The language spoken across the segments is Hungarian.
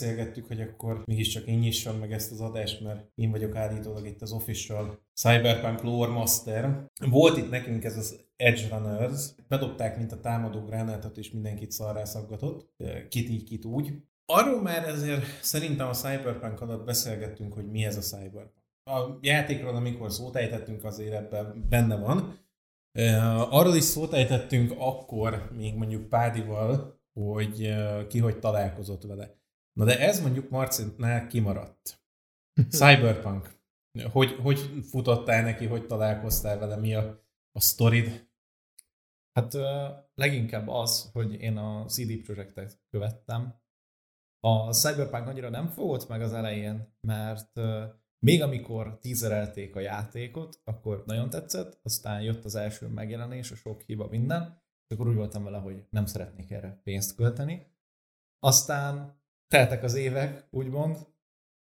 megbeszélgettük, hogy akkor mégiscsak én nyissam meg ezt az adást, mert én vagyok állítólag itt az official Cyberpunk Lore Master. Volt itt nekünk ez az Edge Runners, bedobták, mint a támadó gránátot, és mindenkit szarrá szaggatott, kit így, kit úgy. Arról már ezért szerintem a Cyberpunk alatt beszélgettünk, hogy mi ez a Cyberpunk. A játékról, amikor szót ejtettünk, azért ebben benne van. Arról is szót ejtettünk akkor, még mondjuk Pádival, hogy ki hogy találkozott vele. Na de ez mondjuk Marcinnál kimaradt. Cyberpunk. Hogy, hogy futottál neki, hogy találkoztál vele, mi a, a sztorid? Hát leginkább az, hogy én a CD Projektet követtem. A Cyberpunk annyira nem fogott meg az elején, mert még amikor tízerelték a játékot, akkor nagyon tetszett, aztán jött az első megjelenés, a sok hiba, minden, és akkor úgy voltam vele, hogy nem szeretnék erre pénzt költeni. Aztán teltek az évek, úgymond,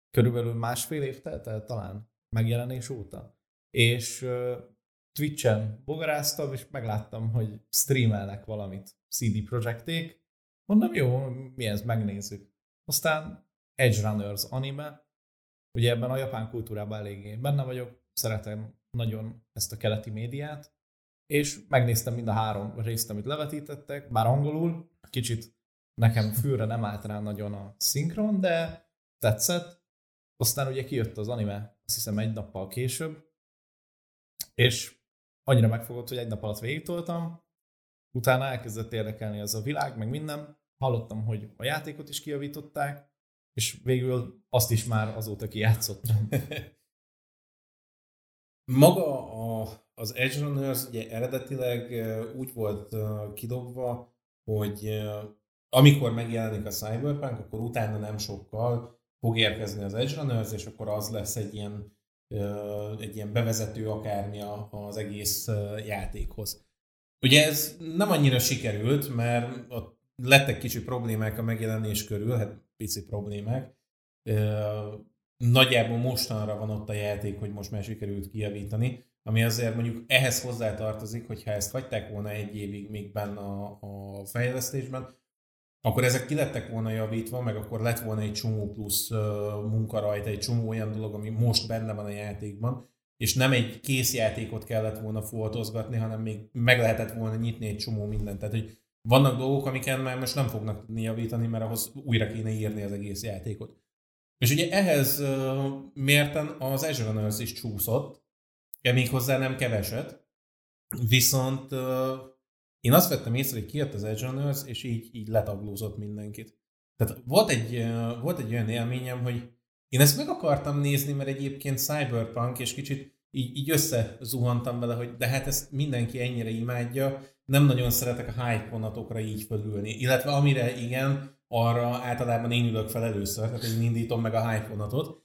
körülbelül másfél év telt el talán megjelenés óta. És uh, Twitch-en bogaráztam, és megláttam, hogy streamelnek valamit CD Projekték. Mondom, jó, mi ez, megnézzük. Aztán Edge Runners anime, ugye ebben a japán kultúrában eléggé benne vagyok, szeretem nagyon ezt a keleti médiát, és megnéztem mind a három részt, amit levetítettek, bár angolul, kicsit nekem fülre nem állt rá nagyon a szinkron, de tetszett. Aztán ugye kijött az anime, azt hiszem egy nappal később, és annyira megfogott, hogy egy nap alatt végigtoltam, utána elkezdett érdekelni az a világ, meg minden. Hallottam, hogy a játékot is kijavították, és végül azt is már azóta kijátszottam. Maga a, az Edge Runners ugye eredetileg úgy volt kidobva, hogy amikor megjelenik a Cyberpunk, akkor utána nem sokkal fog érkezni az Edge Runners, és akkor az lesz egy ilyen, egy ilyen bevezető akármi az egész játékhoz. Ugye ez nem annyira sikerült, mert ott lettek kicsi problémák a megjelenés körül, hát pici problémák. Nagyjából mostanra van ott a játék, hogy most már sikerült kijavítani, ami azért mondjuk ehhez hozzátartozik, hogy ha ezt hagyták volna egy évig még benne a, a fejlesztésben, akkor ezek ki lettek volna javítva, meg akkor lett volna egy csomó plusz munka rajta, egy csomó olyan dolog, ami most benne van a játékban, és nem egy kész játékot kellett volna foltozgatni, hanem még meg lehetett volna nyitni egy csomó mindent. Tehát, hogy vannak dolgok, amiken már most nem fognak tudni javítani, mert ahhoz újra kéne írni az egész játékot. És ugye ehhez mérten az Azure Runners is csúszott, még hozzá nem keveset, viszont én azt vettem észre, hogy kijött az Edge és így, így letaglózott mindenkit. Tehát volt egy, volt egy olyan élményem, hogy én ezt meg akartam nézni, mert egyébként Cyberpunk, és kicsit így, így összezuhantam vele, hogy de hát ezt mindenki ennyire imádja, nem nagyon szeretek a hype vonatokra így fölülni. Illetve amire igen, arra általában én ülök fel először, tehát én indítom meg a hype vonatot.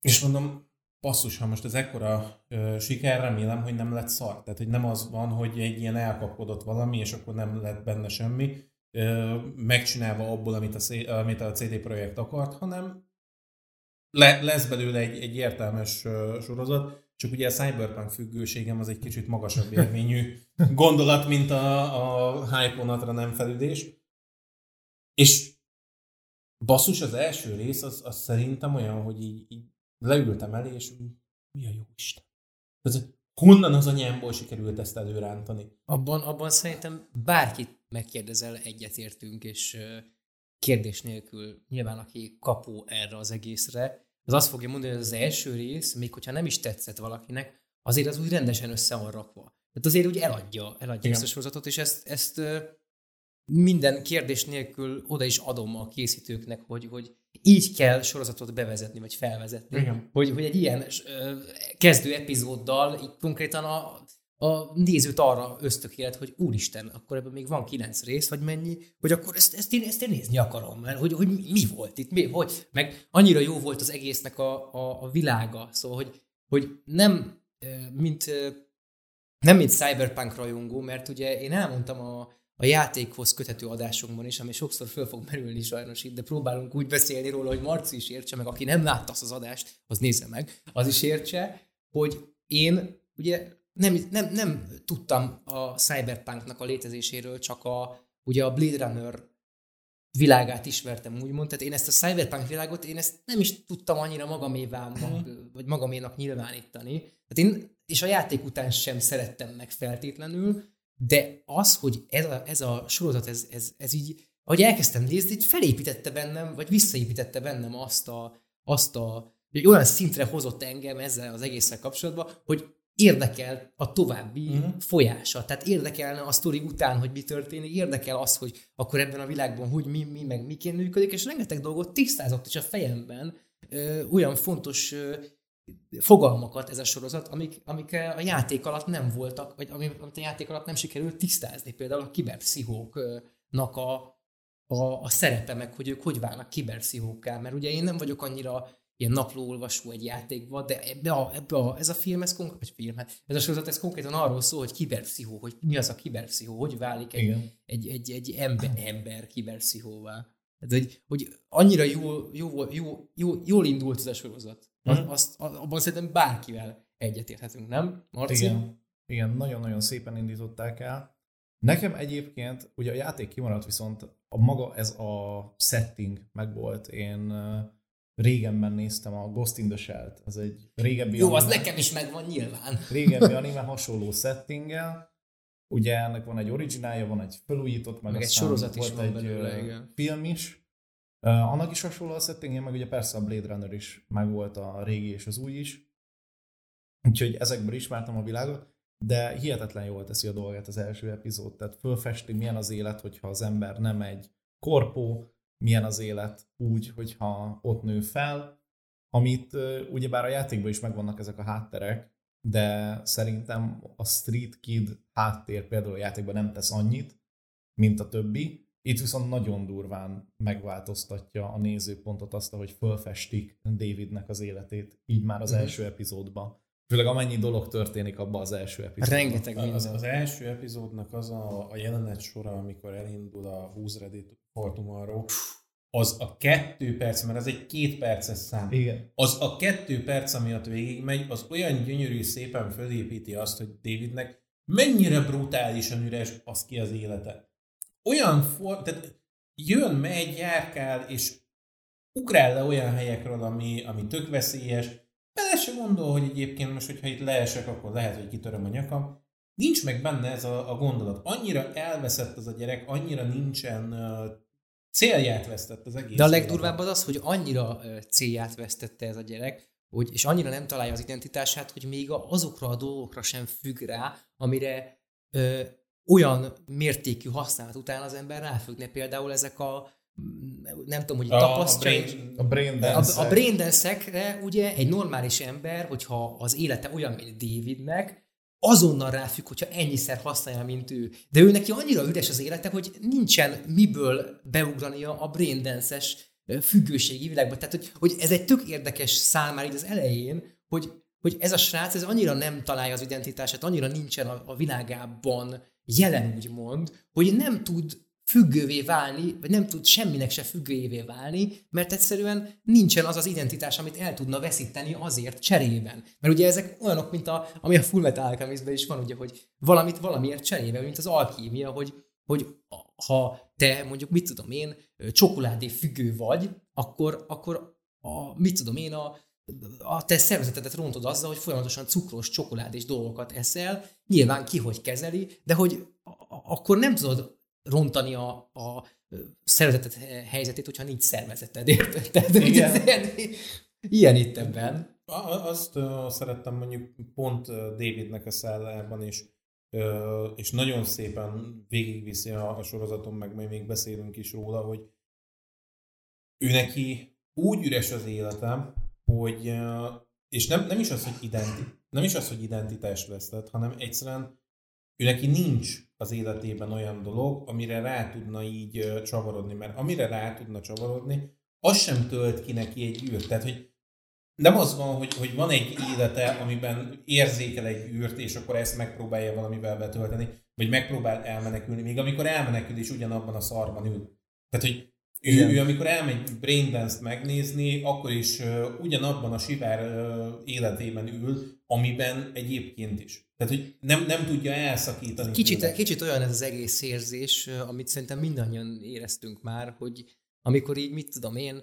És mondom, passzus, ha most ez ekkora ö, siker, remélem, hogy nem lett szar. Tehát, hogy nem az van, hogy egy ilyen elkapkodott valami, és akkor nem lett benne semmi, ö, megcsinálva abból, amit a, amit a CD Projekt akart, hanem le, lesz belőle egy, egy értelmes ö, sorozat, csak ugye a cyberpunk függőségem az egy kicsit magasabb érvényű gondolat, mint a, a hype vonatra nem felüdés. És basszus, az első rész az, az szerintem olyan, hogy így, így leültem elé, és mi a jó Isten? Ez, honnan az anyámból sikerült ezt előrántani? Abban, abban szerintem bárkit megkérdezel, egyetértünk, és kérdés nélkül nyilván aki kapó erre az egészre, az azt fogja mondani, hogy az első rész, még hogyha nem is tetszett valakinek, azért az úgy rendesen össze van rakva. Tehát azért úgy eladja, eladja ezt a sorozatot, és ezt, ezt minden kérdés nélkül oda is adom a készítőknek, hogy, hogy így kell sorozatot bevezetni, vagy felvezetni. Igen. Hogy, hogy egy ilyen kezdő epizóddal így konkrétan a, a nézőt arra ösztökélet, hogy úristen, akkor ebben még van kilenc rész, vagy mennyi, hogy akkor ezt, ezt, én, ezt én nézni akarom, mert hogy, hogy mi volt itt, mi, hogy, meg annyira jó volt az egésznek a, a, a világa, szóval, hogy, hogy nem, mint, nem mint cyberpunk rajongó, mert ugye én elmondtam a, a játékhoz köthető adásunkban is, ami sokszor föl fog merülni sajnos itt, de próbálunk úgy beszélni róla, hogy Marci is értse, meg aki nem látta azt az adást, az nézze meg, az is értse, hogy én ugye nem, nem, nem tudtam a Cyberpunknak a létezéséről, csak a, ugye a Blade Runner világát ismertem, úgymond. Tehát én ezt a cyberpunk világot, én ezt nem is tudtam annyira magamévá, vagy magaménak nyilvánítani. Tehát én, és a játék után sem szerettem meg feltétlenül, de az, hogy ez a, ez a sorozat, ez, ez, ez így, ahogy elkezdtem nézni, így felépítette bennem, vagy visszaépítette bennem azt a, azt a hogy olyan szintre hozott engem ezzel az egésszel kapcsolatban, hogy érdekel a további uh-huh. folyása. Tehát érdekelne a sztori után, hogy mi történik, érdekel az, hogy akkor ebben a világban hogy mi, mi, meg miként működik, és rengeteg dolgot tisztázott is a fejemben, ö, olyan fontos ö, fogalmakat ez a sorozat, amik, amik a játék alatt nem voltak, vagy amit a játék alatt nem sikerült tisztázni. Például a kiberpszichóknak a, a, a szerepe, meg hogy ők hogy válnak kiberpszichókká, mert ugye én nem vagyok annyira ilyen naplóolvasó egy játékban, de ebbe a, ebbe a, ez a film, ez konkrét, vagy film, hát ez a sorozat, ez konkrétan arról szól, hogy kiberpszichó, hogy mi az a kiberpszichó, hogy válik egy, egy, egy, egy ember, ember kiberpszichóvá. Ez egy, hogy annyira jó, jó, jó, jó, jól indult ez a sorozat. Az, mm. azt, abban szerintem bárkivel egyetérthetünk, nem, Marci? Igen, igen nagyon-nagyon szépen indították el. Nekem egyébként, ugye a játék kimaradt, viszont a maga ez a setting megvolt. Én régenben néztem a Ghost in the Shell-t. Ez egy régebbi Jó, anime, az nekem is megvan nyilván. Régebbi anime hasonló settinggel. Ugye ennek van egy originálja, van egy felújított, meg, meg egy sorozat is van egy belőle, igen. film is. Uh, annak is hasonló a settingje, meg ugye persze a Blade Runner is megvolt a régi és az új is. Úgyhogy ezekből ismertem a világot, de hihetetlen jól teszi a dolgát az első epizód. Tehát fölfesti, milyen az élet, hogyha az ember nem egy korpó, milyen az élet úgy, hogyha ott nő fel, amit ugyebár a játékban is megvannak ezek a hátterek, de szerintem a Street Kid háttér például a játékban nem tesz annyit, mint a többi. Itt viszont nagyon durván megváltoztatja a nézőpontot azt, hogy fölfestik Davidnek az életét, így már az mm. első epizódban. Főleg amennyi dolog történik abban az első epizódban. Rengeteg Az, az első epizódnak az a, a jelenet sora, amikor elindul a Who's Ready az a kettő perc, mert az egy két perces szám. Igen. Az a kettő perc, ami ott végigmegy, az olyan gyönyörű, szépen fölépíti azt, hogy Davidnek mennyire brutálisan üres az ki az élete. Olyan for, tehát jön, megy, járkál, és ugrál le olyan helyekről, ami, ami tök veszélyes. Bele se gondol, hogy egyébként most, hogyha itt leesek, akkor lehet, hogy kitöröm a nyakam. Nincs meg benne ez a, a gondolat. Annyira elveszett az a gyerek, annyira nincsen célját vesztett az egész. De a legdurvább az az, hogy annyira célját vesztette ez a gyerek, hogy, és annyira nem találja az identitását, hogy még azokra a dolgokra sem függ rá, amire ö, olyan mértékű használat után az ember ráfüggne. Például ezek a nem tudom, hogy a, tapasztja. A brain, a brain a, brain ugye egy normális ember, hogyha az élete olyan, mint Davidnek, azonnal ráfügg, hogyha ennyiszer használja, mint ő. De ő neki annyira üres az élete, hogy nincsen miből beugrania a braindance-es függőségi világba. Tehát, hogy, hogy ez egy tök érdekes szál már így az elején, hogy, hogy ez a srác ez annyira nem találja az identitását, annyira nincsen a, a világában jelen, úgymond, hogy nem tud függővé válni, vagy nem tud semminek se függővé válni, mert egyszerűen nincsen az az identitás, amit el tudna veszíteni azért cserében. Mert ugye ezek olyanok, mint a, ami a Full Metal Alchemistben is van, ugye, hogy valamit valamiért cserébe, mint az alkímia, hogy, hogy ha te mondjuk, mit tudom én, csokoládé függő vagy, akkor, akkor a, mit tudom én, a, a te szervezetedet rontod azzal, hogy folyamatosan cukros, csokoládés dolgokat eszel, nyilván ki hogy kezeli, de hogy akkor nem tudod rontani a, a szervezetet helyzetét, hogyha nincs szervezeted, érted? Tehát, Igen. Ilyen, ilyen itt ebben. Azt uh, szerettem mondjuk pont Davidnek a szállában is, uh, és nagyon szépen végigviszi a, a sorozaton, meg majd még beszélünk is róla, hogy ő neki úgy üres az életem, hogy és nem, nem is az, hogy identi, nem is az, hogy identitást vesztett, hanem egyszerűen ő neki nincs az életében olyan dolog, amire rá tudna így csavarodni, mert amire rá tudna csavarodni, az sem tölt ki neki egy űrt. Tehát, hogy nem az van, hogy, hogy van egy élete, amiben érzékel egy űrt, és akkor ezt megpróbálja valamivel betölteni, vagy megpróbál elmenekülni, még amikor elmenekül is ugyanabban a szarban ül. Tehát, hogy Ő, ő, amikor elmegy Braindance-t megnézni, akkor is uh, ugyanabban a sivár uh, életében ül, amiben egyébként is. Tehát, hogy nem, nem tudja elszakítani. Kicsit, kicsit olyan ez az egész érzés, amit szerintem mindannyian éreztünk már, hogy amikor így, mit tudom én,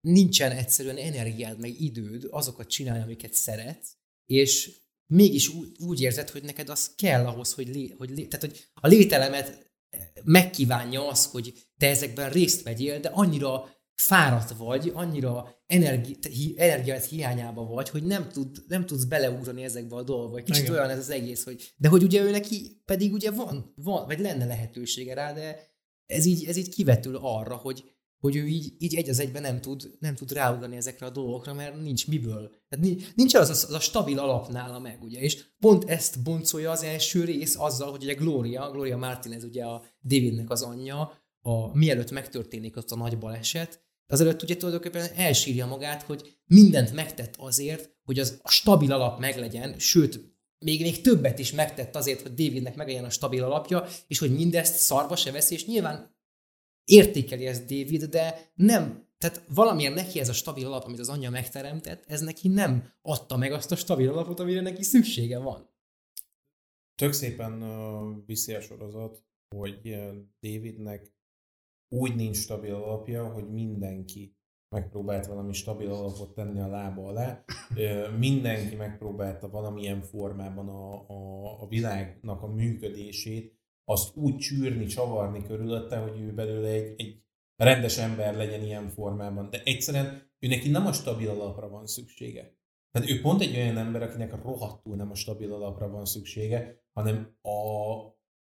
nincsen egyszerűen energiád, meg időd azokat csinálni, amiket szeretsz, és mégis úgy, úgy érzed, hogy neked az kell ahhoz, hogy, lé, hogy, lé, tehát, hogy a lételemet megkívánja az, hogy te ezekben részt vegyél, de annyira fáradt vagy, annyira energi, energiát hiányába vagy, hogy nem, tud, nem tudsz beleugrani ezekbe a dolgokba. Kicsit Igen. olyan ez az egész, hogy de hogy ugye ő neki pedig ugye van, van, vagy lenne lehetősége rá, de ez így, ez így kivetül arra, hogy, hogy ő így, így egy az egyben nem tud, nem tud ráugrani ezekre a dolgokra, mert nincs miből. Tehát nincs az, az, az a stabil alap nála meg, ugye, és pont ezt boncolja az első rész azzal, hogy ugye Gloria, Gloria Martinez ugye a Davidnek az anyja, a, mielőtt megtörténik ott a nagy baleset, azelőtt ugye tulajdonképpen elsírja magát, hogy mindent megtett azért, hogy az a stabil alap meglegyen, sőt, még, még többet is megtett azért, hogy Davidnek meglegyen a stabil alapja, és hogy mindezt szarba se veszi, és nyilván értékeli ezt David, de nem, tehát valamiért neki ez a stabil alap, amit az anyja megteremtett, ez neki nem adta meg azt a stabil alapot, amire neki szüksége van. Tök szépen uh, viszi a sorozat, hogy uh, Davidnek úgy nincs stabil alapja, hogy mindenki megpróbált valami stabil alapot tenni a lába alá. Mindenki megpróbálta valamilyen formában a, a, a világnak a működését azt úgy csűrni, csavarni körülötte, hogy ő belőle egy, egy rendes ember legyen ilyen formában. De egyszerűen ő neki nem a stabil alapra van szüksége. Tehát ő pont egy olyan ember, akinek rohadtul nem a stabil alapra van szüksége, hanem a,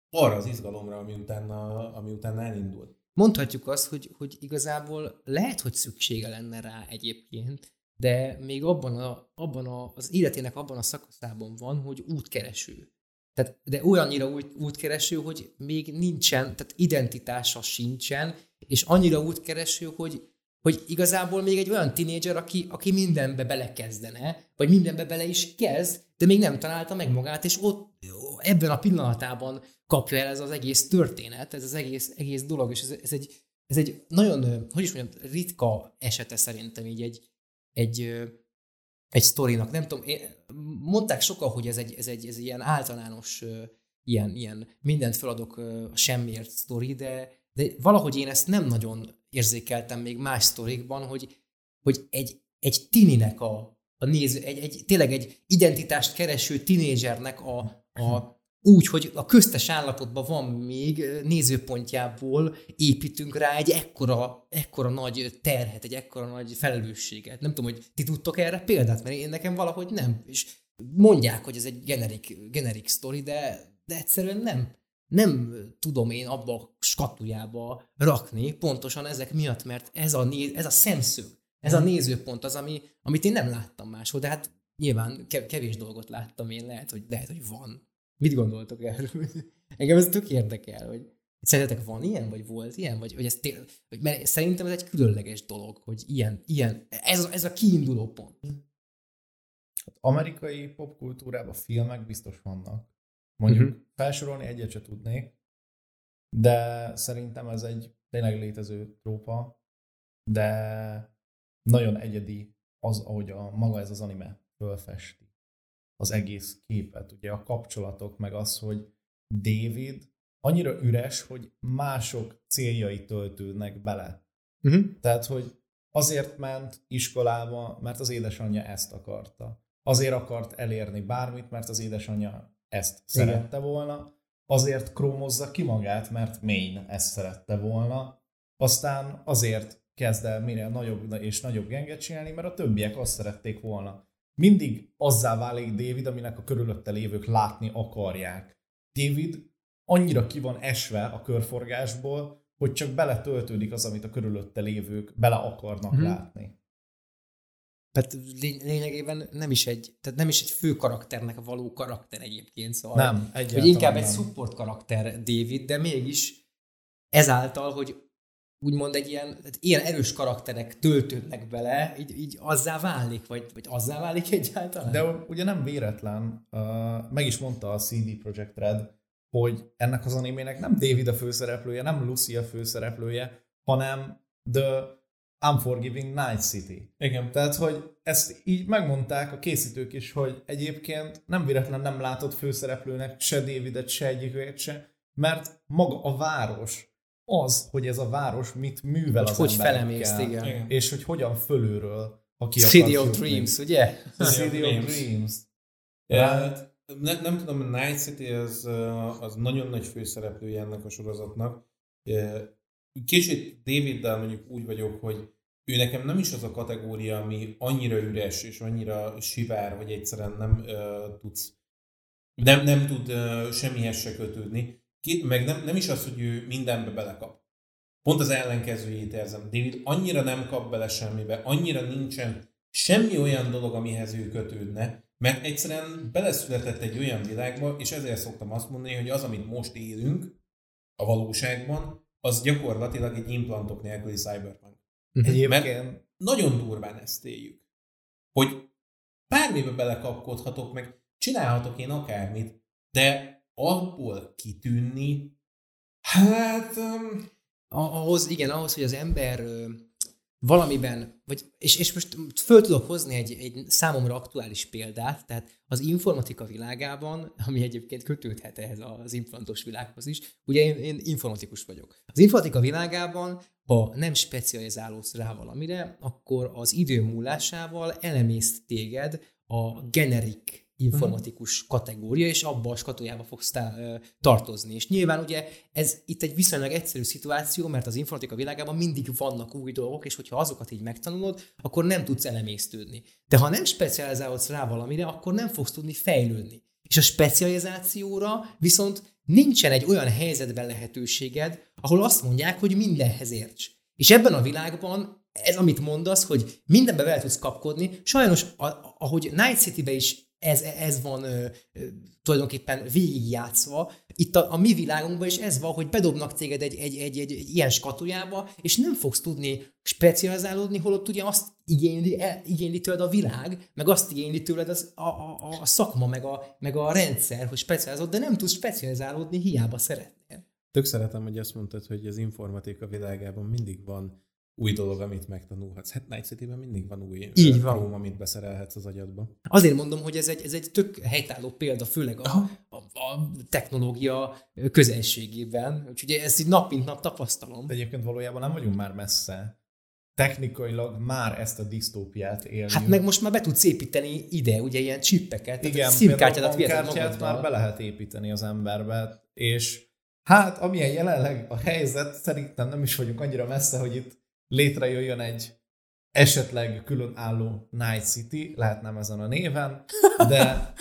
arra az izgalomra, ami utána, ami utána elindult. Mondhatjuk azt, hogy, hogy igazából lehet, hogy szüksége lenne rá egyébként, de még abban, a, abban a, az életének abban a szakaszában van, hogy útkereső. Tehát, de olyannyira út, útkereső, hogy még nincsen, tehát identitása sincsen, és annyira útkereső, hogy, hogy igazából még egy olyan tinédzser, aki, aki mindenbe belekezdene, vagy mindenbe bele is kezd, de még nem találta meg magát, és ott ebben a pillanatában kapja el ez az egész történet, ez az egész, egész dolog, és ez, ez, egy, ez egy nagyon, hogy is mondjam, ritka esete szerintem így egy, egy egy sztorinak. Nem tudom, én, mondták sokan, hogy ez egy, ez egy, ez egy ilyen általános, ilyen, ilyen mindent feladok semmiért sztori, de, de valahogy én ezt nem nagyon érzékeltem még más sztorikban, hogy, hogy egy, egy tininek a, a néző, egy, egy, tényleg egy identitást kereső tinédzsernek a, a úgy, hogy a köztes állapotban van még nézőpontjából építünk rá egy ekkora, ekkora nagy terhet, egy ekkora nagy felelősséget. Nem tudom, hogy ti tudtok erre példát, mert én nekem valahogy nem. És mondják, hogy ez egy generik, generik sztori, de, de egyszerűen nem. Nem tudom én abba a skatujába rakni, pontosan ezek miatt, mert ez a, néz, ez a szemszög, ez a nézőpont az, ami, amit én nem láttam máshol, de hát nyilván kevés dolgot láttam én, lehet, hogy, lehet, hogy van. Mit gondoltok erről? Engem ez tök érdekel, hogy szerintetek van ilyen, vagy volt ilyen, vagy, vagy ez tényleg, mert szerintem ez egy különleges dolog, hogy ilyen, ilyen ez, ez a kiinduló pont. Hát amerikai popkultúrában filmek biztos vannak. Mondjuk uh-huh. felsorolni egyet se tudnék, de szerintem ez egy tényleg létező trópa, de nagyon egyedi az, ahogy a maga ez az anime fölfesti az egész képet. Ugye a kapcsolatok, meg az, hogy David annyira üres, hogy mások céljai töltődnek bele. Uh-huh. Tehát, hogy azért ment iskolába, mert az édesanyja ezt akarta. Azért akart elérni bármit, mert az édesanyja ezt Igen. szerette volna. Azért krómozza ki magát, mert Maine ezt szerette volna. Aztán azért kezd el minél nagyobb és nagyobb genget csinálni, mert a többiek azt szerették volna mindig azzá válik David, aminek a körülötte lévők látni akarják. David annyira ki van esve a körforgásból, hogy csak beletöltődik az, amit a körülötte lévők bele akarnak hmm. látni. Tehát lényegében nem is egy, tehát nem is egy fő karakternek való karakter egyébként, szóval. Nem, egyáltalán Hogy inkább nem. egy support karakter David, de mégis ezáltal, hogy úgymond egy ilyen, tehát ilyen erős karakterek töltődnek bele, így, így azzá válik, vagy, vagy azzá válik egyáltalán? De ugye nem véletlen, uh, meg is mondta a CD Projekt Red, hogy ennek az animének nem David a főszereplője, nem Lucy a főszereplője, hanem The Unforgiving Night City. Igen. Tehát, hogy ezt így megmondták a készítők is, hogy egyébként nem véletlen nem látott főszereplőnek se Davidet, se egyiket se, mert maga a város az, hogy ez a város mit művel Hogy az hogy felemészt, igen. És hogy hogyan fölülről, ha ki City of jutni. Dreams, ugye? City of Dreams. Ne, nem tudom, a Night City az, uh, az nagyon nagy főszereplője ennek a sorozatnak. Kicsit Daviddel mondjuk úgy vagyok, hogy ő nekem nem is az a kategória, ami annyira üres és annyira sivár, hogy egyszerűen nem uh, tudsz, nem, nem tud uh, semmihez se kötődni. Ki, meg nem, nem is az, hogy ő mindenbe belekap. Pont az ellenkezőjét érzem. David annyira nem kap bele semmibe, annyira nincsen semmi olyan dolog, amihez ő kötődne, mert egyszerűen beleszületett egy olyan világba, és ezért szoktam azt mondani, hogy az, amit most élünk a valóságban, az gyakorlatilag egy implantok nélküli cyberpunk. Egyébként Nagyon durván ezt éljük. Hogy bármibe belekapkodhatok, meg csinálhatok én akármit, de abból kitűnni, hát... Um, ahhoz, igen, ahhoz, hogy az ember valamiben, vagy, és, és most föl tudok hozni egy, egy számomra aktuális példát, tehát az informatika világában, ami egyébként kötődhet ehhez az implantos világhoz is, ugye én, én informatikus vagyok. Az informatika világában, ha nem specializálódsz rá valamire, akkor az idő múlásával elemészt téged a generik informatikus kategória, és abba a skatujába fogsz tá- ö, tartozni. És nyilván ugye ez itt egy viszonylag egyszerű szituáció, mert az informatika világában mindig vannak új dolgok, és hogyha azokat így megtanulod, akkor nem tudsz elemésztődni. De ha nem specializálodsz rá valamire, akkor nem fogsz tudni fejlődni. És a specializációra viszont nincsen egy olyan helyzetben lehetőséged, ahol azt mondják, hogy mindenhez érts. És ebben a világban ez, amit mondasz, hogy mindenbe vele tudsz kapkodni, sajnos, ahogy Night City-be is ez, ez van ö, ö, tulajdonképpen végigjátszva, itt a, a mi világunkban is ez van, hogy bedobnak téged egy, egy, egy, egy, egy ilyen skatujába, és nem fogsz tudni specializálódni, holott ugye azt igényli, igényli tőled a világ, meg azt igényli tőled az, a, a, a szakma, meg a, meg a rendszer, hogy specializálod, de nem tudsz specializálódni, hiába szeretnél. Tök szeretem, hogy azt mondtad, hogy az informatika világában mindig van új dolog, amit megtanulhatsz. Hát Night City-ben mindig van új Így van. Chrome, amit beszerelhetsz az agyadba. Azért mondom, hogy ez egy, ez egy tök helytálló példa, főleg a, a, a technológia közelségében. Úgyhogy ezt így nap mint nap tapasztalom. de egyébként valójában nem vagyunk már messze. Technikailag már ezt a disztópiát éljük. Hát meg most már be tudsz építeni ide, ugye ilyen csippeket, Igen, tehát szimkártyádat viheted bankkártyát már magaddal. be lehet építeni az emberbe, és hát amilyen jelenleg a helyzet, szerintem nem is vagyunk annyira messze, hogy itt létrejöjjön egy esetleg különálló Night City, lehet nem ezen a néven, de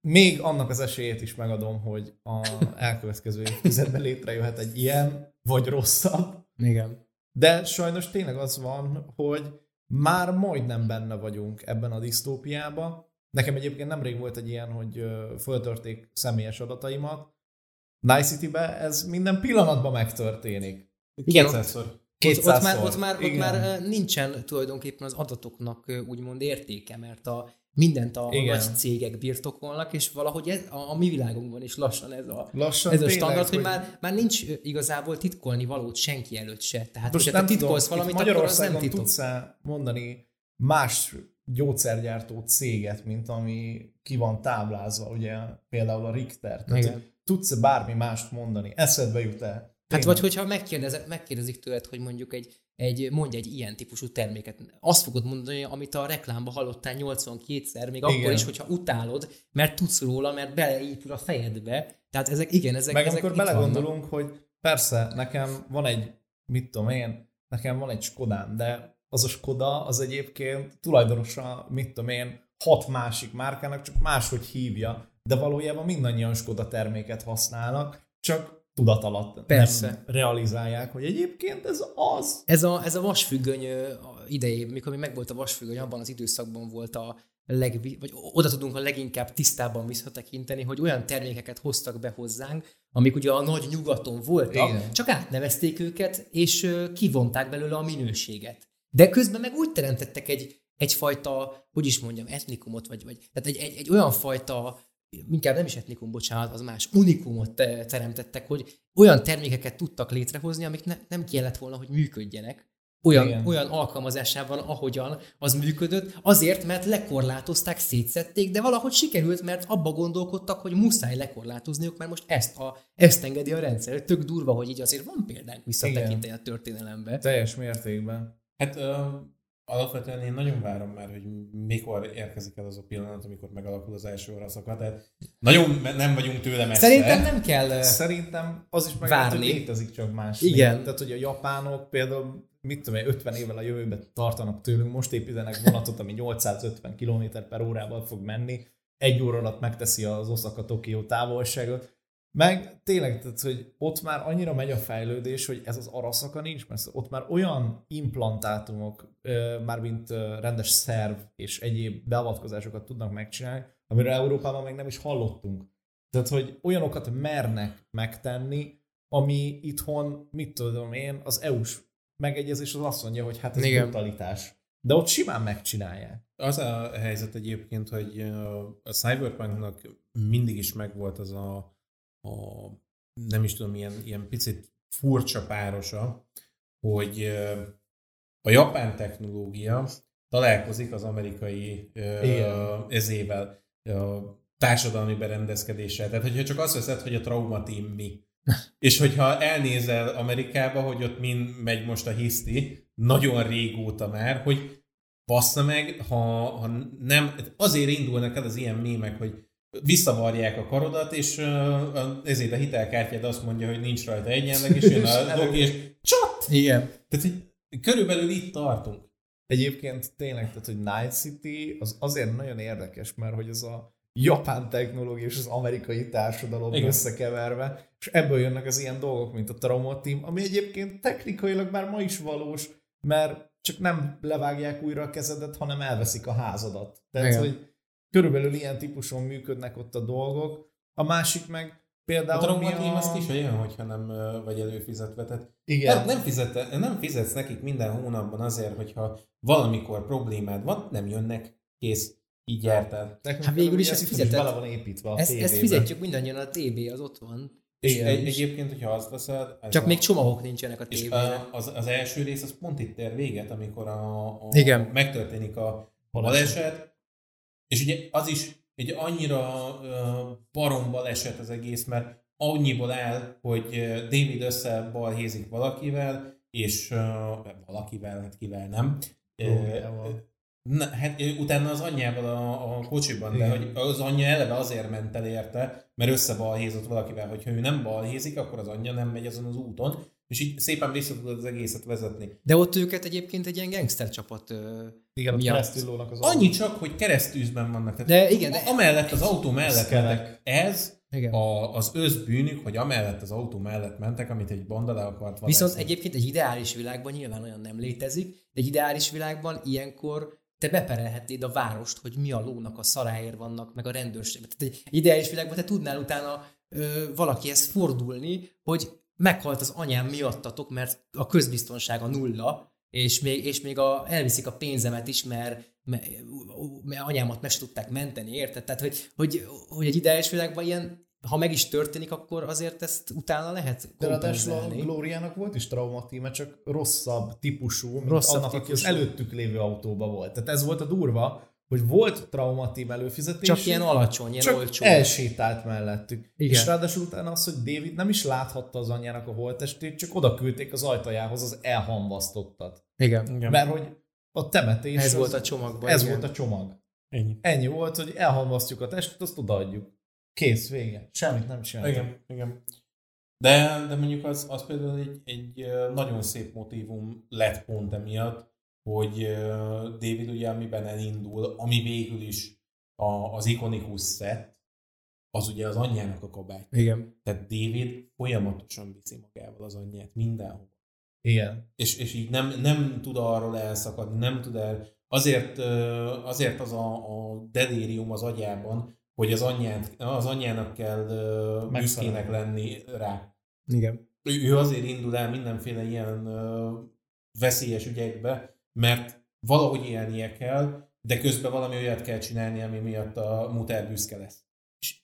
még annak az esélyét is megadom, hogy a elkövetkező évtizedben létrejöhet egy ilyen, vagy rosszabb, Igen. de sajnos tényleg az van, hogy már majdnem benne vagyunk ebben a disztópiában. Nekem egyébként nemrég volt egy ilyen, hogy föltörték személyes adataimat. Night City-be ez minden pillanatban megtörténik. Igen, Kétszázszor. Ott, ott, már, ott, már, ott már nincsen tulajdonképpen az adatoknak úgymond értéke, mert a mindent a Igen. nagy cégek birtokolnak, és valahogy ez, a, a mi világunkban is lassan ez a, Lassan ez a tényleg, standard, hogy már, már nincs igazából titkolni valót senki előtt se. Tehát Most hogyha nem te titkolsz tudom, valamit, akkor az nem titok. tudsz mondani más gyógyszergyártó céget, mint ami ki van táblázva, ugye például a Richter. Tehát, hogy tudsz bármi mást mondani? Eszedbe jut-e? Hát Tényleg. vagy hogyha megkérdezek, megkérdezik tőled, hogy mondjuk egy, egy, mondj egy ilyen típusú terméket, azt fogod mondani, amit a reklámba hallottál 82-szer, még Igen. akkor is, hogyha utálod, mert tudsz róla, mert beleépül a fejedbe. Tehát ezek, igen, ezek, Meg ezek amikor vannak. belegondolunk, hogy persze, nekem van egy, mit tudom én, nekem van egy Skodám, de az a Skoda az egyébként tulajdonosa, mit tudom én, hat másik márkának, csak máshogy hívja, de valójában mindannyian Skoda terméket használnak, csak tudat alatt Persze. nem realizálják, hogy egyébként ez az. Ez a, ez a vasfüggöny idejében, mikor még megvolt a vasfüggöny, abban az időszakban volt a leg, vagy oda tudunk a leginkább tisztában visszatekinteni, hogy olyan termékeket hoztak be hozzánk, amik ugye a nagy nyugaton voltak, Igen. csak átnevezték őket, és kivonták belőle a minőséget. De közben meg úgy teremtettek egy, egyfajta, hogy is mondjam, etnikumot, vagy, vagy tehát egy, egy, egy olyan fajta inkább nem is etnikum, bocsánat, az más, unikumot te- teremtettek, hogy olyan termékeket tudtak létrehozni, amik ne, nem kellett volna, hogy működjenek. Olyan, Igen. olyan alkalmazásában, ahogyan az működött, azért, mert lekorlátozták, szétszették, de valahogy sikerült, mert abba gondolkodtak, hogy muszáj lekorlátozniuk, mert most ezt, a, ezt engedi a rendszer. Tök durva, hogy így azért van példánk visszatekinteni a történelembe. Teljes mértékben. Hát ö, alapvetően én nagyon várom már, hogy mikor érkezik el az a pillanat, amikor megalakul az első oraszokat. Tehát nagyon nem vagyunk tőle messze. Szerintem nem kell... Szerintem az is meg Várni. hogy létezik csak más. Igen. Tehát, hogy a japánok például, mit tudom én, 50 évvel a jövőben tartanak tőlünk, most építenek vonatot, ami 850 km per órával fog menni, egy óra alatt megteszi az Osaka-Tokió távolságot, meg tényleg, tehát, hogy ott már annyira megy a fejlődés, hogy ez az araszaka nincs, mert ott már olyan implantátumok, ö, mármint rendes szerv és egyéb beavatkozásokat tudnak megcsinálni, amiről Európában még nem is hallottunk. Tehát, hogy olyanokat mernek megtenni, ami itthon, mit tudom én, az EU-s megegyezés az azt mondja, hogy hát ez Igen. brutalitás. De ott simán megcsinálják. Az a helyzet egyébként, hogy a Cyberpunknak mindig is megvolt az a, a nem is tudom, ilyen, ilyen picit furcsa párosa, hogy a japán technológia találkozik az amerikai Igen. ezével, ö, társadalmi berendezkedéssel. Tehát, hogyha csak azt veszed, hogy a trauma team mi, és hogyha elnézel Amerikába, hogy ott mind megy most a hiszti, nagyon régóta már, hogy bassza meg, ha, ha nem, azért indulnak el az ilyen mémek, hogy visszavarják a karodat, és uh, ezért a hitelkártyád azt mondja, hogy nincs rajta egyenleg, és jön a doki, és csat! Igen. Tehát körülbelül itt tartunk. Egyébként tényleg, tehát, hogy Night City az azért nagyon érdekes, mert hogy ez a japán technológia és az amerikai társadalom. Igen. összekeverve, és ebből jönnek az ilyen dolgok, mint a Trauma Team, ami egyébként technikailag már ma is valós, mert csak nem levágják újra a kezedet, hanem elveszik a házadat. Tehát, Igen. hogy körülbelül ilyen típuson működnek ott a dolgok. A másik meg A például trauma mi team az is olyan, hogyha nem vagy előfizetve. Tehát Igen. nem, nem, fizet, nem fizetsz nekik minden hónapban azért, hogyha valamikor problémád van, nem jönnek, kész, így jártál. Hát végül is ez ezt fizetett. bele van építve a Ezt, ezt fizetjük mindannyian, a TB az ott van. És egy, egyébként, hogyha azt veszed... ez Csak a, még csomagok nincsenek a tévére. a, az, az első rész az pont itt ér véget, amikor a, a, Igen. megtörténik a Baleset. És ugye az is egy annyira uh, barom baleset az egész, mert annyiból áll, hogy David összebalhézik valakivel, és valakivel, hát kivel nem. Na, hát utána az anyjával a, a kocsiban, de hogy az anyja eleve azért ment el érte, mert összebalhézott valakivel, hogyha ő nem balhézik, akkor az anyja nem megy azon az úton, és így szépen vissza tudod az egészet vezetni. De ott őket egyébként egy ilyen gangster csapat. ö, Igen, miatt. keresztül lónak az Annyi csak, hogy keresztűzben vannak. Tehát De igen, de- amellett az autó mellett mentek. Ez Igen. a, az összbűnük, hogy amellett az autó mellett mentek, amit egy banda le akart vadászni. Viszont egyébként egy ideális világban nyilván olyan nem létezik, de egy ideális világban ilyenkor te beperelhetnéd a várost, hogy mi a lónak a szaráért vannak, meg a rendőrség. Tehát egy ideális világban te tudnál utána ö, valakihez fordulni, hogy meghalt az anyám miattatok, mert a közbiztonsága nulla, és még, és még a, elviszik a pénzemet is, mert, mert, mert anyámat meg tudták menteni, érted? Tehát, hogy, hogy, hogy egy ideális világban ilyen, ha meg is történik, akkor azért ezt utána lehet De ráadásul a. Glóriának volt is traumatíme, csak rosszabb típusú, mint Rosszabb annak, aki az típusú. előttük lévő autóba volt. Tehát ez volt a durva, hogy volt traumatím előfizetés. Csak ilyen alacsony, ilyen csak olcsó. elsétált mellettük. Igen. És ráadásul utána az, hogy David nem is láthatta az anyjának a holttestét, csak oda küldték az ajtajához az elhamvasztottat. Igen. Igen. Mert hogy a temetés... Ez az- volt a csomagban. Ez igen. volt a csomag. Ennyi. Ennyi volt, hogy elhamvasztjuk a testet, azt odaadjuk. Kész, vége. Semmit nem csináltunk. Igen, igen. De, de mondjuk az, az például egy, egy nagyon szép motivum lett pont emiatt, hogy David ugye amiben elindul, ami végül is a, az ikonikus szett, az ugye az anyjának a kabát. Igen. Tehát David folyamatosan viszi magával az anyját mindenhol. Igen. És, és így nem, nem tud arról elszakadni, nem tud el, azért, azért az a, a delírium az agyában, hogy az, anyját, az anyjának kell büszkének lenni rá. Igen. Ő, ő azért indul el mindenféle ilyen veszélyes ügyekbe, mert valahogy élnie kell, de közben valami olyat kell csinálni, ami miatt a muter büszke lesz. És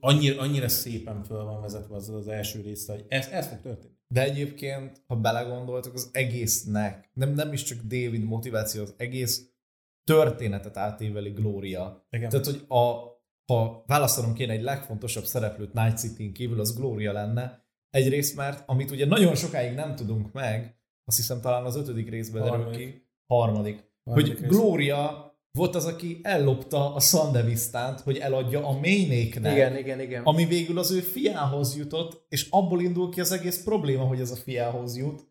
annyira, annyira szépen föl van vezetve az az első része, hogy ez, ez fog történni. De egyébként, ha belegondoltok, az egésznek, nem, nem is csak David motiváció, az egész történetet átéveli Gloria. Igen. Tehát, hogy a, ha választanom kéne egy legfontosabb szereplőt Night city kívül, az Gloria lenne. Egyrészt, mert amit ugye nagyon sokáig nem tudunk meg, azt hiszem talán az ötödik részben derül ki, harmadik, Harmadik hogy rész. Gloria volt az, aki ellopta a Sandevistánt, hogy eladja a Mainéknek. Igen, igen, igen. ami végül az ő fiához jutott, és abból indul ki az egész probléma, hogy ez a fiához jut.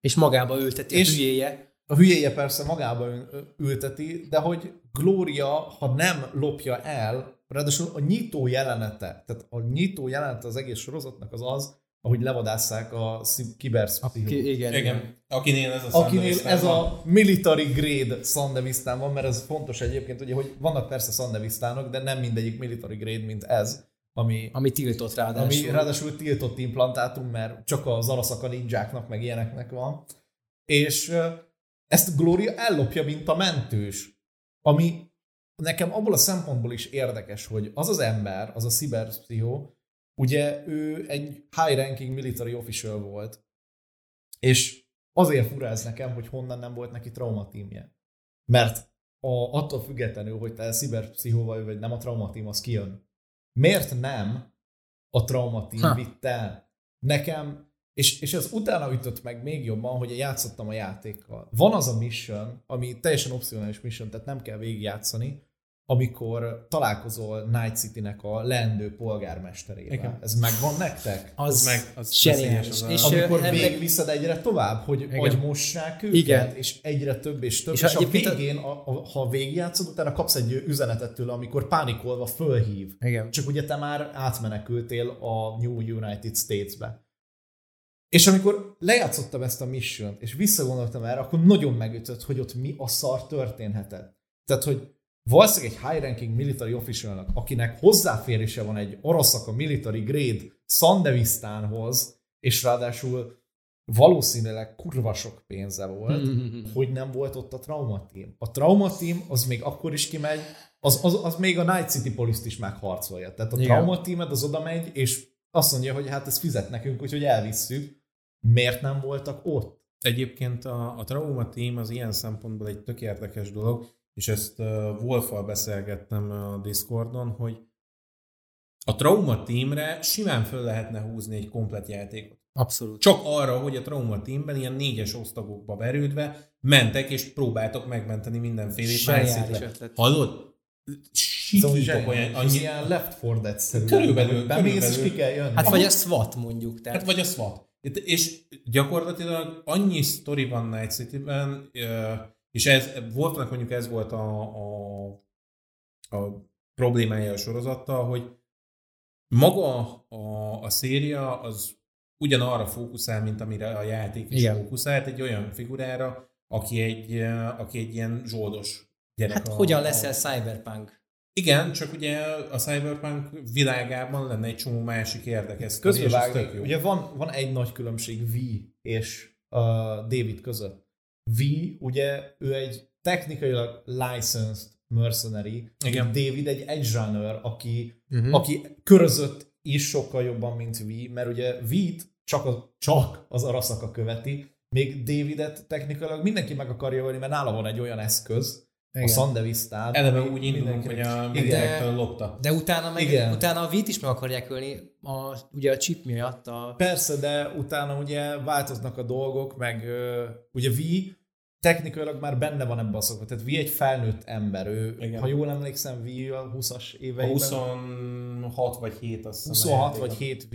És magába ülteti És- a hülyéje. A hülyéje persze magába ül- ülteti, de hogy Gloria, ha nem lopja el, ráadásul a nyitó jelenete, tehát a nyitó jelenete az egész sorozatnak az az, ahogy levadásszák a szib- kiberszpszichót. Ki- Igen, igen. Igen. Akinél ez a Akinél ez van. a military grade Sandevistan van, mert ez fontos egyébként, ugye, hogy vannak persze Sandevisztánok, de nem mindegyik military grade, mint ez, ami, Ami tiltott ráadásul. ami ráadásul tiltott implantátum, mert csak az araszaka ninjáknak, meg ilyeneknek van. És ezt Gloria ellopja, mint a mentős. Ami nekem abból a szempontból is érdekes, hogy az az ember, az a sziberpszichó, ugye ő egy high-ranking military official volt, és azért fura ez nekem, hogy honnan nem volt neki traumatímje. Mert a, attól függetlenül, hogy te sziberpszichóval vagy nem a traumatím, az kijön. Miért nem a traumatím Ha. vitt el? Nekem, és, és ez utána ütött meg még jobban, hogy játszottam a játékkal. Van az a mission, ami teljesen opcionális mission, tehát nem kell végigjátszani, amikor találkozol Night City-nek a leendő polgármesterével. Igen. Ez megvan nektek? Az, Az meg- az zseniális. veszélyes az És, Amikor ennek- végigviszed egyre tovább, hogy Igen. agymossák őket, Igen. és egyre több és több, És és, a- végén, a, a, ha végigjátszod, utána kapsz egy üzenetet tőle, amikor pánikolva fölhív. Igen. Csak ugye te már átmenekültél a New United States-be. És amikor lejátszottam ezt a mission és visszagondoltam erre, akkor nagyon megütött, hogy ott mi a szar történhetett. Tehát, hogy valószínűleg egy high-ranking military officialnak, akinek hozzáférése van egy Arasaka military grade Sandevisztánhoz, és ráadásul valószínűleg kurva sok pénze volt, hogy nem volt ott a trauma team. A trauma team az még akkor is kimegy, az, az, az még a Night City police is megharcolja. Tehát a Igen. trauma teamed az oda megy, és azt mondja, hogy hát ez fizet nekünk, úgyhogy elvisszük. Miért nem voltak ott? Egyébként a, a Trauma Team az ilyen szempontból egy tök érdekes dolog, és ezt Wolffal beszélgettem a Discordon, hogy a Trauma Teamre simán föl lehetne húzni egy komplet játékot. Abszolút. Csak arra, hogy a Trauma Teamben ilyen négyes osztagokba verődve mentek és próbáltok megmenteni mindenfélét. Zseniális. Hallod? Szóval Sikítok olyan, annyi, ilyen Left 4 Dead szerű. Körülbelül, Bemész, és ki kell jönni. Hát vagy a SWAT mondjuk. Tehát. Hát vagy a SWAT. És gyakorlatilag annyi sztori van Night City-ben, és ez, Wolfnak mondjuk ez volt a, a, a problémája a sorozattal, hogy maga a, a széria az ugyanarra fókuszál, mint amire a játék is Igen. fókuszált, egy olyan figurára, aki egy, aki egy ilyen zsoldos gyerek. Hát a- hogyan a- leszel cyberpunk? Igen, csak ugye a Cyberpunk világában lenne egy csomó másik érdekes Közbevágni. Ugye van, van egy nagy különbség V és uh, David között. V, ugye ő egy technikailag licensed mercenary, Igen. David egy edge runner, aki, Uh-huh. aki körözött is sokkal jobban, mint V, mert ugye V-t csak, a, csak az Arasaka követi, még Davidet technikailag mindenki meg akarja ölni, mert nála van egy olyan eszköz, a Sandevisztán. Eleve úgy indulunk, hogy a Igen. mindenektől lopta. De utána meg, Igen. utána a vít is meg akarják ölni, a, ugye a chip miatt. A, Persze, de utána ugye változnak a dolgok, meg ugye V technikailag már benne van ebben a szokva. Tehát V egy felnőtt ember. Ő, Igen. ha jól emlékszem, V a 20-as A éveiben. 26 vagy 7 azt hiszem. a 26 játékban. vagy 7 V,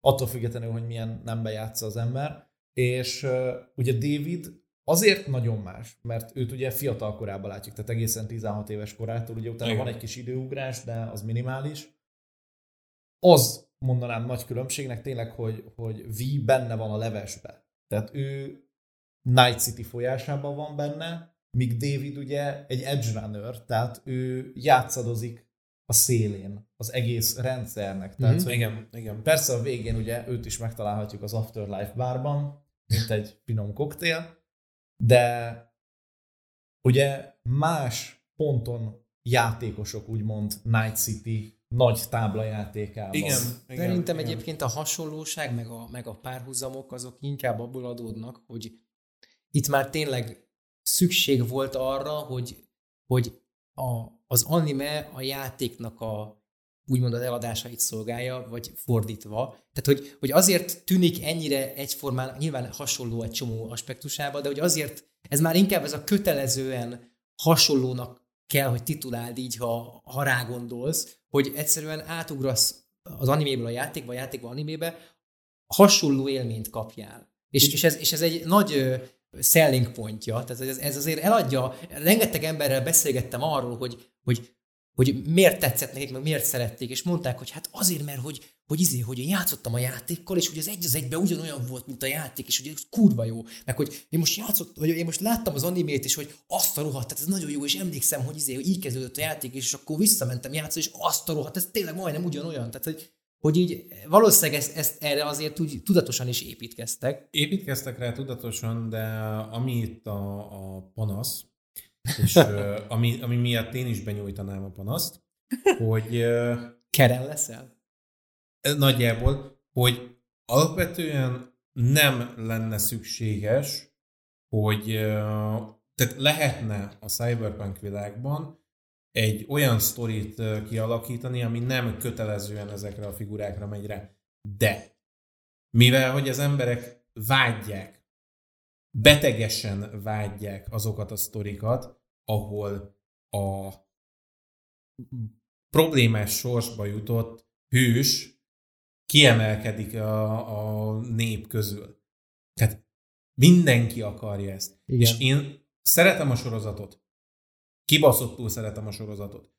attól függetlenül, hogy milyen nembe játsza az ember. És uh, ugye David azért nagyon más, mert őt ugye fiatal korában látjuk, tehát egészen 16 éves korától, ugye utána Igen. van egy kis időugrás, de az minimális. Az mondanám nagy különbségnek tényleg, hogy, hogy V benne van a levesbe. Tehát ő Night City folyásában van benne, míg David ugye egy edge runner, tehát ő játszadozik a szélén az egész rendszernek. Tehát, Mhm. hogy Igen, igen. Persze a végén ugye őt is megtalálhatjuk az Afterlife bárban, mint egy finom koktél, de ugye más ponton játékosok úgymond Night City nagy táblajátékában. Igen, Szerintem igen. egyébként a hasonlóság, meg a, meg a párhuzamok azok inkább abból adódnak, hogy itt már tényleg szükség volt arra, hogy, hogy a, az anime a játéknak a úgymond az eladásait szolgálja, vagy fordítva. Tehát, hogy, hogy azért tűnik ennyire egyformán, nyilván hasonló egy csomó aspektusába, de hogy azért ez már inkább ez a kötelezően hasonlónak kell, hogy tituláld így, ha, ha rá gondolsz, hogy egyszerűen átugrasz az animéből a játékba, a játékba animébe, hasonló élményt kapjál. És, és, ez, és ez egy nagy selling pontja, tehát ez, ez azért eladja, rengeteg emberrel beszélgettem arról, hogy, hogy hogy miért tetszett nekik, meg miért szerették, és mondták, hogy hát azért, mert hogy, hogy izé, hogy én játszottam a játékkal, és hogy az egy az egyben ugyanolyan volt, mint a játék, és hogy ez kurva jó. Meg hogy én most játszottam, vagy én most láttam az animét, és hogy azt a rohadt, tehát ez nagyon jó, és emlékszem, hogy izé, hogy így kezdődött a játék, és akkor visszamentem játszani, és azt a rohadt, ez tényleg majdnem ugyanolyan. Tehát, hogy, hogy így valószínűleg ezt, ezt erre azért úgy tudatosan is építkeztek. Építkeztek rá tudatosan, de ami itt a, a panasz, és ami, ami miatt én is benyújtanám a panaszt, hogy ö, Keren leszel? nagyjából, hogy alapvetően nem lenne szükséges, hogy tehát lehetne a cyberpunk világban egy olyan sztorit kialakítani, ami nem kötelezően ezekre a figurákra megy rá. De mivel hogy az emberek vágyják, betegesen vágyják azokat a sztorikat, ahol a problémás sorsba jutott hős kiemelkedik a, a nép közül. Tehát mindenki akarja ezt. Igen. És én szeretem a sorozatot. Kibaszottul szeretem a sorozatot.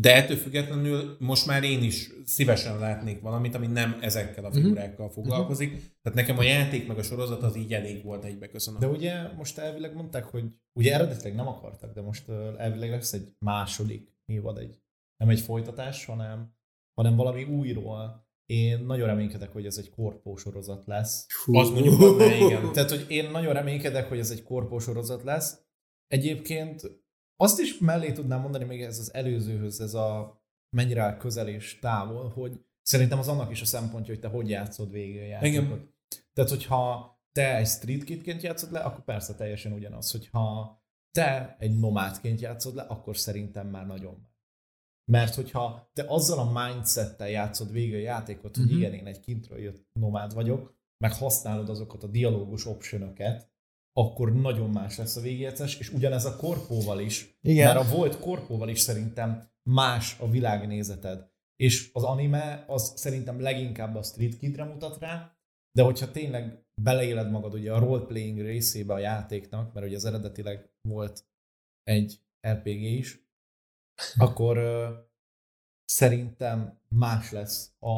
De ettől függetlenül most már én is szívesen látnék valamit, ami nem ezekkel a figurákkal foglalkozik. Tehát nekem a játék meg a sorozat az így elég volt egybe, köszönöm. De ugye most elvileg mondták, hogy ugye eredetileg nem akartak, de most elvileg lesz egy második évad, egy, nem egy folytatás, hanem, hanem valami újról. Én nagyon reménykedek, hogy ez egy korpó sorozat lesz. Az mondjuk benne, igen. Tehát, hogy én nagyon reménykedek, hogy ez egy korpó sorozat lesz. Egyébként azt is mellé tudnám mondani még ez az előzőhöz, ez a mennyire áll közel és távol, hogy szerintem az annak is a szempontja, hogy te hogy játszod végig a játékot. Igen. Tehát, hogyha te egy street kidként játszod le, akkor persze teljesen ugyanaz. Hogyha te egy nomádként játszod le, akkor szerintem már nagyon. Mert hogyha te azzal a mindsettel játszod végig a játékot, hogy Mhm. igen, én egy kintről jött nomád vagyok, meg használod azokat a dialógus optionokat, akkor nagyon más lesz a végjegyzés, és ugyanez a korpóval is, Igen. mert a volt korpóval is szerintem más a világnézeted. És az anime az szerintem leginkább a Street Kidre mutat rá, de hogyha tényleg beleéled magad ugye a roleplaying részébe a játéknak, mert ugye az eredetileg volt egy RPG is, akkor ö, szerintem más lesz. A,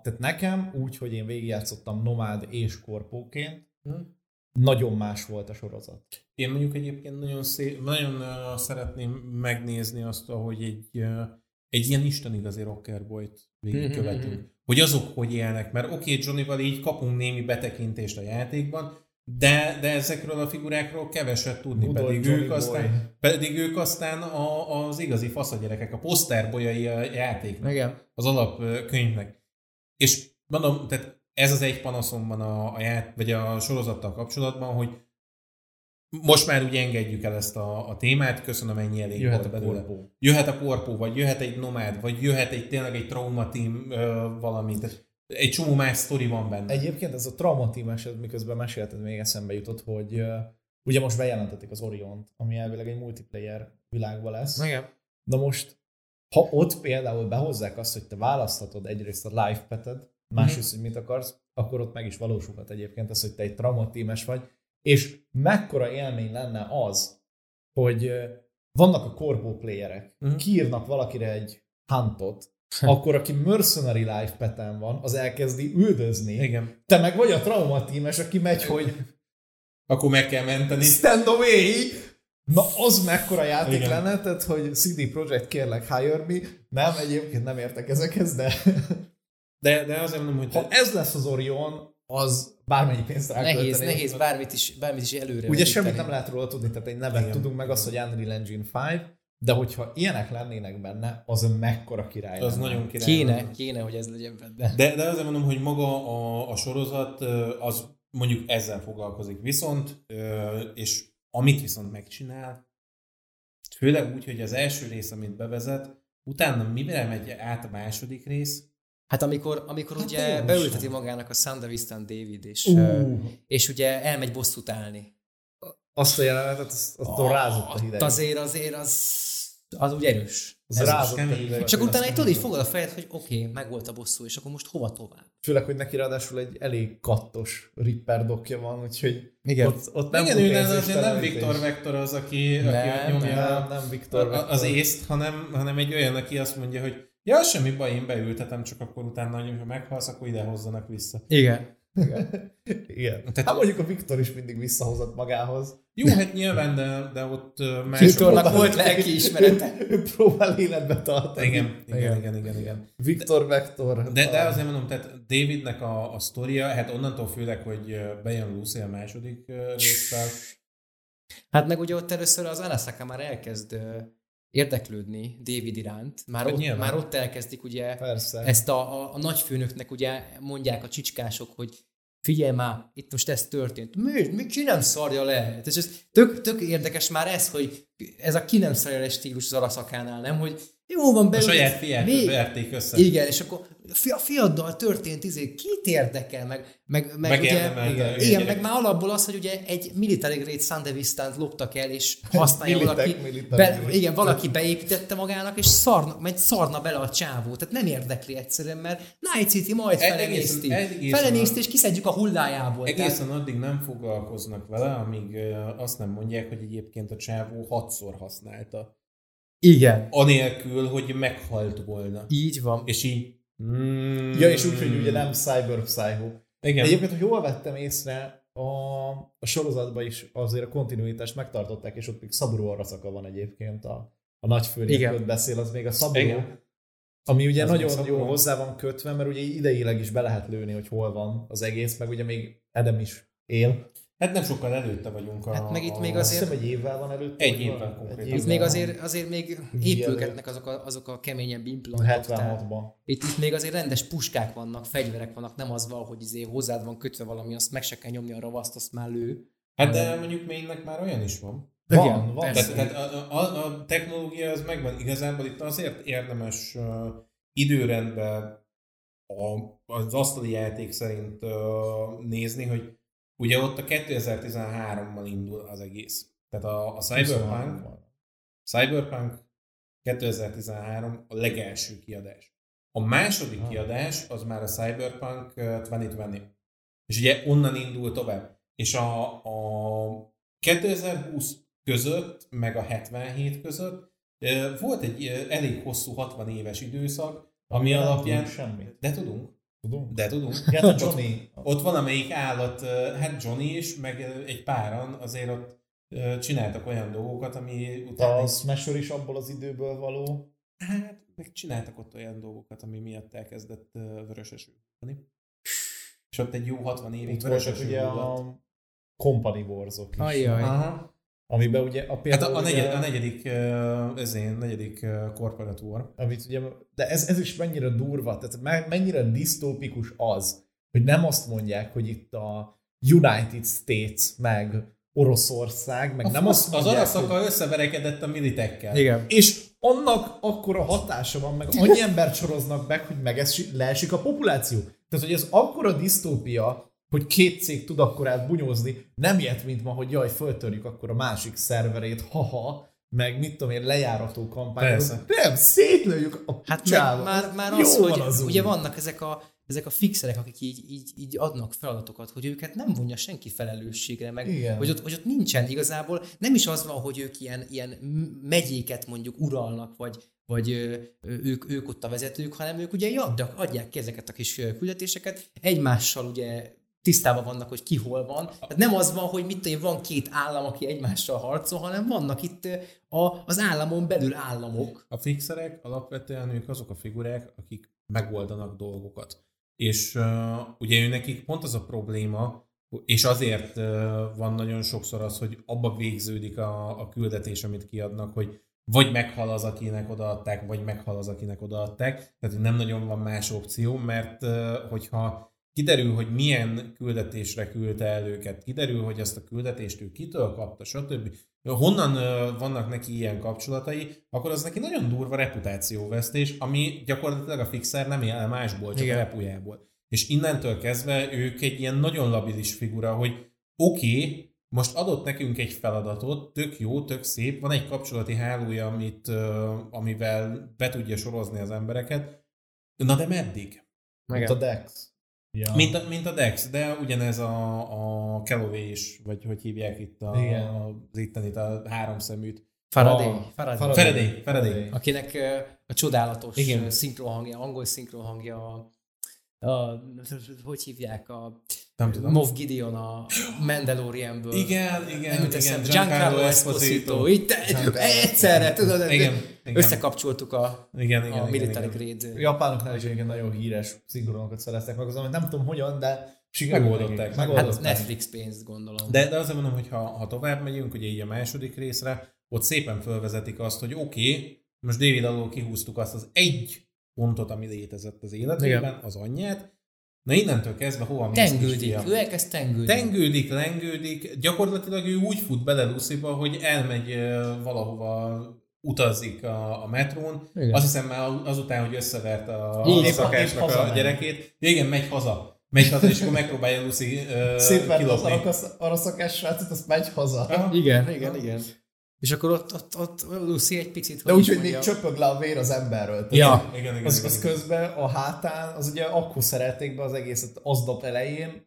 tehát nekem úgy, hogy én végigjátszottam nomád és korpóként, Hm. Nagyon más volt a sorozat. Én mondjuk egyébként nagyon, szép, nagyon uh, szeretném megnézni azt, hogy egy, uh, egy ilyen Isten igazi rockerboyt végigkövetünk. hogy azok hogy élnek, mert oké, okay, Johnnyval így kapunk némi betekintést a játékban, de, de ezekről a figurákról keveset tudni, Rudolph pedig Johnny ők, Boy. aztán, pedig ők aztán a, az igazi faszagyerekek, a poszterbolyai a játéknak Igen. az alapkönyvnek. És mondom, tehát ez az egy panaszom van a, a, ját, vagy a sorozattal kapcsolatban, hogy most már úgy engedjük el ezt a, a témát, köszönöm, ennyi elég Jöhet volt a belőle. korpó. Jöhet a korpó, vagy jöhet egy nomád, vagy jöhet egy tényleg egy trauma team ö, valami. Tehát egy csomó más sztori van benne. Egyébként ez a trauma team eset, miközben mesélted, még eszembe jutott, hogy uh, ugye most bejelentették az Oriont, ami elvileg egy multiplayer világban lesz. Igen. Na most, ha ott például behozzák azt, hogy te választhatod egyrészt a life peted, másrészt, hogy mit akarsz, akkor ott meg is valósulhat egyébként az, hogy te egy trauma teames vagy, és mekkora élmény lenne az, hogy vannak a korpó playerek, Mhm. kiírnak valakire egy huntot, akkor aki mercenary life peten van, az elkezdi üldözni. Igen. Te meg vagy a trauma teames, aki megy, hogy Akkor meg kell menteni. stand away! Na, az mekkora játék Igen. lenne, tehát, hogy CD Projekt kérlek hire me. Nem, egyébként nem értek ezekhez, de De, de azért mondom, hogy ha ez lesz az Orion, az bármennyi pénzt rákölteni. Nehéz, nehéz bármit is, bármit is előre Ugye semmit nem lehet róla tudni, tehát egy nevet Igen. tudunk meg, azt, hogy Unreal Engine 5, de hogyha ilyenek lennének benne, az mekkora király Az lenne. nagyon király. Kéne, kéne, hogy ez legyen benne. De, de azért mondom, hogy maga a, a sorozat az mondjuk ezzel foglalkozik. Viszont, és amit viszont megcsinál, főleg úgy, hogy az első rész, amit bevezet, utána mivel megy át a második rész, Hát amikor, amikor Hát ugye beülteti magának a Sandavistan David, és, uh. és ugye elmegy bosszút állni. azt a jelenetet, azt, azt oh, rázott a hideg. azért, azért az, az úgy erős. Az ez rázott a kemény. hideg. És akkor azt utána egy tudod, így fogod a fejed, hogy oké, okay, meg volt a bosszú, és akkor most hova tovább? Főleg, hogy neki ráadásul egy elég kattos Ripper dokja van, úgyhogy Igen. ott, ott nem igen, ő nem, azért nem. Viktor Vektor az, aki, Nem, aki nyomja Nem, nem Viktor a, a, az Vektor. észt, hanem, hanem egy olyan, aki azt mondja, hogy ja, semmi baj, én beültetem, csak akkor utána, ha meghalsz, akkor ide hozzanak vissza. Igen. Igen. Tehát- Hát mondjuk a Viktor is mindig visszahozott magához. Jó, hát nyilván, de, de ott ö, mások... Viktornak volt lelkiismerete. Ő próbál életbe tartani. Igen, igen, igen, igen, igen. Viktor Vektor. De, de azért mondom, tehát Davidnek a, a sztoria, hát onnantól főleg, hogy bejön Lucy a második résztel. Hát meg ugye ott először az Anasaka már elkezd érdeklődni David iránt. Már, Hát ott, nyilván. már ott elkezdik ugye Persze. ezt a, a, a nagyfőnöknek ugye mondják a csicskások, hogy figyelj már, itt most ez történt. Mi, mi ki nem szarja le? És ez tök, tök érdekes már ez, hogy ez a ki nem szarja le stílus az Araszakánál, nem? Hogy jó van A belül. saját fiát mi- verték össze. Igen, és akkor a fi- a fiaddal történt, izé, kit érdekel, meg, meg, meg ugye, Megérdemelte igen, igen, gyerek. meg már alapból az, hogy ugye egy military grade Sandevistant loptak el, és használja valaki, be, igen, valaki beépítette magának, és szarna, megy szarna bele a csávó. Tehát nem érdekli egyszerűen, mert Night City majd E- felenézti. Felenézti, a- és kiszedjük a hullájából. Egészen addig nem foglalkoznak vele, amíg azt nem mondják, hogy egyébként a csávó hatszor használta. Igen. Anélkül, hogy meghalt volna. Így van. És így... Mm, Ja, és úgy, hogy ugye nem Cyber Psycho. Igen. Egyébként, hogy jól vettem észre, a, a sorozatban is azért a kontinuitást megtartották, és ott még Szaburó Araszaka van egyébként a, a nagyfőnök, Igen. ott beszél, az még a Szaburó, Igen. ami ugye Az nagyon jó hozzá van kötve, mert ugye ideileg is be lehet lőni, hogy hol van az egész, meg ugye még Edem is él. Hát nem sokkal előtte vagyunk a... Hát meg itt még Azt azért- hiszem egy évvel van előtt. Egy évvel konkrétan. Itt még azért, azért még épülgetnek azok a, azok a keményebb implantok. tehát- 76-ban. Itt, itt még azért rendes puskák vannak, fegyverek vannak, nem az van, hogy izé hozzád van kötve valami, azt meg se kell nyomni a ravaszt, azt már lő. Hát de mondjuk mainnek már olyan is van. Van, Igen, van. persze. Tehát, tehát a, a, a technológia az megvan. Igazából itt azért érdemes uh, időrendben a, az asztali játék szerint uh, nézni, hogy ugye ott a 2013-mal indul az egész. Tehát a, a Cyberpunk, Cyberpunk 2013 a legelső kiadás. A második Ah. kiadás az már a Cyberpunk uh, 2020. És ugye onnan indul tovább. És a, a 2020 között, meg a 77 között ö, volt egy ö, elég hosszú 60 éves időszak, ami Nem alapján... semmit. De tudunk, Tudunk? de tudunk. Hát a Johnny. Ott valamelyik állat, ö, hát Johnny is, meg egy páran azért ott csináltak olyan dolgokat, ami utána... A Smasher is abból az időből való. Hát, meg csináltak ott olyan dolgokat, ami miatt elkezdett ö, vöröseső. És ott egy jó 60 évig vöröseső ugye a Company Wars-ok is. Ajjaj. Aha. Amiben ugye a Hát például a, a, ugye, negyed, a negyedik, ezén, negyedik Corporate War. amit ugye, de ez, ez is mennyire durva, tehát me- mennyire disztópikus az, hogy nem azt mondják, hogy itt a United States, meg Oroszország, meg nem azt az mondják, araszaka hogy, összeverekedett a militekkel. Igen. és annak akkora hatása van, meg annyi embert soroznak meg, hogy meg leesik a populáció. Tehát, hogy ez akkora disztópia, hogy két cég tud akkor átbunyózni, nem ilyet, mint ma, hogy jaj, föltörjük akkor a másik szerverét, haha, meg mit tudom én, lejárató kampány. Persze. Nem, szétlőjük a Hát meg, már, már Jó az, van hogy az úgy. ugye vannak ezek a, ezek a fixerek, akik így, így, így adnak feladatokat, hogy őket nem vonja senki felelősségre, meg Igen. hogy ott, hogy ott nincsen igazából, nem is az van, hogy ők ilyen, ilyen megyéket mondjuk uralnak, vagy, vagy ők, ők ott a vezetők, hanem ők ugye adják, adják ki ezeket a kis küldetéseket, egymással ugye tisztában vannak, hogy ki hol van. Tehát nem az van, hogy mit tudom, van két állam, aki egymással harcol, hanem vannak itt a, az államon belül államok. A fixerek alapvetően ők azok a figurák, akik megoldanak dolgokat. És uh, ugye ő nekik pont az a probléma, és azért uh, van nagyon sokszor az, hogy abba végződik a, a küldetés, amit kiadnak, hogy vagy meghal az, akinek odaadták, vagy meghal az, akinek odaadták. Tehát nem nagyon van más opció, mert hogyha kiderül, hogy milyen küldetésre küldte el őket, kiderül, hogy azt a küldetést ő kitől kapta, stb. Honnan vannak neki ilyen kapcsolatai, akkor az neki nagyon durva reputációvesztés, ami gyakorlatilag a fixer nem él másból, csak Igen. a repujából. És innentől kezdve ők egy ilyen nagyon labilis figura, hogy oké, okay, most adott nekünk egy feladatot, tök jó, tök szép, van egy kapcsolati hálója, amit, amivel be tudja sorozni az embereket, na de meddig? Meg a Dex. Ja. Mint, a, mint a Dex, de ugyanez a, a Callaway is, vagy hogy hívják itt a, Igen. az itt a három szeműt. Faraday. A, Faraday. Faraday. Faraday. Akinek a csodálatos Igen. szinkronhangja, angol szinkronhangja a, hogy hívják a nem tudom. Moff Gideon a Mandalorianből. Igen, igen, nem igen. Giancarlo Esposito. Itt egyszerre, tudod, igen, igen. összekapcsoltuk a, igen, igen, a military igen, grade. Japánoknál is igen nagyon híres szinkronokat szereztek meg, azon, nem tudom hogyan, de Megoldották. megoldották. Hát Netflix pénzt gondolom. De, de azért mondom, hogy ha, ha tovább megyünk, ugye így a második részre, ott szépen felvezetik azt, hogy oké, okay, most David alól kihúztuk azt az egy pontot, ami létezett az életében, Igen. az anyját. Na innentől kezdve hova mész Tengődik, ő elkezd tengődni. Tengődik, lengődik, gyakorlatilag ő úgy fut bele Lucyba, hogy elmegy valahova utazik a, a metrón. Igen. Azt hiszem már azután, hogy összevert a szakásnak a gyerekét. Igen, megy haza. Megy haza, és akkor megpróbálja Lucy uh, Szépen az arra szakás srácot, azt megy haza. Aha. Igen, igen, igen. És akkor ott, ott, ott Lucy egy picit... De úgy, hogy még csöpög le a vér az emberről. ja. Igen, igen, az, az közben a hátán, az ugye akkor szerették be az egészet aznap elején,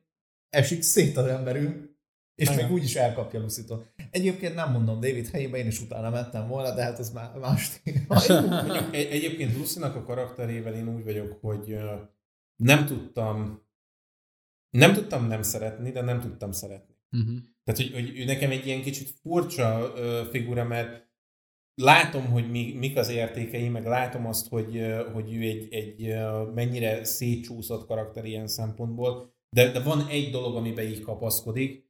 esik szét az emberünk, és még úgy is elkapja lucy -tól. Egyébként nem mondom, David helyében én is utána mentem volna, de hát ez már más Egyébként lucy a karakterével én úgy vagyok, hogy nem tudtam nem tudtam nem szeretni, de nem tudtam szeretni. Uh-huh. Tehát, hogy, hogy ő nekem egy ilyen kicsit furcsa figura, mert látom, hogy mi, mik az értékei, meg látom azt, hogy, hogy ő egy, egy mennyire szétcsúszott karakter ilyen szempontból, de, de van egy dolog, amiben így kapaszkodik,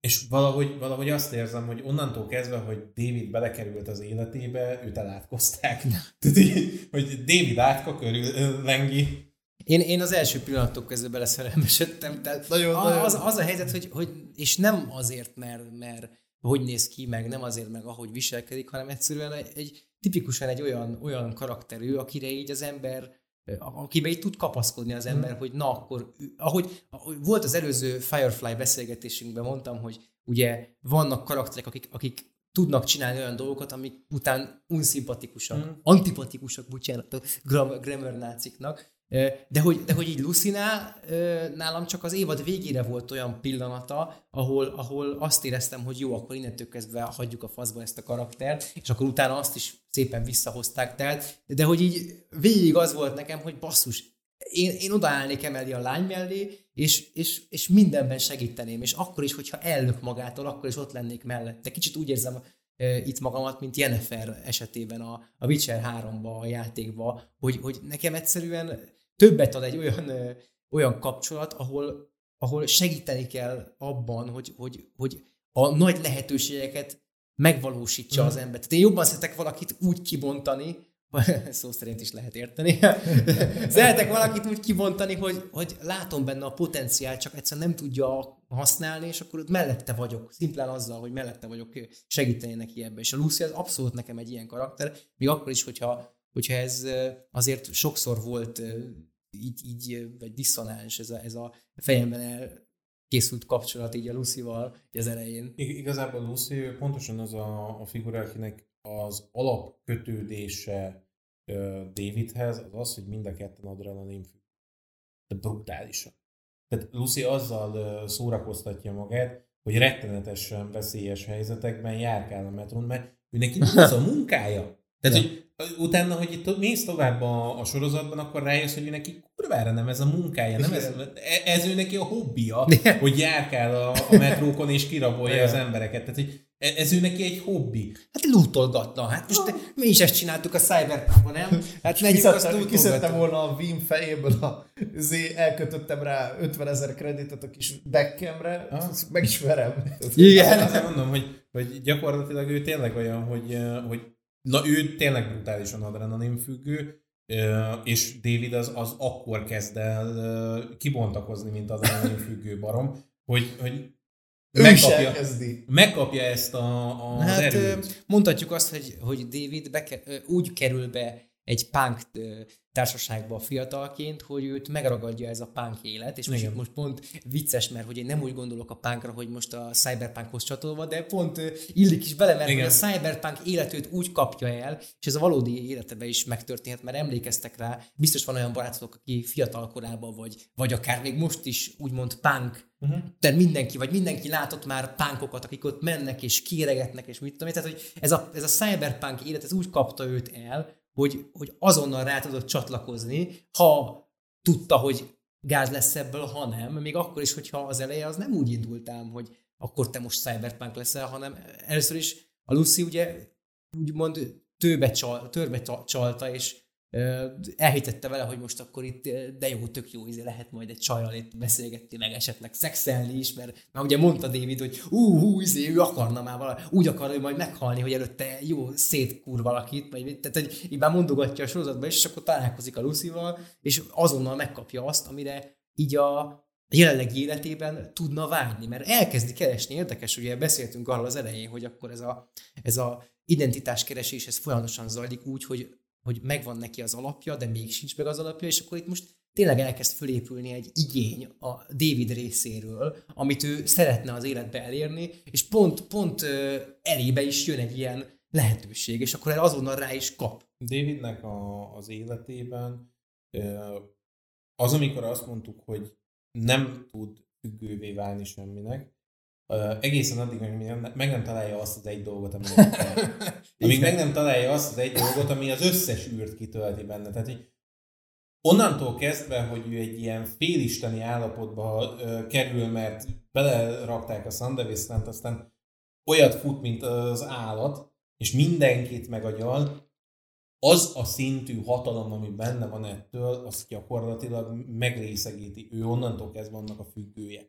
és valahogy, valahogy azt érzem, hogy onnantól kezdve, hogy David belekerült az életébe, őt elátkozták. Tehát így, hogy David átka körül lengi, én, én az első pillanatok közben beleszerelmesedtem. Tehát nagyon, az, nagyon. Az, az a helyzet, hogy, hogy, és nem azért, mert, mert hogy néz ki, meg nem azért, meg ahogy viselkedik, hanem egyszerűen egy, egy tipikusan egy olyan, olyan karakterű, akire így az ember akiben így tud kapaszkodni az ember, hmm. hogy na akkor, ahogy, ahogy volt az előző Firefly beszélgetésünkben, mondtam, hogy ugye vannak karakterek, akik, akik tudnak csinálni olyan dolgokat, amik után unszimpatikusak, hmm. antipatikusak, bocsánat, grammar náciknak, de hogy, de hogy így Lucinál nálam csak az évad végére volt olyan pillanata, ahol, ahol azt éreztem, hogy jó, akkor innentől kezdve hagyjuk a faszba ezt a karaktert, és akkor utána azt is szépen visszahozták. Tehát, de hogy így végig az volt nekem, hogy basszus, én, én odaállnék emeli a lány mellé, és, és, és mindenben segíteném, és akkor is, hogyha ellök magától, akkor is ott lennék mellette. Kicsit úgy érzem itt magamat, mint Jennifer esetében a, a Witcher 3-ba, a játékba, hogy, hogy nekem egyszerűen többet ad egy olyan, olyan kapcsolat, ahol, ahol segíteni kell abban, hogy, hogy, hogy a nagy lehetőségeket megvalósítsa mm. az ember. Tehát én jobban szeretek valakit úgy kibontani, szó szerint is lehet érteni. Szeretek valakit úgy kibontani, hogy, hogy látom benne a potenciál, csak egyszerűen nem tudja használni, és akkor mellette vagyok. Szimplán azzal, hogy mellette vagyok, segíteni neki ebbe. És a Lucy az abszolút nekem egy ilyen karakter, még akkor is, hogyha, hogyha ez azért sokszor volt így, így vagy diszonáns ez a, ez a fejemben el készült kapcsolat így a Lucy-val az elején. Igazából Lucy pontosan az a, a figura, akinek az alapkötődése Davidhez az az, hogy mind a ketten adrenalin függ. De brutálisan. Tehát Lucy azzal szórakoztatja magát, hogy rettenetesen veszélyes helyzetekben járkál a metrón, mert ő neki az a munkája. Tehát, ja. hogy utána, hogy itt mész tovább a, a sorozatban, akkor rájössz, hogy neki kurvára nem ez a munkája, nem ez, e, ez ő neki a hobbija, hogy járkál a, a metrókon és kirabolja az embereket. Tehát, hogy e, ez ő neki egy hobbi. Hát lootolgatna. Hát most mi is ezt csináltuk a Cyberpunkban, nem? Hát legyünk azt Kiszedtem volna a Vim fejéből a Z, elkötöttem rá 50 ezer kreditet a kis deckemre, ah. meg is verem. Igen. Azért mondom, hogy, hogy gyakorlatilag ő tényleg olyan, hogy, hogy Na ő tényleg brutálisan adrenalin függő, és David az, az akkor kezd el kibontakozni, mint adrenalin függő barom, hogy, hogy megkapja, megkapja ezt a, a hát, erőt. Mondhatjuk azt, hogy, hogy David beke, úgy kerül be egy punk társaságba fiatalként, hogy őt megragadja ez a punk élet, és most, most pont vicces, mert hogy én nem úgy gondolok a punkra, hogy most a cyberpunkhoz csatolva, de pont illik is bele, mert hogy a cyberpunk életőt úgy kapja el, és ez a valódi életebe is megtörténhet, mert emlékeztek rá, biztos van olyan barátok, aki fiatal korában vagy, vagy akár még most is úgymond punk Uh-huh. Tehát mindenki, vagy mindenki látott már pánkokat, akik ott mennek és kéregetnek, és mit tudom én. Tehát, hogy ez a, ez a cyberpunk élet, ez úgy kapta őt el, hogy, hogy azonnal rá tudott csatlakozni, ha tudta, hogy gáz lesz ebből, ha nem, még akkor is, hogyha az eleje az nem úgy indultám, hogy akkor te most cyberpunk leszel, hanem először is a Lucy ugye úgymond tőbe csal, törbe csalta, és elhitette vele, hogy most akkor itt de jó, tök jó, izé lehet majd egy csajjal itt beszélgetni, meg esetleg szexelni is, mert, mert ugye mondta David, hogy ú, hú, izé, ő akarna már valami, úgy akar hogy majd meghalni, hogy előtte jó szétkur valakit, vagy, tehát hogy így már mondogatja a sorozatban, és akkor találkozik a Lucy-val, és azonnal megkapja azt, amire így a jelenlegi életében tudna vágyni, mert elkezdi keresni, érdekes, ugye beszéltünk arról az elején, hogy akkor ez a, ez a identitáskeresés, ez folyamatosan zajlik úgy, hogy hogy megvan neki az alapja, de még sincs meg az alapja, és akkor itt most tényleg elkezd fölépülni egy igény a David részéről, amit ő szeretne az életbe elérni, és pont, pont elébe is jön egy ilyen lehetőség, és akkor azonnal rá is kap. Davidnek a, az életében az, amikor azt mondtuk, hogy nem tud függővé válni semminek, egészen addig, amíg meg nem találja azt az egy dolgot, ami amíg meg nem találja azt az egy dolgot, ami az összes űrt kitölti benne. Tehát, hogy onnantól kezdve, hogy ő egy ilyen félisteni állapotba uh, kerül, mert belerakták a Sandevistant, aztán olyat fut, mint az állat, és mindenkit megagyal, az a szintű hatalom, ami benne van ettől, az gyakorlatilag megrészegíti. Ő onnantól kezdve annak a függője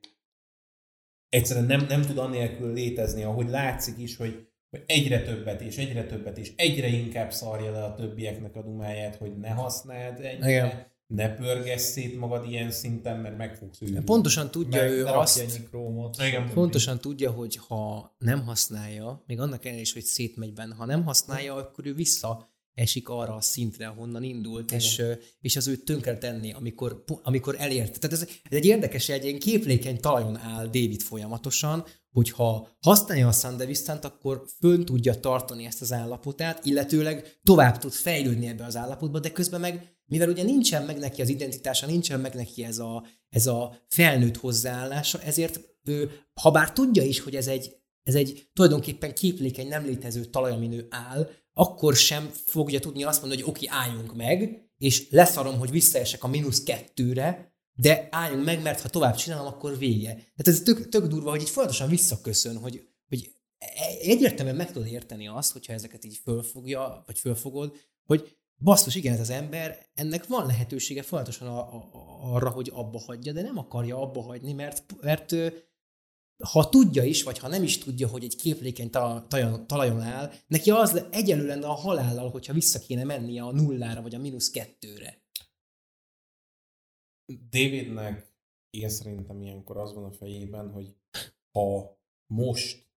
egyszerűen nem, nem tud annélkül létezni, ahogy látszik is, hogy, hogy egyre többet és egyre többet és egyre inkább szarja le a többieknek a dumáját, hogy ne használd egyre, Igen. ne pörgess szét magad ilyen szinten, mert meg fogsz ülni. Pontosan tudja meg, ő azt, krómot, Igen. pontosan tudja, hogy ha nem használja, még annak ellenére is, hogy szétmegy benne, ha nem használja, akkor ő vissza esik arra a szintre, ahonnan indult, és, és az őt tönkre tenni, amikor, amikor elért. Tehát ez, ez egy érdekes, egy ilyen képlékeny talajon áll David folyamatosan, hogyha használja a Sandevistant, akkor fönn tudja tartani ezt az állapotát, illetőleg tovább tud fejlődni ebbe az állapotba, de közben meg, mivel ugye nincsen meg neki az identitása, nincsen meg neki ez a, ez a felnőtt hozzáállása, ezért ő, ha bár tudja is, hogy ez egy, ez egy tulajdonképpen képlékeny, nem létező talaj, amin ő áll, akkor sem fogja tudni azt mondani, hogy oké, álljunk meg, és leszarom, hogy visszaesek a mínusz kettőre, de álljunk meg, mert ha tovább csinálom, akkor vége. Tehát ez tök, tök durva, hogy így folyamatosan visszaköszön, hogy, hogy egyértelműen meg tudod érteni azt, hogyha ezeket így fölfogja, vagy fölfogod, hogy basszus, igen, ez az ember, ennek van lehetősége folyamatosan a, a, arra, hogy abba hagyja, de nem akarja abba hagyni, mert, mert ha tudja is, vagy ha nem is tudja, hogy egy képlékeny talajon, áll, neki az egyelő lenne a halállal, hogyha vissza kéne mennie a nullára, vagy a mínusz kettőre. Davidnek én szerintem ilyenkor az van a fejében, hogy ha most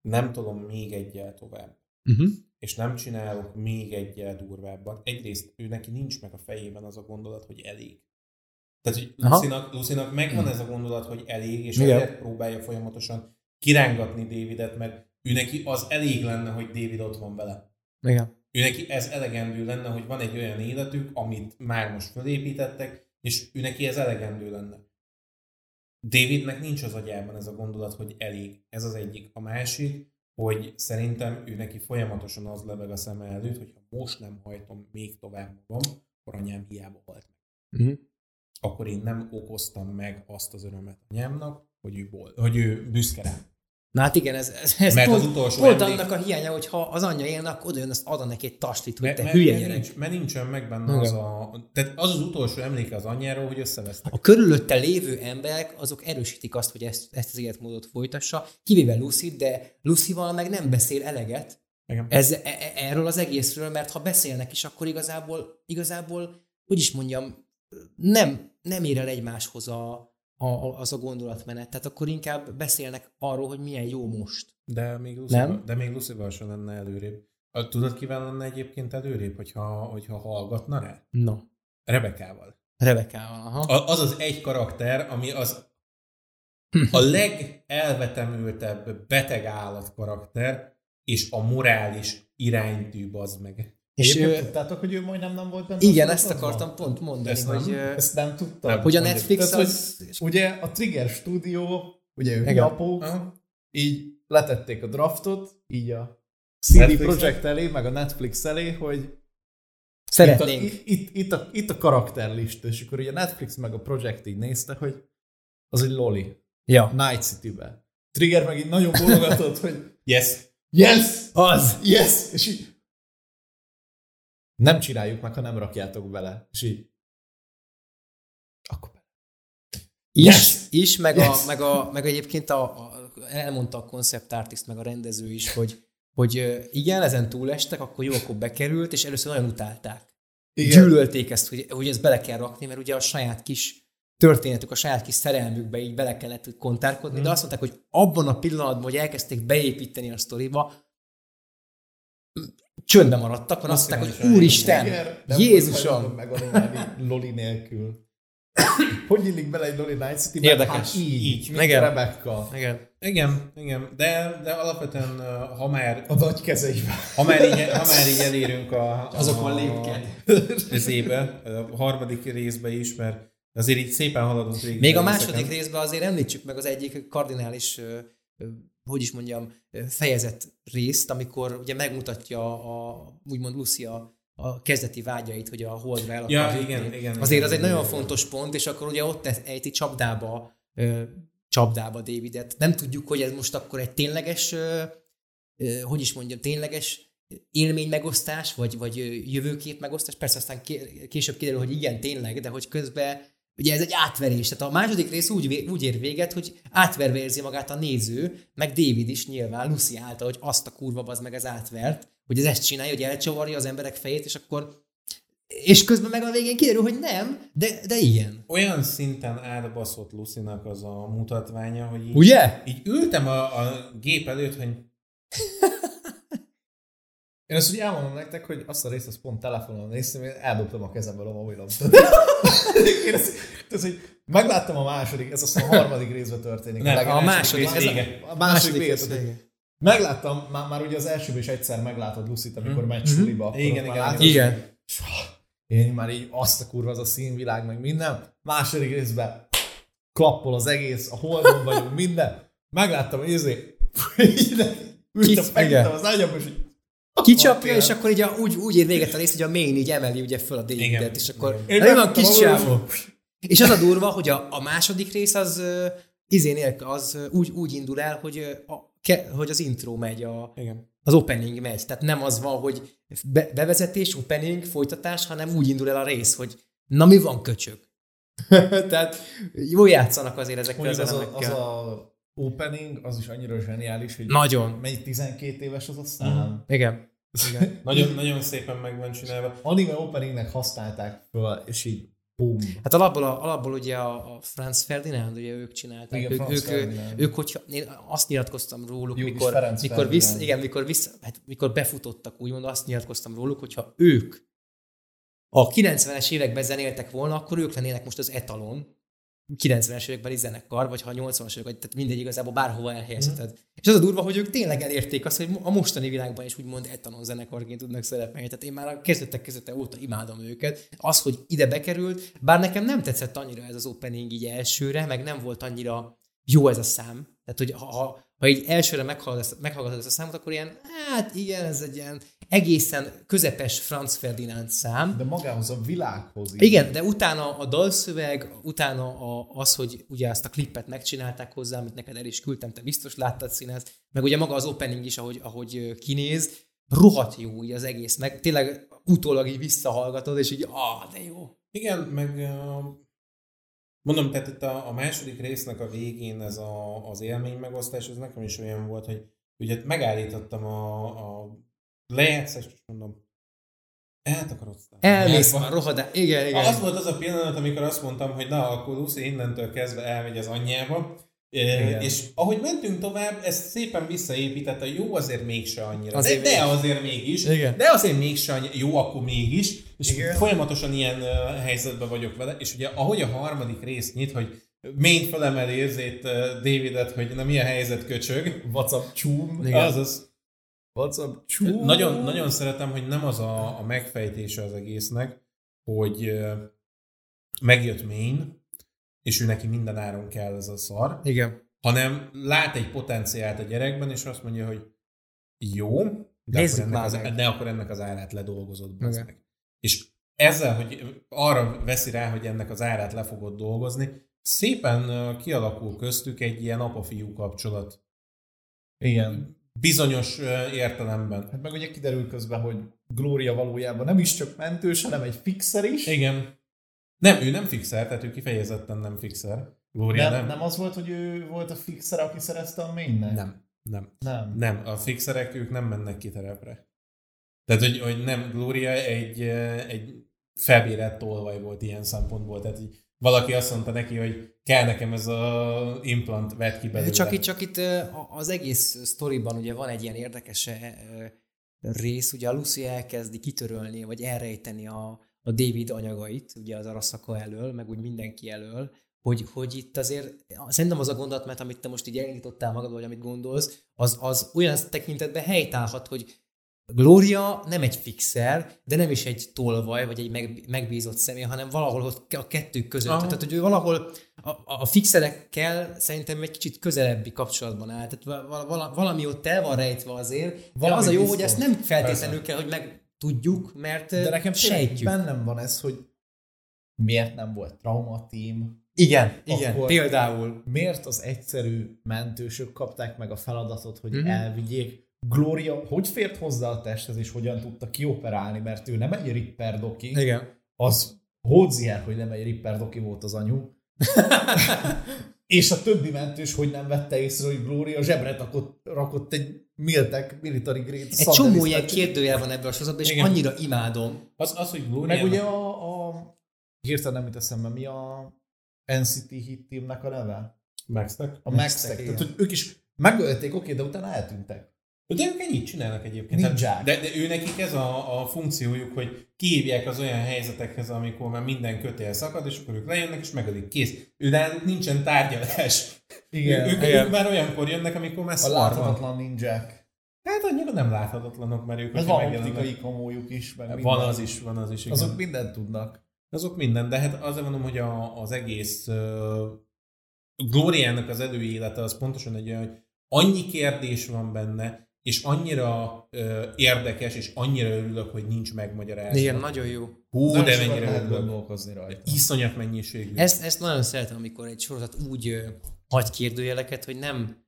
nem tudom még egyel tovább, uh-huh. és nem csinálok még egyel durvábbat, egyrészt ő neki nincs meg a fejében az a gondolat, hogy elég. Tehát, hogy Lucinak, Lucinak megvan ez a gondolat, hogy elég, és ezért próbálja folyamatosan kirángatni Davidet, mert ő neki az elég lenne, hogy David ott van vele. Igen. Ő neki ez elegendő lenne, hogy van egy olyan életük, amit már most felépítettek, és ő neki ez elegendő lenne. Davidnek nincs az agyában ez a gondolat, hogy elég. Ez az egyik. A másik, hogy szerintem ő neki folyamatosan az lebeg a szeme előtt, hogy ha most nem hajtom még tovább magam, akkor anyám hiába halt meg. Uh-huh akkor én nem okoztam meg azt az örömet anyámnak, hogy ő, bol, hogy ő büszke rám. Na hát igen, ez, ez, ez mert pont, az utolsó pont emlék... annak a hiánya, hogy ha az anyja élne, akkor oda jön, azt ad neki egy tastit, hogy te hülye mert, nincs, mert nincsen meg benne az a... Tehát az az utolsó emléke az anyjáról, hogy összevesztek. A körülötte lévő emberek, azok erősítik azt, hogy ezt, ezt az életmódot folytassa, kivéve Lucy, de Lucy-val meg nem beszél eleget, Igen. Ez, e- e- erről az egészről, mert ha beszélnek is, akkor igazából, igazából hogy is mondjam, nem, nem ér el egymáshoz a, a, a- az a gondolatmenet. Tehát akkor inkább beszélnek arról, hogy milyen jó most. De még Lucival, Nem? de még Lucival sem lenne előrébb. Tudod, kivel lenne egyébként előrébb, hogyha, hogyha hallgatna rá? No. Rebekával. Rebekával, aha. A- Az az egy karakter, ami az a legelvetemültebb beteg állat karakter, és a morális iránytű az meg. És ő, tudtátok, hogy ő majdnem nem volt benne? igen, ezt akartam pont mondani, Ezt nem? hogy, Ezt nem tudtam. Nem. hogy a. Netflix Tehát, az... Ugye a Trigger Studio, ugye ő Igen. japó, Aha. így letették a draftot, így a CD Netflixre? Projekt elé, meg a Netflix elé, hogy Szeretnénk. Itt a, itt, itt, a, itt a karakterlista, és akkor ugye a Netflix meg a Project így nézte, hogy az egy loli. Ja. Night City-be. Trigger meg így nagyon bologatott, hogy Yes. yes, Az. yes, és így nem csináljuk meg, ha nem rakjátok bele. És így akkor bele. Is, Yes! is meg, Yes! a, meg, a, meg egyébként a, a, elmondta a concept artist, meg a rendező is, hogy, hogy igen, ezen túlestek, akkor jó, akkor bekerült, és először nagyon utálták. Igen. Gyűlölték ezt, hogy, hogy ezt bele kell rakni, mert ugye a saját kis történetük, a saját kis szerelmükbe így bele kellett kontárkodni, mm. de azt mondták, hogy abban a pillanatban, hogy elkezdték beépíteni a sztoriba, csöndbe maradtak, mert azt mondták, hogy úristen, Jézusom! megoldani loli nélkül. hogy illik bele egy Loli Night City-be? Érdekes. Hát így, Így. mint Igen. Rebecca. Igen. Igen, igen, de, de alapvetően, ha már, A nagy kezeivel. ha már, így, ha már így elérünk a, Azokon a, lépkedj. Ezébe, a harmadik részbe is, mert azért így szépen haladunk végig. Még a második részben azért említsük meg az egyik kardinális, hogy is mondjam, ö, fejezet részt, amikor ugye megmutatja a, úgymond Lucia a kezdeti vágyait, hogy a holdra el Ja, igen, igen, Azért igen, az egy igen, nagyon igen. fontos pont, és akkor ugye ott ejti csapdába, ö, csapdába Davidet. Nem tudjuk, hogy ez most akkor egy tényleges, ö, ö, hogy is mondjam, tényleges élmény megosztás, vagy, vagy jövőkép megosztás. Persze aztán ké- később kiderül, hogy igen, tényleg, de hogy közben ugye ez egy átverés. Tehát a második rész úgy, úgy ér véget, hogy átverve érzi magát a néző, meg David is nyilván, Lucy által, hogy azt a kurva az meg ez átvert, hogy ez ezt csinálja, hogy elcsavarja az emberek fejét, és akkor és közben meg a végén kiderül, hogy nem, de, de igen. Olyan szinten átbaszott Lucinak az a mutatványa, hogy így, Ugye? így ültem a, a gép előtt, hogy Én ezt úgy elmondom nektek, hogy azt a részt azt pont telefonon néztem, én eldobtam a kezemből a mobilom. Tehát, én ezt, tehát, hogy megláttam a második, ez azt a harmadik részben történik. Nem, legelső a második rész- vége. A, a második rész vége. Megláttam, már, már ugye az elsőben is egyszer meglátod Lucit, amikor megy suliba. akkor Igen, igen, látod, Igen. Én már így azt a kurva, az a színvilág, meg minden. Második részben klappol az egész, a holdon vagyunk, minden. Megláttam, hogy izé, megütöm igen. az ágyam, és így Kicsapja, és akkor így a, úgy, úgy ér véget a rész, hogy a main így emeli ugye föl a. Davidet, és akkor mi van kis csávó? És az a durva, hogy a, a második rész az ö, izé nélkül, az úgy, úgy indul el, hogy, a, ke, hogy az intro megy, a, igen. az opening megy. Tehát nem az van, hogy be, bevezetés, opening, folytatás, hanem úgy indul el a rész, hogy na mi van köcsög? Tehát jó játszanak azért ezekkel az az a, az elemekkel. a opening, az is annyira zseniális, hogy Nagyon. mennyi 12 éves az a szám. Igen. Igen. Nagyon, nagyon szépen meg van csinálva. Anime openingnek használták föl, és így bum. Hát alapból, a, alapból ugye a, a Franz Ferdinand, ugye ők csinálták. Igen, ők, Franz ők, Ferdinand. ők, hogyha, én azt nyilatkoztam róluk, Jó mikor, Ferenc mikor, Ferdinand. igen, mikor, vissz, hát, mikor befutottak, úgymond azt nyilatkoztam róluk, hogyha ők a 90-es években zenéltek volna, akkor ők lennének most az etalon, 90-es években is zenekar, vagy ha 80-as évek, tehát mindegy igazából bárhova elhelyezheted. Mm. És az a durva, hogy ők tényleg elérték azt, hogy a mostani világban is úgymond etalon zenekarként tudnak szerepelni. Tehát én már a kezdetek kezdete óta imádom őket. Az, hogy ide bekerült, bár nekem nem tetszett annyira ez az opening így elsőre, meg nem volt annyira jó ez a szám. Tehát, hogy ha, ha, ha így elsőre meghallgatod meghallgatod ezt a számot, akkor ilyen, hát igen, ez egy ilyen egészen közepes Franz Ferdinand szám. De magához a világhoz így. Igen, de utána a dalszöveg, utána a, az, hogy ugye ezt a klippet megcsinálták hozzá, amit neked el is küldtem, te biztos láttad színezt, meg ugye maga az opening is, ahogy, ahogy kinéz, rohadt jó így az egész, meg tényleg utólag így visszahallgatod, és így, ah, de jó. Igen, meg mondom, tehát itt a, a második résznek a végén ez a, az élmény megosztás, ez nekem is olyan volt, hogy ugye megállítottam a, a lejátsz, és mondom, eltakarodsz. Elmész már rohadá. Igen, igen. Az volt az a pillanat, amikor azt mondtam, hogy na, akkor Lucy innentől kezdve elmegy az anyjába, igen. És ahogy mentünk tovább, ezt szépen visszaépítette, jó azért mégse annyira, azért de, de azért mégis, Igen. de azért mégse annyira, jó akkor mégis, és Igen. folyamatosan ilyen uh, helyzetben vagyok vele, és ugye ahogy a harmadik rész nyit, hogy ményt felemeli érzét uh, Davidet, hogy na mi a helyzet köcsög. WhatsApp csúm. Azaz. WhatsApp csúm. Nagyon, nagyon szeretem, hogy nem az a, a megfejtése az egésznek, hogy megjött Main, és ő neki minden áron kell ez a szar. Igen. Hanem lát egy potenciált a gyerekben, és azt mondja, hogy jó, de, akkor ennek, az, de akkor ennek az árát ledolgozod. Meg. És ezzel, hogy arra veszi rá, hogy ennek az árát le fogod dolgozni, szépen kialakul köztük egy ilyen apa-fiú kapcsolat. Igen. Bizonyos értelemben. Hát meg ugye kiderül közben, hogy Gloria valójában nem is csak mentős, hanem egy fixer is. Igen. Nem, ő nem fixer, tehát ő kifejezetten nem fixer. Gloria nem, nem. Nem az volt, hogy ő volt a fixer, aki szerezte a mainnek? Nem, nem. Nem. Nem, a fixerek ők nem mennek ki terepre. Tehát, hogy, hogy nem, Gloria egy, egy felbérett tolvaj volt ilyen szempontból. Tehát hogy valaki azt mondta neki, hogy kell nekem ez a implant, vett ki belőle. Csak itt, csak itt az egész sztoriban ugye van egy ilyen érdekes rész, ugye a Lucy elkezdi kitörölni, vagy elrejteni a, a David anyagait, ugye az Arasaka elől, meg úgy mindenki elől, hogy, hogy itt azért, szerintem az a gondolat, mert amit te most így elindítottál magad, vagy amit gondolsz, az, az olyan tekintetben helytállhat, hogy Gloria nem egy fixer, de nem is egy tolvaj, vagy egy meg, megbízott személy, hanem valahol ott a kettő között. Aha. Tehát, hogy ő valahol a, a fixerekkel szerintem egy kicsit közelebbi kapcsolatban áll. Tehát valami ott el van rejtve azért, valami az a jó, biztos. hogy ezt nem feltétlenül Persze. kell, hogy meg tudjuk, mert De nekem sejtjük. bennem van ez, hogy miért nem volt trauma team, igen, igen, például. Miért az egyszerű mentősök kapták meg a feladatot, hogy mm-hmm. elvigyék? Gloria hogy fért hozzá a testhez, és hogyan tudta kioperálni, mert ő nem egy Ripper doki. Igen. Az Hódzier, hogy nem egy Ripper doki volt az anyu. és a többi mentős, hogy nem vette észre, hogy Gloria zsebre rakott, rakott egy Miltek military grade Egy csomó ilyen kérdőjel van ebben a sorozatban, és Igen. annyira imádom. Az, az hogy Gloria... Meg ugye a, a hirtelen nem jut eszembe, mi a NCT Hit teamnek a neve? Maxtek? A Maxtek. Tehát, hogy ők is megölték, oké, de utána eltűntek. De ők ennyit csinálnak egyébként. Ninják. De, de ő nekik ez a, a funkciójuk, hogy kihívják az olyan helyzetekhez, amikor már minden kötél szakad, és akkor ők lejönnek, és megölik. Kész. Ő náluk nincsen tárgyalás. Igen. Ők, igen. ők már olyankor jönnek, amikor már A láthatatlan ninják. Hát annyira nem láthatatlanok, mert ők... Ez van optikai komójuk is, meg minden. Van az is, van az is. Igen. Azok mindent tudnak. Azok minden, de hát azért mondom, hogy a, az egész uh, Glóriának az előélete az pontosan egy olyan, hogy annyi kérdés van benne, és annyira uh, érdekes, és annyira örülök, hogy nincs megmagyarázva. Igen, nagyon jó. Hú, nagyon de mennyire lehet gondolkozni rajta. Iszonyat mennyiségű. Ezt, ezt nagyon szeretem, amikor egy sorozat úgy uh, hagy kérdőjeleket, hogy nem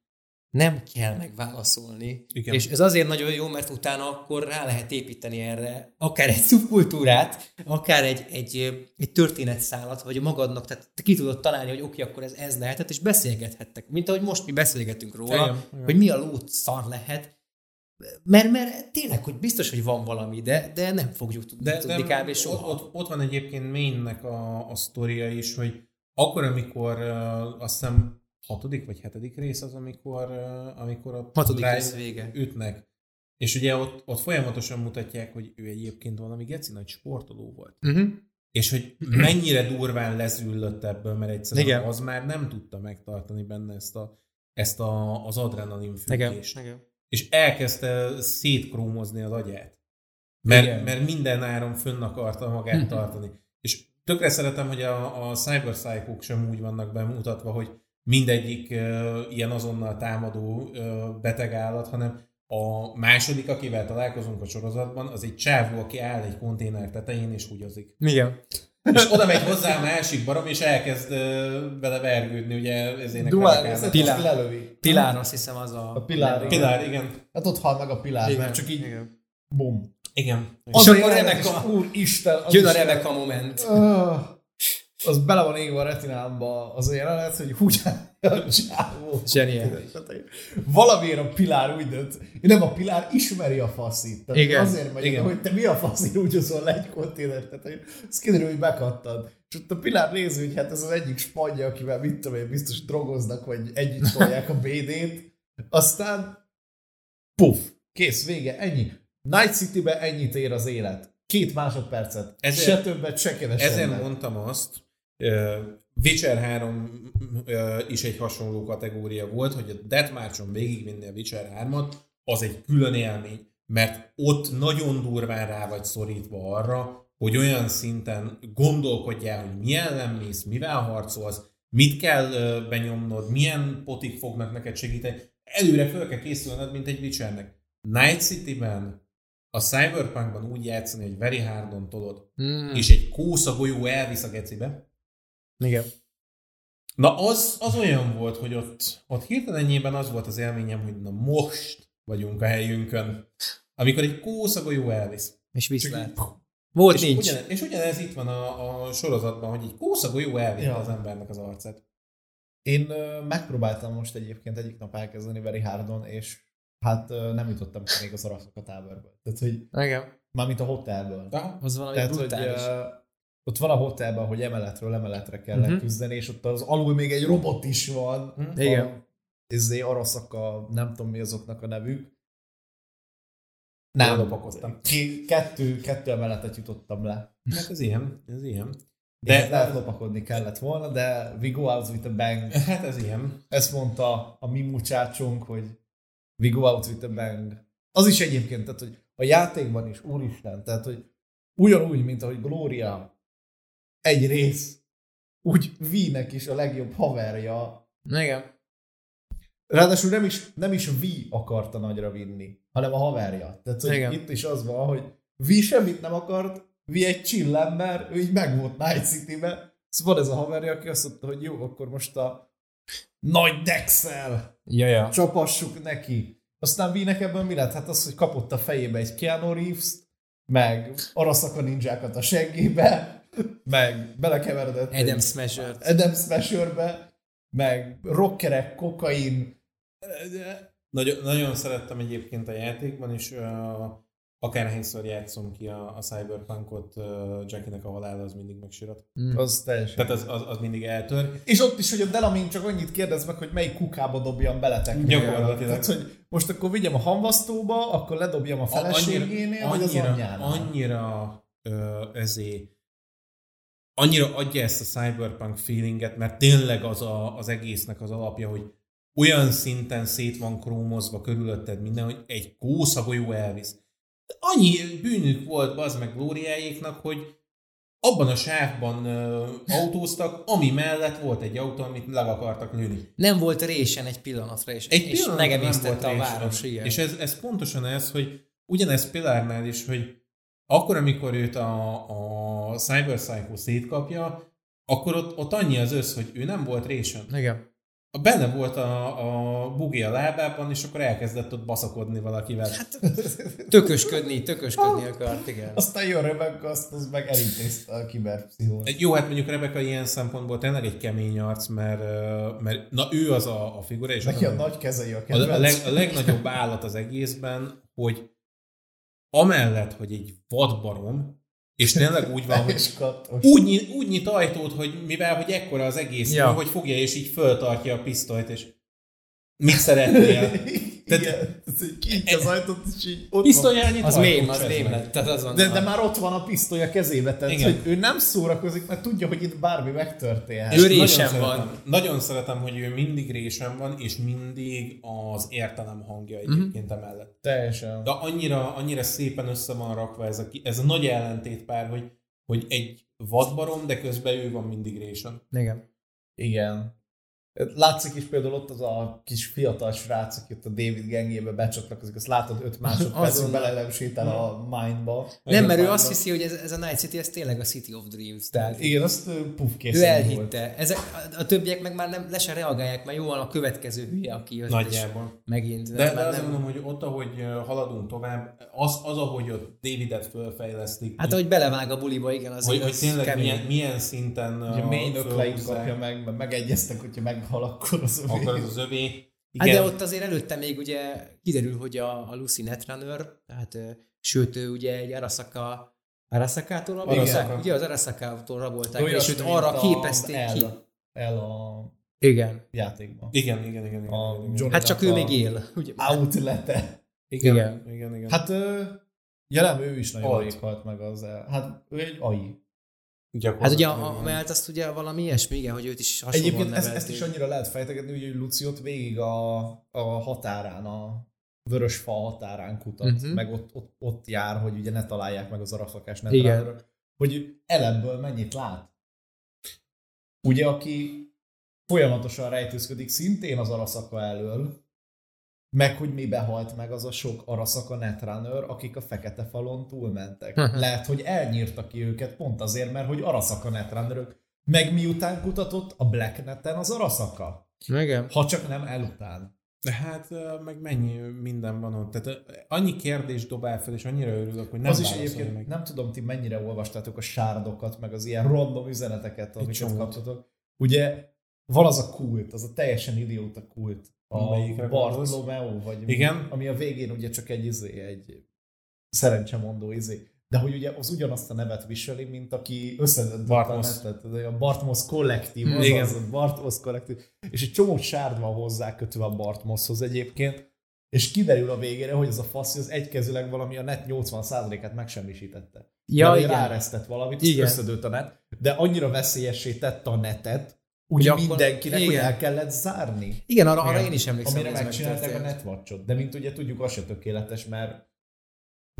nem kell megválaszolni. Igen. És ez azért nagyon jó, mert utána akkor rá lehet építeni erre akár egy szubkultúrát, akár egy, egy, egy történetszálat, vagy magadnak, tehát te ki tudod találni, hogy oké, akkor ez, ez lehetett, és beszélgethettek. Mint ahogy most mi beszélgetünk róla, igen, igen. hogy mi a lót szar lehet, mert, mert tényleg, hogy biztos, hogy van valami, de, de nem fogjuk tudni, de, tudni de kb. soha. Ott, ott, ott van egyébként Mainnek a, a sztoria is, hogy akkor, amikor uh, azt hiszem hatodik vagy hetedik rész az, amikor, amikor a hatodik rész vége. ütnek. És ugye ott, ott folyamatosan mutatják, hogy ő egyébként valami geci nagy sportoló volt. Uh-huh. És hogy mennyire durván lezüllött ebből, mert egyszerűen Igen. az már nem tudta megtartani benne ezt, a, ezt a, az adrenalin függést. Igen. És elkezdte szétkrómozni az agyát. Mert, mert minden áron fönn akarta magát tartani. És tökre szeretem, hogy a, a cyber psycho sem úgy vannak bemutatva, hogy mindegyik uh, ilyen azonnal támadó uh, beteg állat, hanem a második, akivel találkozunk a sorozatban, az egy csávó, aki áll egy konténer tetején és húgyozik. Igen. És oda megy hozzá a másik barom, és elkezd vele vergődni, ugye ezének Duál, ez Pilár. lelövi. Pilár, azt hiszem az a... A Pilár, igen. Pilár, igen. Hát ott hal meg a Pilár, igen. mert csak így igen. bum. Igen. És akkor Rebecca, úr Isten. Jön a Rebecca moment. Uh. Az bele van égve a retinámba az a jelenet, hogy úgy a csávó. Valamiért a Pilár úgy dönt, nem a Pilár ismeri a faszit. Tehát Igen, Azért megy, igen. hogy te mi a faszit úgy hozol le egy konténert. Tehát az kiderül, hogy bekattad. És ott a Pilár nézi, hogy hát ez az egyik spanyja, akivel mit tudom én, biztos drogoznak, vagy együtt tolják a BD-t. Aztán puff, kész, vége, ennyi. Night City-be ennyit ér az élet. Két másodpercet. Ezért- se többet, se kevesebbet. Ezért mondtam azt, Witcher 3 ö, is egy hasonló kategória volt, hogy a Deathmarch-on végigvinni a Witcher 3-at, az egy külön élmény, mert ott nagyon durván rá vagy szorítva arra, hogy olyan szinten gondolkodjál, hogy mi ellen mész, mivel harcolsz, mit kell benyomnod, milyen potik fognak neked segíteni. Előre fel kell készülned, mint egy Witchernek. Night City-ben a Cyberpunkban úgy játszani, hogy very hardon tolod, Mm. és egy kósza golyó elvisz a gecibe. Igen. Na az, az olyan volt, hogy ott, ott hirtelenjében az volt az élményem, hogy na most vagyunk a helyünkön, amikor egy kósza golyó elvisz. És viszlát. Volt És, nincs. ugyanez, és ugyanez itt van a, a sorozatban, hogy egy kósza golyó elvitte Ja. az embernek az arcát. Én ö, megpróbáltam most egyébként egyik nap elkezdeni Very Hardon, és hát ö, nem jutottam még az araszok a táborból. Tehát, hogy Igen. mármint a hotelből. Aha. Az valami Tehát, hogy brutális. Ott van a hotelben, hogy emeletről emeletre kell Mhm. uh-huh. küzdeni, és ott az alul még egy robot is van. Mhm. Igen. Izé, araszak a, nem tudom mi azoknak a nevük. Nem, Lopakodtam. Ki, kettő, kettő emeletet jutottam le. Hát ez ilyen, ez ilyen. De De, lehet lopakodni kellett volna, de we go out with a bang. hát ez ilyen. Ezt mondta a mi mucsácsunk, hogy we go out with a bang. Az is egyébként, tehát, hogy a játékban is, úristen, tehát, hogy ugyanúgy, mint ahogy Gloria egy rész, úgy V-nek is a legjobb haverja. Igen. Ráadásul nem is, nem is V akarta nagyra vinni, hanem a haverja. Tehát, hogy Igen. itt is az van, hogy V semmit nem akart, V egy chill ember, ő így meg volt Night City-be. Szóval van ez a haverja, aki azt mondta, hogy jó, akkor most a nagy Dexel Ja, ja. csapassuk neki. Aztán Vínek ebben mi lett? Hát az, hogy kapott a fejébe egy Keanu reeves meg araszak a ninjákat a seggébe, meg belekeveredett Adam Smasher. Adam Smasherbe, meg rockerek, kokain. Nagyon, nagyon szerettem egyébként a játékban, és uh, akárhányszor játszom ki a, a Cyberpunkot, uh, Jackie-nek a halála az mindig megsirat. Mm. Az teljesen. Tehát az, az, az mindig eltör. És ott is, hogy a Delamin csak annyit kérdez meg, hogy melyik kukába dobjam beletek. Gyakorlatilag. Tehát, hogy most akkor vigyem a hamvasztóba, akkor ledobjam a feleségénél, vagy az annyira, anyjánál. annyira ö, ezé, annyira adja ezt a cyberpunk feelinget, mert tényleg az a, az egésznek az alapja, hogy olyan szinten szét van krómozva körülötted minden, hogy egy kószagolyó elvisz. Annyi bűnük volt az meg glóriájéknak, hogy abban a sávban ö, autóztak, ami mellett volt egy autó, amit le akartak lőni. Nem volt résen egy pillanatra, és, Egy és megemésztette a volt város, igen. És ez, ez pontosan ez, hogy ugyanez Pilárnál is, hogy akkor, amikor őt a, a Cyber Psycho szétkapja, akkor ott, ott annyi az össz, hogy ő nem volt résen. Igen. A benne volt a, a bugi a lábában, és akkor elkezdett ott baszakodni valakivel. Hát, Tökösködni, tökösködni akart, igen. Aztán jön Rebecca, azt az meg elintézte a kiberpszichót. jó, hát mondjuk Rebecca ilyen szempontból tényleg egy kemény arc, mert, mert na ő az a, a figura, és Neki az a nagy kezei a a, kedvenc. a, leg, a legnagyobb állat az egészben, hogy amellett, hogy egy vadbarom, és tényleg úgy van, hogy úgy, nyit, úgy nyit ajtót, hogy mivel, hogy ekkora az egész, ja. hogy fogja és így föltartja a pisztolyt, és mit szeretnél? Igen, ez így az ajtót, és így ott Pisztolyjal nyit Az mém, az mém lett. Tehát az van. De, de már ott van a pisztoly a kezébe, tehát Igen. hogy ő nem szórakozik, mert tudja, hogy itt bármi megtörténhet. Ő szeretem- van. Nagyon szeretem, hogy ő mindig résen van, és mindig az értelem hangja egyébként emellett. Teljesen. De annyira, annyira szépen össze van rakva ez a, ez a nagy ellentétpár, hogy, hogy egy vadbarom, de közben ő van mindig résen. Igen. Igen. Látszik is például ott az a kis fiatal srác, aki ott a David gengébe becsatlakozik, azt látod 5 másodpercig sétál a mindba. Nem, mert ő azt hiszi, hogy ez, ez a Night City, ez tényleg a City of Dreams. Tehát Igen, azt ö, puff ő készen volt. elhitte. Ezek, a, a többiek meg már nem, le se reagálják, mert jó van a következő hülye, aki jött. Nagyjából. Megint. De, de azt mondom, hogy ott, ahogy haladunk tovább, az, az ahogy ott Davidet fölfejlesztik, Hát, ahogy belevág a buliba, igen, az hogy, hogy tényleg kemény. milyen, milyen szinten Ugye ö, main kapja meg, mert megegyeztek, hogyha meghal, akkor az övé. akkor az az övé. Hát de ott azért előtte még ugye kiderül, hogy a, a Lucy Netrunner, tehát sőt ő ugye egy Arasaka Arasakától rabolták, Arasaka. ugye az Arasakától rabolták, Olyasmi, és őt arra a- képezték el, ki. El a Igen. játékban. Igen, igen, igen. igen, A igen, igen. Hát csak ő még él. Ugye? Outlete. igen, igen. igen, igen, igen. Hát, ö, ja nem, ő is nagyon rég halt meg az el. Hát, ő egy AI. Hát ugye a, a mellett azt ugye valami ilyesmi, igen, hogy őt is hasonlóan Egyébként ezt, nevelték. ezt is annyira lehet fejtegetni, hogy Luciot végig a, a határán, a vörös fa határán kutat, uh-huh. meg ott, ott, ott jár, hogy ugye ne találják meg az arafakás ne Igen. találják, hogy elemből mennyit lát. Ugye, aki folyamatosan rejtőzködik szintén az araszaka elől, meg hogy mi behalt meg az a sok araszaka netrunner, akik a fekete falon túlmentek. Lehet, hogy elnyírta ki őket pont azért, mert hogy araszaka netrunnerök. Meg miután kutatott a Blackneten az araszaka. Igen. Ha csak nem elután. De hát meg mennyi minden van ott. Tehát annyi kérdést dobál fel, és annyira örülök, hogy nem az is egyébként, meg. nem tudom, ti mennyire olvastátok a sárdokat, meg az ilyen random üzeneteket, amiket kaptatok. Ugye van az a kult, az a teljesen idióta kult. A? Bartolomeo, vagy Igen. Mi, ami a végén ugye csak egy izé, egy szerencsemondó izé. De hogy ugye az ugyanazt a nevet viseli, mint aki összedöntött a netet. Ez A Bartmosz kollektív, Hmm, az igen. az, a Bartmosz kollektív. És egy csomó sárd van hozzá kötve a Bartmoszhoz egyébként. És kiderül a végére, hogy ez a faszi az egykezőleg valami a net 80%-át megsemmisítette. Ja, Mert igen. ráresztett valamit, igen. összedőlt a net, de annyira veszélyessé tette a netet, úgy Hogy akkor- mindenkinek, igen. el kellett zárni. Igen, arra, arra én is emlékszem, Amire megcsinálták a netwatchot. De mint ugye tudjuk, az se tökéletes, mert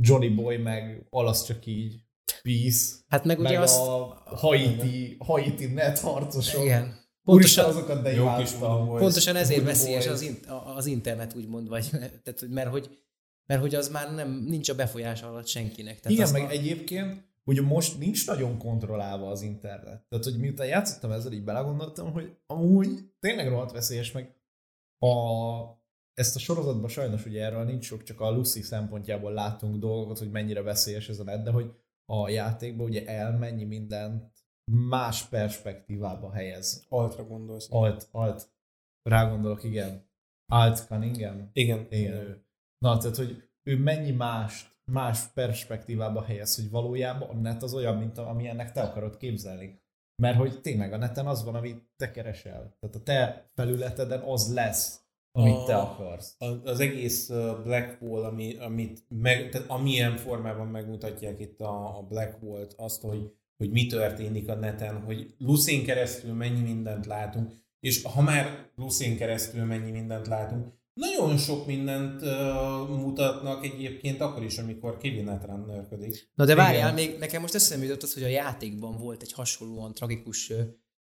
Johnny Boy meg alasz csak így peace, Hát meg ugye meg azt... a Haiti, Haiti net harcosok. Igen. Pontosan azokat de Jó kis Boys. pontosan ezért Good veszélyes az, in, az internet, úgymond, vagy, tehát, mert hogy, mert hogy az már nem, nincs a befolyás alatt senkinek. Tehát Igen, meg a, egyébként, ugye most nincs nagyon kontrollálva az internet. Tehát, hogy miután játszottam ezzel, így belegondoltam, hogy amúgy tényleg rohadt veszélyes, meg a, ezt a sorozatban sajnos ugye erről nincs sok, csak a Lucy szempontjából látunk dolgokat, hogy mennyire veszélyes ez a net, de hogy a játékban ugye elmennyi mindent más perspektívába helyez. Altra gondolsz. Alt, alt, rágondolok, igen. Alt Cunningham? Igen. Igen, ő. Na, tehát, hogy ő mennyi mást, más perspektívába helyez, hogy valójában a net az olyan, mint amilyennek te akarod képzelni. Mert hogy tényleg a neten az van, amit te keresel. Tehát a te felületeden az lesz, amit te A- akarsz. A- Az egész Black Wall, ami, amit meg, tehát amilyen formában megmutatják itt a, a Black Wall-t, azt, hogy, hogy mi történik a neten, hogy Lucin keresztül mennyi mindent látunk, és ha már Lucin keresztül mennyi mindent látunk, nagyon sok mindent uh, mutatnak egyébként akkor is, amikor Kevin netrunnerködik. Na de várjál, Igen. még nekem most eszembe jutott az, hogy a játékban volt egy hasonlóan tragikus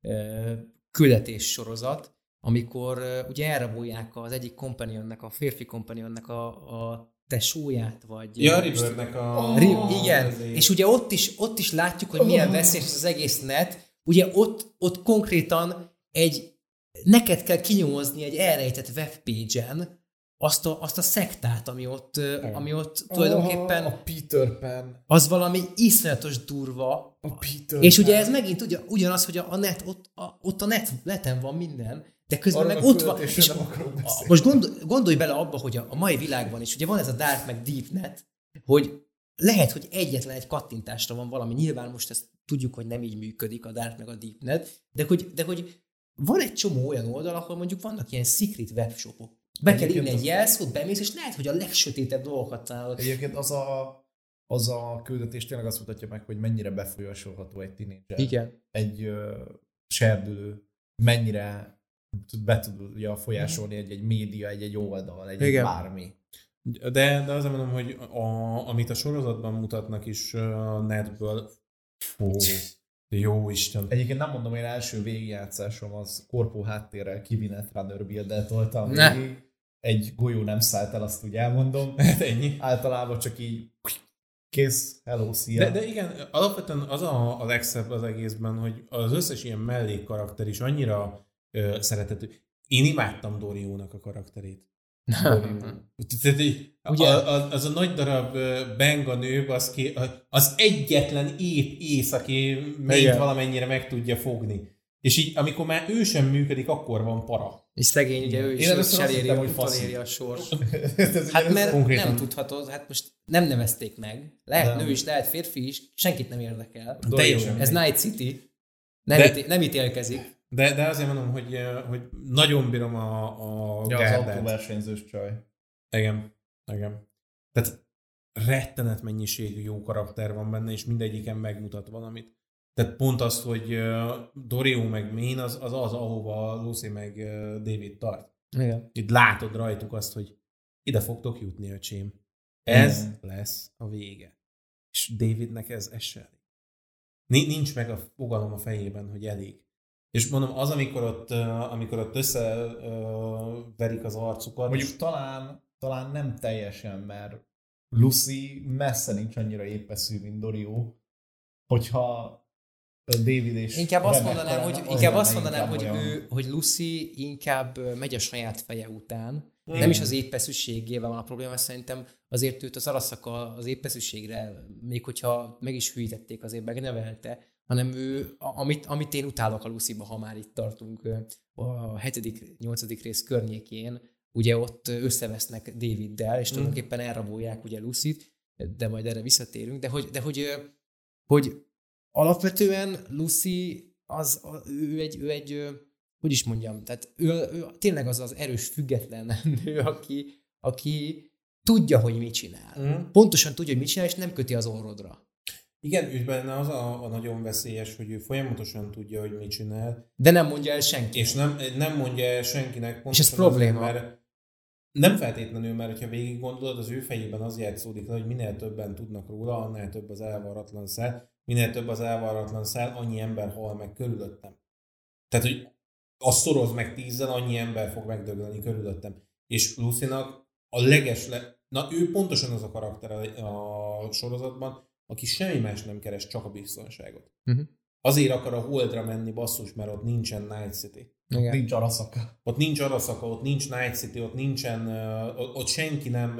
ö, küldetés sorozat, amikor ö, ugye elrabolják az egyik kompanionnek, a férfi kompanionnek a, a tesóját, vagy... Ja, Rivernek a... Ri- igen, ezért. és ugye ott is, ott is látjuk, hogy milyen veszélyes az egész net. Ugye ott, ott konkrétan egy, neked kell kinyomozni egy elrejtett webpage-en azt a, azt a szektát, ami ott, ö, ami ott tulajdonképpen A Peter Pan. az valami iszonyatos durva, A Peter és Pan. ugye ez megint ugye, ugyanaz, hogy a, a net, ott a, ott a net, neten van minden, de közben Arról meg ott van. És nem akarok beszélni. most gondol, gondolj bele abba, hogy a, a mai világban is, ugye van ez a dark meg deep net, hogy lehet, hogy egyetlen egy kattintásra van valami, nyilván most ezt tudjuk, hogy nem így működik a dark meg a deep net, de hogy, de hogy van egy csomó olyan oldal, ahol mondjuk vannak ilyen secret webshopok. Be kell írni egy jelszót, bemész, és lehet, hogy a legsötétebb dolgokat találod. Egyébként az a, az a küldetés tényleg azt mutatja meg, hogy mennyire befolyásolható egy tinédzser. Igen. Egy ö, serdülő mennyire tud- be tudja folyásolni egy, egy média, egy, egy oldal, egy, egy Igen. bármi. De, de azért mondom, hogy a, amit a sorozatban mutatnak is uh, netből, fú, Jó Isten. Egyébként nem mondom, én első végigjátszásom az korpó háttérrel kivinet runner build toltam Ne. végig. Egy golyó nem szállt el, azt úgy elmondom. Hát ennyi. Általában csak így kész, hello, szia. De, de igen, alapvetően az a, a legszebb az egészben, hogy az összes ilyen mellékkarakter is annyira ö, szerethető. Én imádtam Doriónak a karakterét. Ugye? a, az a nagy darab benga nő, az, ki, az egyetlen épp ész, aki még valamennyire meg tudja fogni. És így, amikor már ő sem működik, akkor van para. És szegény, ugye ő is hittem, hogy faszi. a sors. Ez Hát mert konkrétan. nem tudhatod, hát most nem nevezték meg. Lehet Nem. nő is, lehet férfi is, senkit nem érdekel. Teljesen. Ez Night City. Nem, De- íté- nem ítélkezik. De, de azért mondom, hogy, hogy nagyon bírom a, a Ja, az gárdát. autóversenyzős csaj. Igen, igen. Tehát rettenet mennyiségű jó karakter van benne, és mindegyiken megmutat valamit. Tehát pont azt, hogy Dorio meg Main az, az az, ahova Lucy meg David tart. Igen. Itt látod rajtuk azt, hogy ide fogtok jutni, öcsém. Ez Igen. lesz a vége. És Davidnek ez, ez se elég. Ni- Nincs meg a fogalom a fejében, hogy elég. És mondom, az, amikor ott, amikor ott összeverik az arcukat, Mondjuk talán, talán nem teljesen, mert Lucy messze nincs annyira épeszű, mint Dorio, hogyha David és Inkább azt mondanám, hogy, inkább azt mondanám, hogy, olyan- ő, hogy Lucy inkább megy a saját feje után. Igen. Nem is az épeszűségével van a probléma, szerintem azért őt az araszaka az épeszűségre, még hogyha meg is hűítették, azért megnevelte, hanem ő, amit, amit én utálok a Lucyba, ha már itt tartunk a hetedik, nyolcadik rész környékén, ugye ott összevesznek Daviddel, és tulajdonképpen elrabolják ugye Lucyt, de majd erre visszatérünk, de hogy, de hogy, hogy alapvetően Lucy az, ő egy, ő egy hogy is mondjam, tehát ő, ő tényleg az az erős, független nő, aki, aki tudja, hogy mit csinál. Mhm. Pontosan tudja, hogy mit csinál, és nem köti az orrodra. Igen, ő benne az a, a nagyon veszélyes, hogy ő folyamatosan tudja, hogy mit csinál, De nem mondja el senki. és nem, nem mondja el senkinek És ez probléma. Azért, mert nem feltétlenül, mert hogyha végig gondolod, az ő fejében az játszódik le, hogy minél többen tudnak róla, annál több az elvarratlan szál, minél több az elvarratlan szál, annyi ember hal meg körülöttem. Tehát, hogy azt szoroz meg tízzel, annyi ember fog megdögleni körülöttem. És Lucynak a leges, le... na ő pontosan az a karakter a sorozatban, aki semmi más nem keres, csak a biztonságot. Mhm. Azért akar a Holdra menni basszus, mert ott nincsen Night City. Igen. Nincs araszaka. Ott nincs Arasaka, ott nincs Night City, ott nincsen, uh, ott, ott senki nem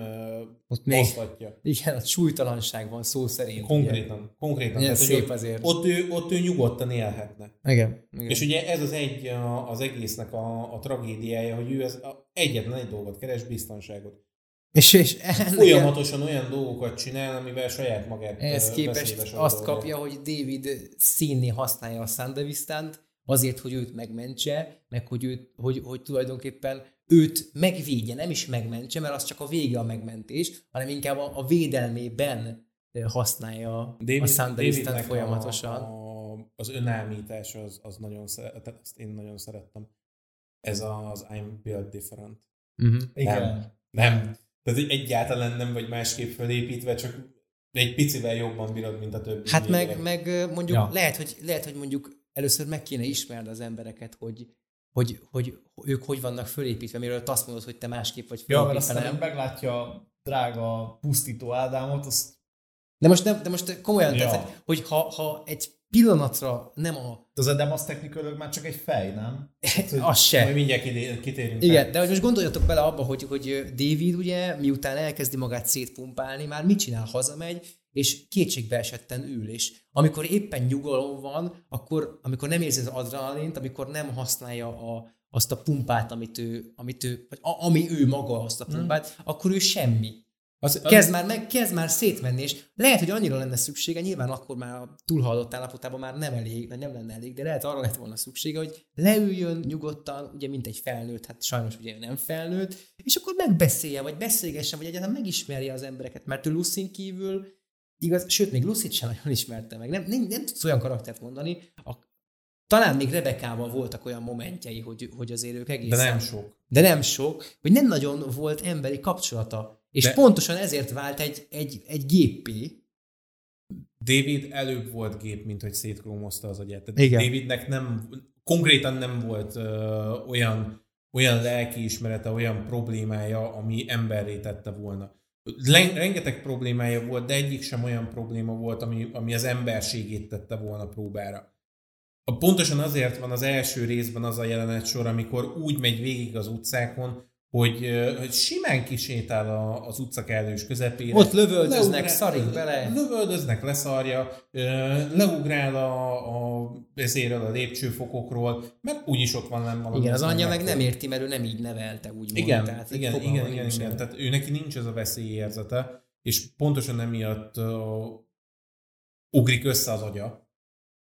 Ott uh, még, osztatja. igen, a súlytalanság van szó szerint. Konkrétan, konkrétan. Ugye. Tehát, hogy szép ott, azért. ott, ő, ott ő nyugodtan élhetne. Igen. igen. És ugye ez az egy a- az egésznek a, a tragédiája, hogy ő ez a, egyetlen egy dolgot keres, biztonságot. És, és ennek- Folyamatosan olyan dolgokat csinál, amivel saját magát ö, képest azt kapja, hogy David színné használja a Sandevistant, azért, hogy őt megmentse, meg hogy, őt, hogy, hogy tulajdonképpen őt megvédje, nem is megmentse, mert az csak a vége a megmentés, hanem inkább a, a védelmében használja David, a Sandevistant folyamatosan. A, a, az önállítás az, az nagyon szeret, ezt én nagyon szerettem. Ez az I'm built different. Uh-huh. Igen. Nem. Nem. Tehát egy- egyáltalán nem vagy másképp felépítve, csak egy picivel jobban bírod, mint a többi. Hát meg, meg mondjuk Ja. lehet, hogy, lehet, hogy mondjuk először meg kéne ismerd az embereket, hogy, hogy, hogy ők hogy vannak fölépítve, miről azt mondod, hogy te másképp vagy Ja, mert fölépítve, aztán nem? meglátja drága pusztító Ádámot, azt De most, nem, de most komolyan, Ja. ja. tehát, hogy ha, ha egy pillanatra nem a... az az technikailag már csak egy fej, nem? Hogy- Az Majd se. mindjárt kidé- kitérünk. Igen, de hogy most gondoljatok bele abba, hogy, hogy David ugye, miután elkezdi magát szétpumpálni, már mit csinál? Hazamegy, és kétségbe esetten ül, és amikor éppen nyugalom van, akkor, amikor nem érzi az adrenalint, amikor nem használja a, azt a pumpát, amit ő, amit ő vagy a, ami ő maga azt a pumpát, mm. akkor ő semmi. Az, az, Kezd már, meg, kezd már szétmenni, és lehet, hogy annyira lenne szüksége, nyilván akkor már a túlhaladott állapotában már nem elég, nem lenne elég, de lehet arra lett volna szüksége, hogy leüljön nyugodtan, ugye mint egy felnőtt, hát sajnos ugye nem felnőtt, és akkor megbeszélje, vagy beszélgessen, vagy egyáltalán megismerje az embereket, mert ő Lucin kívül igaz, sőt, még Lucit sem nagyon ismerte meg. Nem, nem, nem tudsz olyan karaktert mondani, a, talán még Rebekával voltak olyan momentjei, hogy, hogy azért ők de egészen... nem sok. De nem sok, hogy nem nagyon volt emberi kapcsolata. És De- pontosan ezért vált egy, egy, egy géppé, David előbb volt gép, mint hogy szétkrómozta az agyát. Tehát Igen. Davidnek nem, konkrétan nem volt ö, olyan, olyan lelkiismerete, olyan problémája, ami emberré tette volna. Rengeteg problémája volt, de egyik sem olyan probléma volt, ami, ami az emberségét tette volna próbára. A- Pontosan azért van az első részben az a jelenet sor, amikor úgy megy végig az utcákon, hogy, hogy simán kisétál a, az utcakellős közepére. Ott lövöldöznek, Leugrál- szarik bele. Lövöldöznek, leszarja, leugrál a, a, ezéről a lépcsőfokokról, mert úgyis ott van nem valami. Igen, az anyja meg nem érti, mert ő nem így nevelte, úgymond. Igen, Tehát, igen, igen, igen, nincsen. igen. Tehát ő neki nincs ez a veszélyérzete, és pontosan emiatt uh, ugrik össze az agya,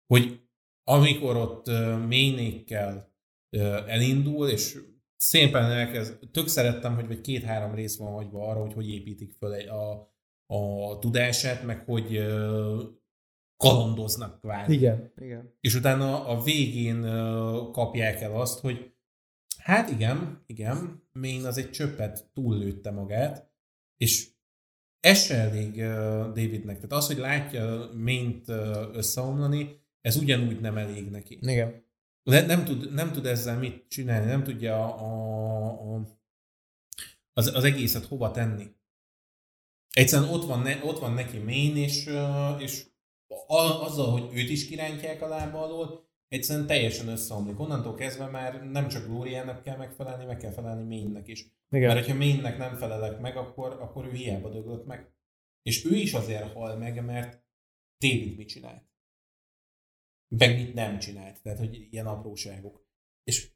hogy amikor ott uh, mélynékkel uh, elindul, és szépen elkezd, tök szerettem, hogy vagy két-három rész van hagyva arra, hogy hogy építik föl egy- a, a tudását, meg hogy kalandoznak kvázi. Igen, igen. És utána a végén kapják el azt, hogy hát igen, igen, Main az egy csöppet túllőtte magát, és ez se elég Davidnek. Tehát az, hogy látja Main-t ö, összeomlani, ez ugyanúgy nem elég neki. Igen. Nem tud, nem tud ezzel mit csinálni, nem tudja a, a, az, az egészet hova tenni. Egyszerűen ott van, ne, ott van neki Main, és, és a, azzal, hogy őt is kirántják a lába alól, egyszerűen teljesen összeomlik. Onnantól kezdve már nem csak Glóriának kell megfelelni, meg kell felelni Mainnek is. Igen. Mert hogyha Mainnek nem felelek meg, akkor, akkor ő hiába döglött meg. És ő is azért hal meg, mert David mit csinált. Meg mit nem csinált. Tehát, hogy ilyen apróságok. És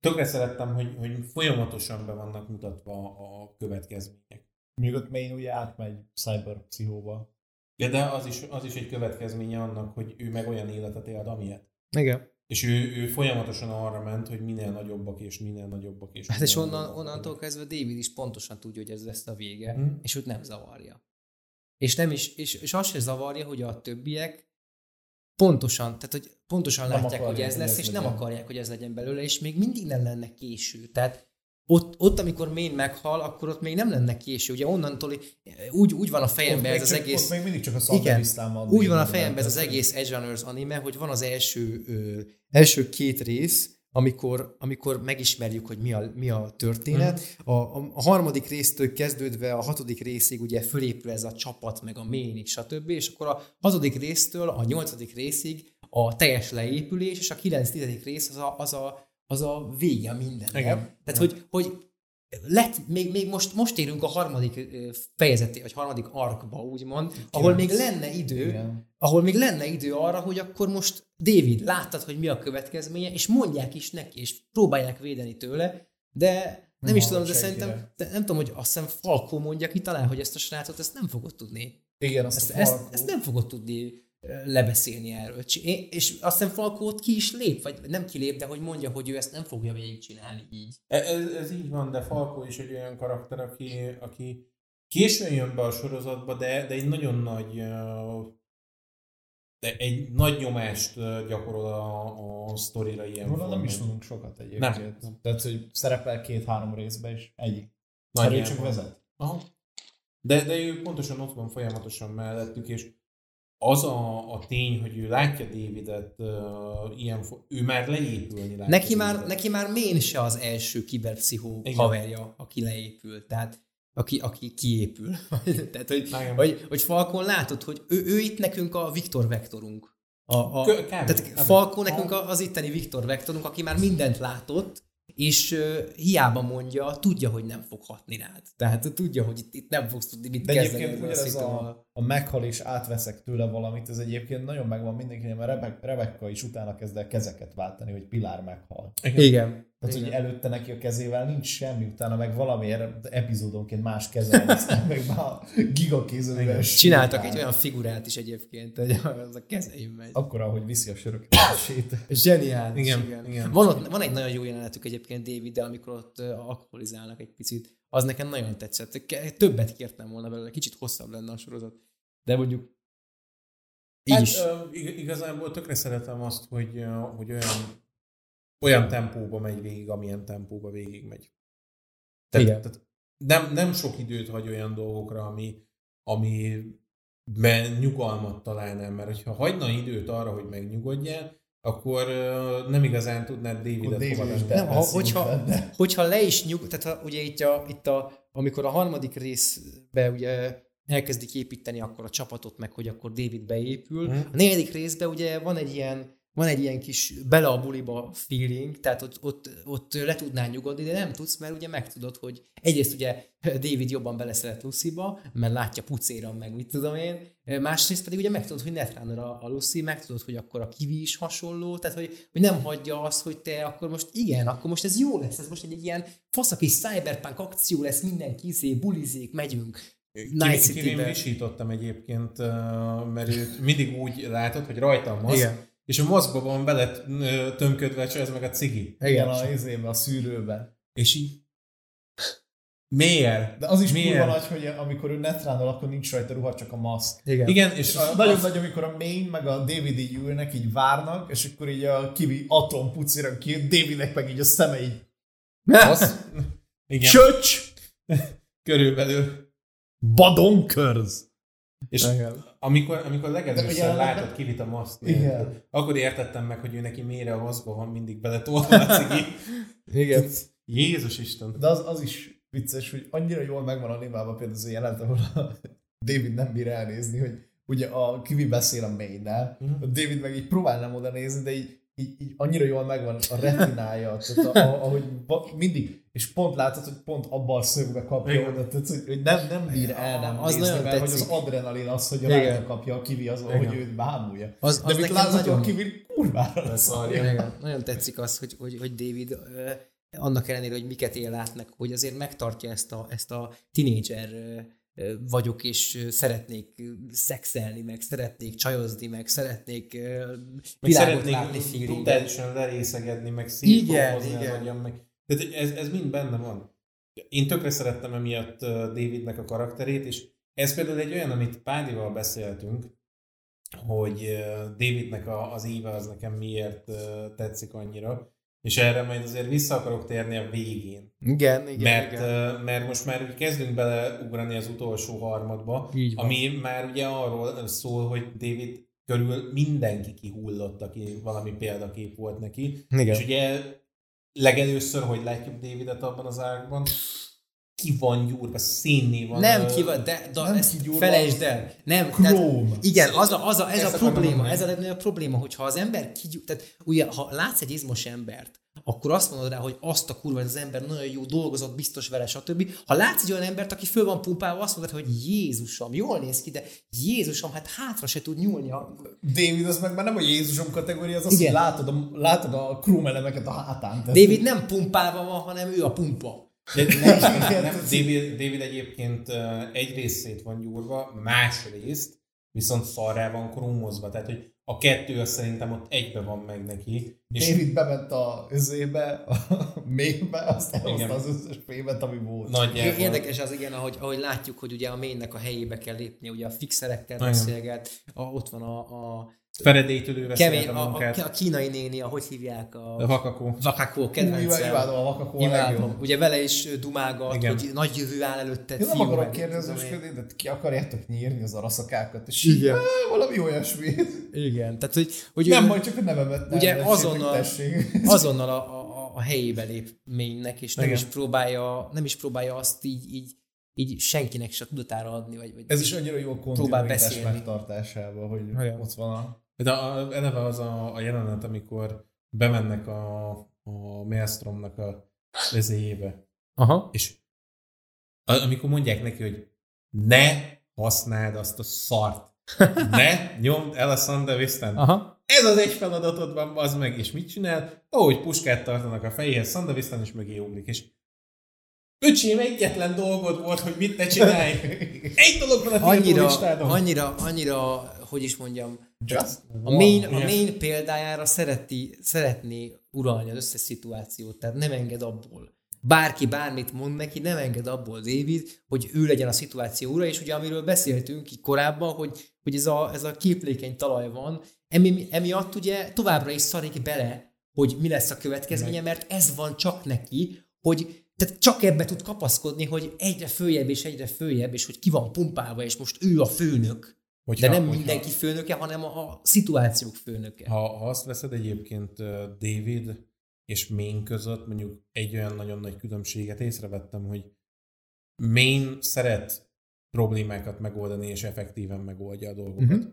tökre szerettem, hogy, hogy folyamatosan be vannak mutatva a következmények. Még ott Main ugye átmegy cyberpszichóba. Ja, de az is, az is egy következménye annak, hogy ő meg olyan életet élt, amilyet. Igen. És ő, ő folyamatosan arra ment, hogy minél nagyobbak és minél nagyobbak és Hát és onnan, nagyobbak onnantól kezdve David is pontosan tudja, hogy ez lesz a vége, Mhm. és őt nem zavarja. És nem is, és, és azt se zavarja, hogy a többiek pontosan, tehát hogy pontosan Nem látják, hogy ez lesz, ez és nem legyen. akarják, hogy ez legyen belőle, és még mindig nem lenne késő. Tehát ott, ott amikor Main meghal, akkor ott még nem lenne késő. Ugye onnantól úgy, úgy van a fejemben ez az csak- egész... Ott még mindig csak a Igen, úgy van a fejemben ez az egész Edge Runners anime, hogy van az első, ö, első két rész, amikor, amikor megismerjük, hogy mi a, mi a történet. A, a, a harmadik résztől kezdődve a hatodik részig ugye fölépül ez a csapat, meg a ménik, stb. És akkor a hatodik résztől a nyolcadik részig a teljes leépülés, és a kilenc tizedik rész az a, az a, az a vége mindennek. Igen. Tehát, hogy, hogy lett, még, még most, most érünk a harmadik fejezeté, vagy harmadik arkba, úgymond, ahol még lenne idő, Igen. ahol még lenne idő arra, hogy akkor most David, láttad, hogy mi a következménye, és mondják is neki, és próbálják védeni tőle, de nem, Nem is tudom, de hallgat szerintem, senkire. de nem tudom, hogy azt hiszem Falkó mondja ki talán, hogy ezt a srácot ezt nem fogod tudni. Igen, azt Ezt, a ezt, Falkó- ezt nem fogod tudni lebeszélni erről. És azt hiszem Falkó ott ki is lép, vagy nem kilép, de hogy mondja, hogy ő ezt nem fogja végigcsinálni így. E- Ez, ez így van, de Falco is egy olyan karakter, aki, aki későn jön be a sorozatba, de, de egy nagyon nagy de egy nagy nyomást gyakorol a, a sztorira ilyen Róla nem is tudunk sokat egyébként. Nem. Nem. Tehát, hogy szerepel két-három részben, és egy. Nagyjából. Mert ő csak vezet. Aha. De, de ő pontosan ott van folyamatosan mellettük, és az a, a tény, hogy ő látja Davidet uh, ilyen, ő már leépülni látja Neki már, Davidet. neki már Mén se az első kiberpszichó Igen. haverja, aki leépül. Tehát aki, aki kiépül. Tehát, hogy, Igen. hogy, hogy Falkon látod, hogy ő, ő itt nekünk a Viktor Vektorunk. A, a, Kö- kb. tehát kb. Falkon nekünk a- az itteni Viktor Vektorunk, aki már mindent látott, és uh, hiába mondja, tudja, hogy nem fog hatni rád. Tehát tudja, hogy itt, itt nem fogsz tudni mit De kezdeni. egyébként ugyanez a, a meghal és átveszek tőle valamit, ez egyébként nagyon megvan mindenkinél, mert Rebe- Rebecca is utána kezd el kezeket váltani, hogy Pilár meghal. Igen. Tehát, Igen. hogy előtte neki a kezével nincs semmi, utána meg valamiért epizódonként más kezel, aztán meg már a gigakézővel. Csináltak egy olyan figurát is egyébként, hogy az a kezeim megy. Akkor, ahogy viszi a söröket, a sétál. Zseniális. Igen, igen. igen. Van, ott, van egy nagyon jó jelenetük egyébként Daviddel, amikor ott alkoholizálnak egy picit. Az nekem nagyon tetszett. Többet kértem volna belőle, kicsit hosszabb lenne a sorozat. De mondjuk így Hát, is. igazából tökre szeretem azt, hogy, hogy olyan, olyan tempóba megy végig, amilyen tempóba végig megy. Tehát, Igen. tehát nem, nem sok időt hagy olyan dolgokra, ami, ami nyugalmat találnál, mert hogyha hagyna időt arra, hogy megnyugodjál, akkor nem igazán tudnád Davidet tenni. Nem, ha, hogyha, hogyha le is nyug, tehát ha, ugye itt a, itt a, amikor a harmadik részbe ugye elkezdik építeni akkor a csapatot, meg hogy akkor David beépül. Mhm. A negyedik részben ugye van egy ilyen van egy ilyen kis bele a buliba feeling, tehát ott, ott, ott le tudnál nyugodni, de nem tudsz, mert ugye megtudod, hogy egyrészt ugye David jobban beleszeret Lucy-ba, mert látja pucéran meg, mit tudom én, másrészt pedig ugye megtudod, hogy Netrunner a, a Lucy, megtudod, hogy akkor a Kiwi is hasonló, tehát hogy, hogy nem hagyja azt, hogy te akkor most igen, akkor most ez jó lesz, ez most egy, egy ilyen faszaki cyberpunk akció lesz, mindenki izé, bulizik, megyünk. Night City-be. visítottam egyébként, mert őt mindig úgy látod, hogy rajtam maszk, Igen. És a maszkba van bele tömködve a ez meg a cigi. Igen, a izébe, a szűrőbe. És így miért? De az is Miért? kurva nagy, hogy amikor ő netránol, akkor nincs rajta ruha, csak a maszk. Igen. Igen, és És a, nagyon nagy, amikor a Main meg a David így ülnek, így várnak, és akkor így a Kiwi atom pucira ki, Davidnek meg így a szeme így az, igen, Csöcs! körülbelül. Badonkörz! És Igen. Amikor, amikor legelőször a- látod kivit a maszk Igen. akkor értettem meg, hogy ő neki mélyre a maszkba van mindig beletolva a cigi. Igen. Jézus Isten. De az, az is vicces, hogy annyira jól megvan animálva például az a jelent, ahol a David nem bír elnézni, hogy ugye a Kiwi beszél a Maine-nel, Mhm. a David meg így próbál nem oda nézni, de így, így, így annyira jól megvan a retinája, tehát a, a, ahogy mindig, és pont látod, hogy pont abban a szögbe kapja Igen. oda, tehát hogy- hogy nem, nem bír el nem Az nézni, nagyon mert hogy tetszik. az adrenalin az, hogy rajta kapja a Kiwi az, Igen. hogy őt bámulja. Az, De az mit nekem látod, nagyon, a Kiwi kurvára. Igen, nagyon tetszik az, hogy, hogy, hogy David ö, annak ellenére, hogy miket él át, meg hogy azért megtartja ezt a, ezt a ö, vagyok, és szeretnék szexelni, meg szeretnék csajozni, meg szeretnék világot látni szeretnék feelinget. brutálisan lerészegedni, meg Igen, szétfokozni az agyam, meg... Tehát ez, ez mind benne van. Én tökre szerettem emiatt Davidnek a karakterét, és ez például egy olyan, amit Pádival beszéltünk, hogy Davidnek a, az éve az nekem miért tetszik annyira, és erre majd azért vissza akarok térni a végén. Igen, igen, mert, igen. mert most már úgy kezdünk beleugrani az utolsó harmadba, ami már ugye arról szól, hogy David körül mindenki kihullott, aki valami példakép volt neki. Igen. És ugye legelőször, hogy látjuk Davidet abban az árkban, ki van gyúrva, színné van. Nem ki van, de, de nem ezt kigyúrva. felejtsd el. Nem, Chrome. igen, az a, az a, ez Ezt a probléma, ez a legnagyobb probléma, hogyha az ember kigyú, tehát ugye, ha látsz egy izmos embert, akkor azt mondod rá, hogy azt a kurva, ez az ember nagyon jó, dolgozott, biztos vele, stb. Ha látsz egy olyan embert, aki föl van pumpálva, azt mondod, hogy Jézusom, jól néz ki, de Jézusom, hát hátra se tud nyúlni. A... David az meg már nem a Jézusom kategória, az az, Igen. hogy látod a, látod a chrome elemeket a hátán. Tehát David nem pumpálva van, hanem ő a pumpa. De nem, nem, nem, David, David egyébként egy részét van gyúrva, másrészt viszont szarrá van krómozva, tehát hogy a kettő az szerintem ott egybe van meg neki. És David bement a özébe, a mélybe, azt elhozta az összes fémet, ami volt. nagyjából. Érdekes az igen, ahogy, ahogy látjuk, hogy ugye a mainnek a helyébe kell lépni, ugye a fixerekkel beszélget, a, ott van a, a Feredélytől veszi kemény, a a, a, munkát. a, kínai néni, ahogy hívják a A vakakó. Vakakó Hú, kedvencem. Imádom a vakakó a Imádom. legjobb. Ugye vele is dumágat, Igen. hogy nagy jövő áll előtted. Én nem akarok kérdezősködni, de ki akarjátok nyírni az araszakákat, és Igen. így, "Á, valami olyasmi. Igen, tehát hogy, hogy Nem, ő majd csak a nevemet Ugye nevezsétek, azonnal- azonnal a, a, a helyébe lép mainnek, és nem Igen. is, próbálja, nem is próbálja azt így, így, így senkinek se tudatára adni. Vagy, vagy Ez is annyira jó Próbál kontinuitás megtartásában, hogy Igen. ott van a... De a, eleve az a, a jelenet, amikor bemennek a, a Maelstromnak a vezéjébe, Aha. és a, amikor mondják neki, hogy ne használd azt a szart, ne nyomd el a Sandavisten. Aha. Ez az egy feladatod van, az meg, és mit csinál? Ahogy puskát tartanak a fejéhez, Sandavisten is mögé ugrik, és Öcsém, egyetlen dolgod volt, hogy mit ne csinálj. Egy dolog van a Annyira, listádon. annyira, annyira, hogy is mondjam, Just a main, a main példájára szereti, szeretné uralni az összes szituációt, tehát nem enged abból. Bárki bármit mond neki, nem enged abból David, hogy ő legyen a szituáció ura, és ugye amiről beszéltünk így korábban, hogy, hogy ez, a, ez a képlékeny talaj van, emi, emiatt ugye továbbra is szarik bele, hogy mi lesz a következménye, mert ez van csak neki, hogy tehát csak ebbe tud kapaszkodni, hogy egyre följebb és egyre följebb, és hogy ki van pumpálva, és most ő a főnök. Hogyha, De nem hogyha, mindenki főnöke, hanem a, a szituációk főnöke. Ha, ha azt veszed egyébként David és Main között, mondjuk egy olyan nagyon nagy különbséget észrevettem, hogy Main szeret problémákat megoldani, és effektíven megoldja a dolgokat. Mhm.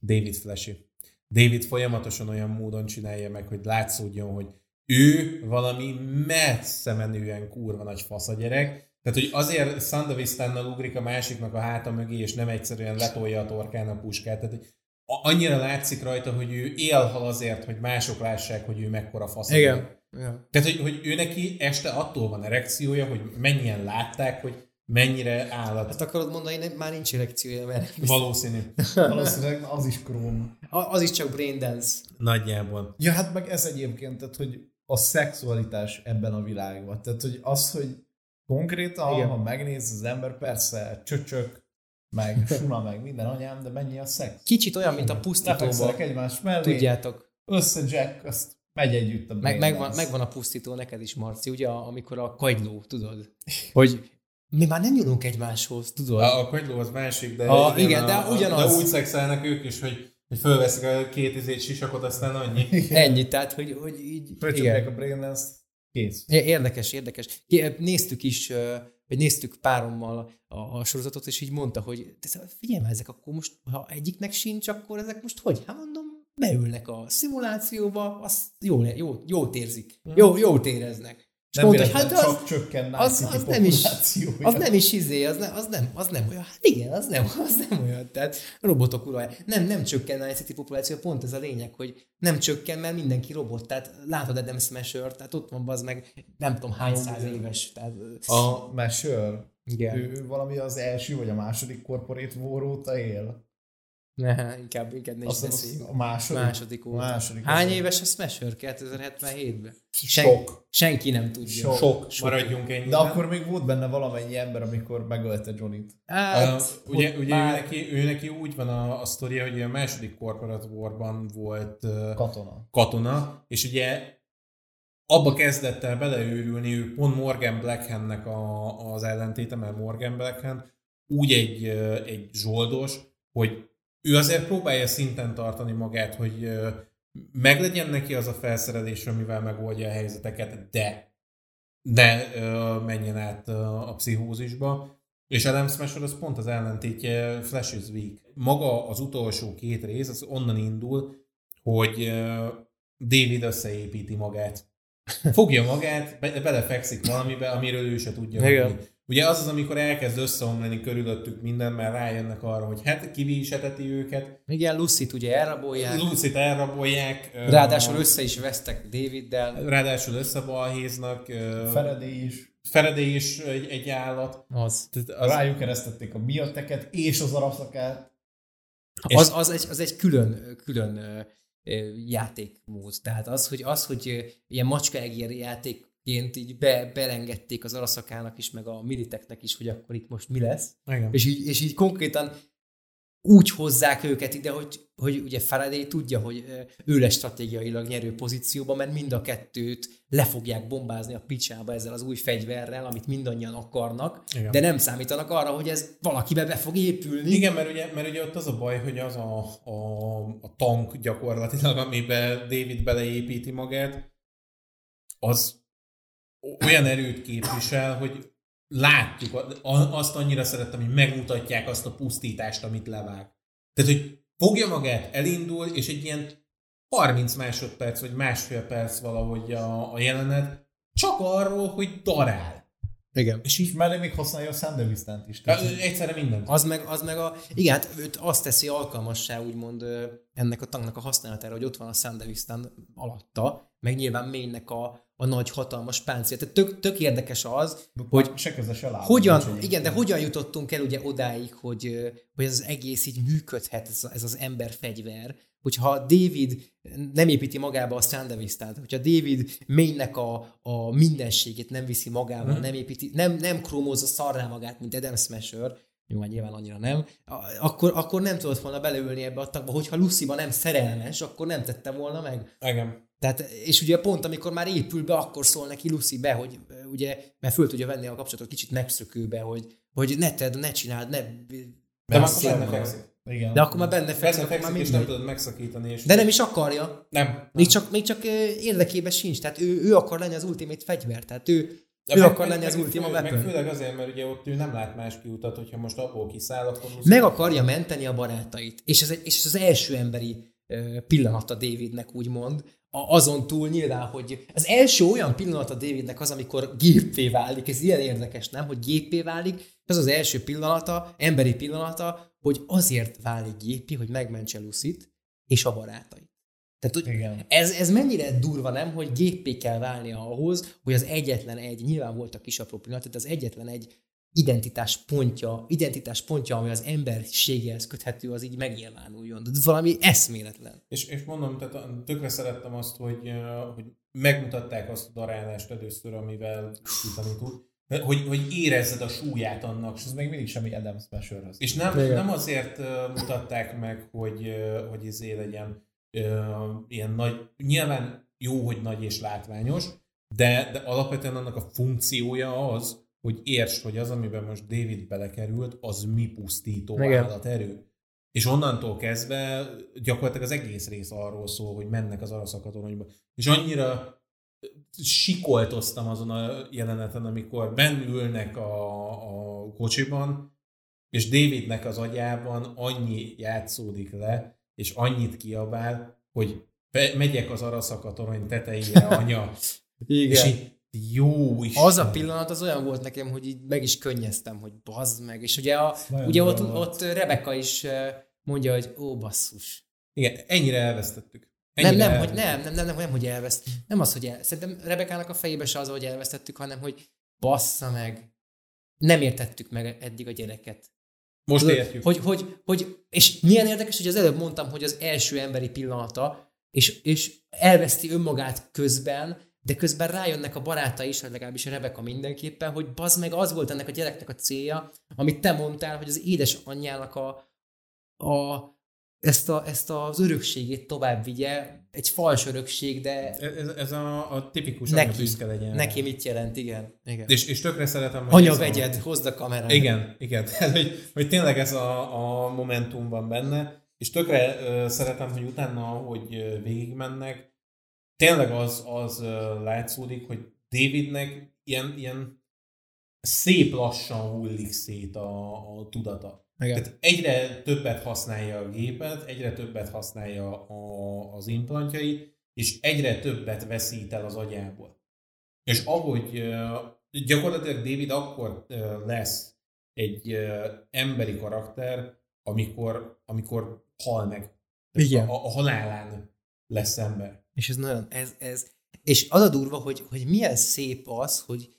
David flashy. David folyamatosan olyan módon csinálja meg, hogy látszódjon, hogy ő valami messze menően kurva nagy fasz a gyerek, tehát, hogy azért Sandavisztánnal ugrik a másiknak a háta mögé, és nem egyszerűen letolja a torkán a puskát. Tehát, hogy annyira látszik rajta, hogy ő élhal azért, hogy mások lássák, hogy ő mekkora fasz. Igen. Ja. Tehát, hogy, hogy ő neki este attól van erekciója, hogy mennyien látták, hogy mennyire állat. Hát akarod mondani, hogy már nincs erekciója, mert Valószínű. Valószínűleg az is króm. A- az is csak brain dance. Nagyjából. Ja, hát meg ez egyébként, tehát, hogy a szexualitás ebben a világban. Tehát, hogy az, hogy konkrétan, Igen. Igen. ha megnéz az ember, persze csöcsök, meg suna, meg minden anyám, de mennyi a szex? Kicsit olyan, mint a pusztítóban. egymás mellé, Tudjátok, össze Jack, azt megy együtt a meg, megvan, dance. megvan a pusztító neked is, Marci, ugye, amikor a kagyló, tudod? Hogy mi már nem nyúlunk egymáshoz, tudod? A, a kagyló az másik, de, A- igen, de a, ugyanaz. De úgy szexelnek ők is, hogy, hogy fölveszik a két izét sisakot, aztán annyi. Ennyi, tehát, hogy, hogy így... Fölcsapják a brain dance kész. Érdekes, érdekes. Ki- Néztük is, ö, vagy néztük párommal a, a sorozatot, és így mondta, hogy szóval figyelj ezek akkor most, ha egyiknek sincs, akkor ezek most hogy? Hát mondom, beülnek a szimulációba, azt jól, jó, jót érzik. Jó, jót éreznek. Nem mondta, hogy hát az, csak csökken az, az, nem is, az nem is izé, az nem, az nem, az nem olyan. Hát igen, az nem, az nem olyan. Tehát robotok uralja. Nem, nem csökken a City populáció, pont ez a lényeg, hogy nem csökken, mert mindenki robot. Tehát látod Adam Smasher, tehát ott van az meg nem tudom hány száz éves. Tehát, A Mesher, igen. ő, ő valami az első vagy a második corporate war óta él. Ne, inkább, inkább ne is beszéljünk. az a második. Második óta. Második. Hány Az- éves a Smasher 2077-ben? Sok. Senki nem tudja. Sok. Sok, maradjunk ennyi. De akkor még volt benne valamennyi ember, amikor megölte Johnnyt. Hát, Uh, ugye ugye ő, már- neki, ő neki úgy van a, a sztoria, hogy a második Corporate Warban volt uh, Katona. katona, és ugye abba kezdett el beleőrülni, ő pont Morgan Blackhandnek a, az ellentéte, mert Morgan Blackhand úgy egy, egy zsoldos, hogy ő azért próbálja szinten tartani magát, hogy meglegyen neki az a felszerelés, amivel megoldja a helyzeteket, de ne menjen át a pszichózisba. És Adam Smasher az pont az ellentétje Flash is Weak. Maga az utolsó két rész, az onnan indul, hogy David összeépíti magát. Fogja magát, be, belefekszik valamibe, amiről ő se tudja. Hogy. Ugye az az, amikor elkezd összeomlani körülöttük minden, mert rájönnek arra, hogy hát kivíseteti őket, igen, Lucy-t ugye elrabolják. Lucit elrabolják, Ráadásul össze is vesztek Daviddel. ráadásul összebalhéznak, Faraday is. Faraday is egy, egy állat. Az. Tehát az, Rájuk keresztették a miateket és az araszakát. Az, az, egy, az egy külön, külön játékmód. Tehát az, hogy, az, hogy ilyen macskaegér játékként így be, belengedték az araszakának is, meg a militeknek is, hogy akkor itt most mi lesz. igen. És így, és így konkrétan úgy hozzák őket ide, hogy, hogy ugye Faraday tudja, hogy ő lesz stratégiailag nyerő pozícióban, mert mind a kettőt le fogják bombázni a picsába ezzel az új fegyverrel, amit mindannyian akarnak, Igen. de nem számítanak arra, hogy ez valakibe be fog épülni. Igen, mert ugye, mert ugye ott az a baj, hogy az a, a, a tank gyakorlatilag, amiben David beleépíti magát, az olyan erőt képvisel, hogy látjuk, azt annyira szerettem, hogy megmutatják azt a pusztítást, amit levág. Tehát, hogy fogja magát, elindul, és egy ilyen 30 másodperc, vagy másfél perc valahogy a, a jelenet, csak arról, hogy darál. Igen. És így mellé még használja a Sandevistant is. Tehát, egyszerre mindent. Az meg, az meg a, igen, hát őt azt teszi alkalmassá, úgymond ö, ennek a tanknak a használatára, hogy ott van a Sandevistan alatta, meg nyilván Mainnek a, a nagy hatalmas páncél. Tehát tök, tök érdekes az, hogy se köze se lába hogyan, igen, de hogyan jutottunk el ugye odáig, hogy, hogy ez az egész így működhet, ez, ez az emberfegyver, hogyha David nem építi magába a Sandevistant, hogyha David Mainnek a, a mindenségét nem viszi magával, Mhm. nem építi, nem, nem kromózza szarrá magát, mint Adam Smasher, jó, hát nyilván annyira nem, a- akkor, akkor nem tudott volna beleülni ebbe a tagba, hogyha Lucy-ba nem szerelmes, akkor nem tette volna meg. Igen. Tehát, és ugye pont amikor már épül be, akkor szól neki Lucy be, hogy ugye, mert föl tudja venni a kapcsolatot kicsit megszökőbe, hogy, hogy ne tedd, ne csináld, ne... De már magad. fekszik. Igen. De akkor már benne fekszik, Benne fekszik, és nem tudod megszakítani. És De nem is akarja. nem. nem. Még csak, még csak érdekében sincs. Tehát ő, ő akar lenni az ultimate fegyver. Tehát ő, Ja, ő meg- akar meg- lenni az ultima fő- Meg weapon. főleg azért, mert ugye ott ő nem lát más kiutat, hogyha most abból kiszáll, akkor. Meg akarja menteni a barátait. És ez, egy, és ez az első emberi ö, pillanata Davidnek, úgymond. A, azon túl nyilván, hogy az első olyan pillanata Davidnek az, amikor géppé válik. Ez ilyen érdekes, nem? Hogy géppé válik. Ez az első pillanata, emberi pillanata, hogy azért válik gépi, hogy megmentse Lucit és a barátait. Tehát, hogy Igen. ez, ez mennyire durva, nem, hogy géppé kell válnia ahhoz, hogy az egyetlen egy, nyilván voltak kis apró pillanatok, de az egyetlen egy identitás pontja, identitás pontja, ami az emberiséghez köthető, az így megnyilvánuljon. De ez valami eszméletlen. És, és mondom, tehát a- tökre szerettem azt, hogy, hogy megmutatták azt a darálást először, amivel. De Hogy, hogy érezzed a súlyát annak. És ez még mindig semmi Adam Smasherhez. És nem, Igen. nem azért mutatták meg, hogy, hogy izé legyen ilyen nagy, nyilván jó, hogy nagy és látványos, de, de alapvetően annak a funkciója az, hogy értsd, hogy az, amiben most David belekerült, az mi pusztító Igen. állaterő. És onnantól kezdve gyakorlatilag az egész rész arról szól, hogy mennek az araszakatoronyba. És annyira sikoltoztam azon a jeleneten, amikor benn ülnek a, a kocsiban, és Davidnek az agyában annyi játszódik le, és annyit kiabál, hogy megyek az araszakatorony tetejére, anya. és így, jó is. Az a pillanat az olyan volt nekem, hogy így meg is könnyeztem, hogy bazd meg. És ugye, a, ugye ott, volt. ott Rebecca is mondja, hogy ó, basszus. Igen, ennyire elvesztettük. Nem, Ennyire nem, hogy elvesztettük. nem, nem, nem, nem, nem, hogy elveszt. Nem az, hogy el, szerintem Rebekának a fejébe se az, hogy elvesztettük, hanem hogy bassza meg. Nem értettük meg eddig a gyereket. Most Tudod, értjük. Hogy, hogy, hogy, és milyen érdekes, hogy az előbb mondtam, hogy az első emberi pillanata, és, és elveszti önmagát közben, de közben rájönnek a barátai is, vagy legalábbis a Rebeka mindenképpen, hogy bazd meg, az volt ennek a gyereknek a célja, amit te mondtál, hogy az édesanyjának a, a ezt, a, ezt az örökségét tovább vigye, egy fals örökség, de Ez, ez a, a tipikus Neki. büszke legyen. neki mit jelent, igen. igen. És, és tökre szeretem, hogy Anya ez a- vegyed, hozd a kamerát. Igen, igen. Tehát, hogy, hogy tényleg ez a, a momentum van benne, és tökre ö, szeretem, hogy utána, hogy végigmennek, tényleg az, az látszódik, hogy Davidnek ilyen, ilyen szép lassan hullik szét a, a tudata. Igen. Tehát egyre többet használja a gépet, egyre többet használja a, az implantjait, és egyre többet veszít el az agyából. És ahogy gyakorlatilag David akkor lesz egy emberi karakter, amikor, amikor hal meg. Igen. A, a halálán lesz ember. És ez nagyon, ez, ez, és az a durva, hogy, hogy milyen szép az, hogy,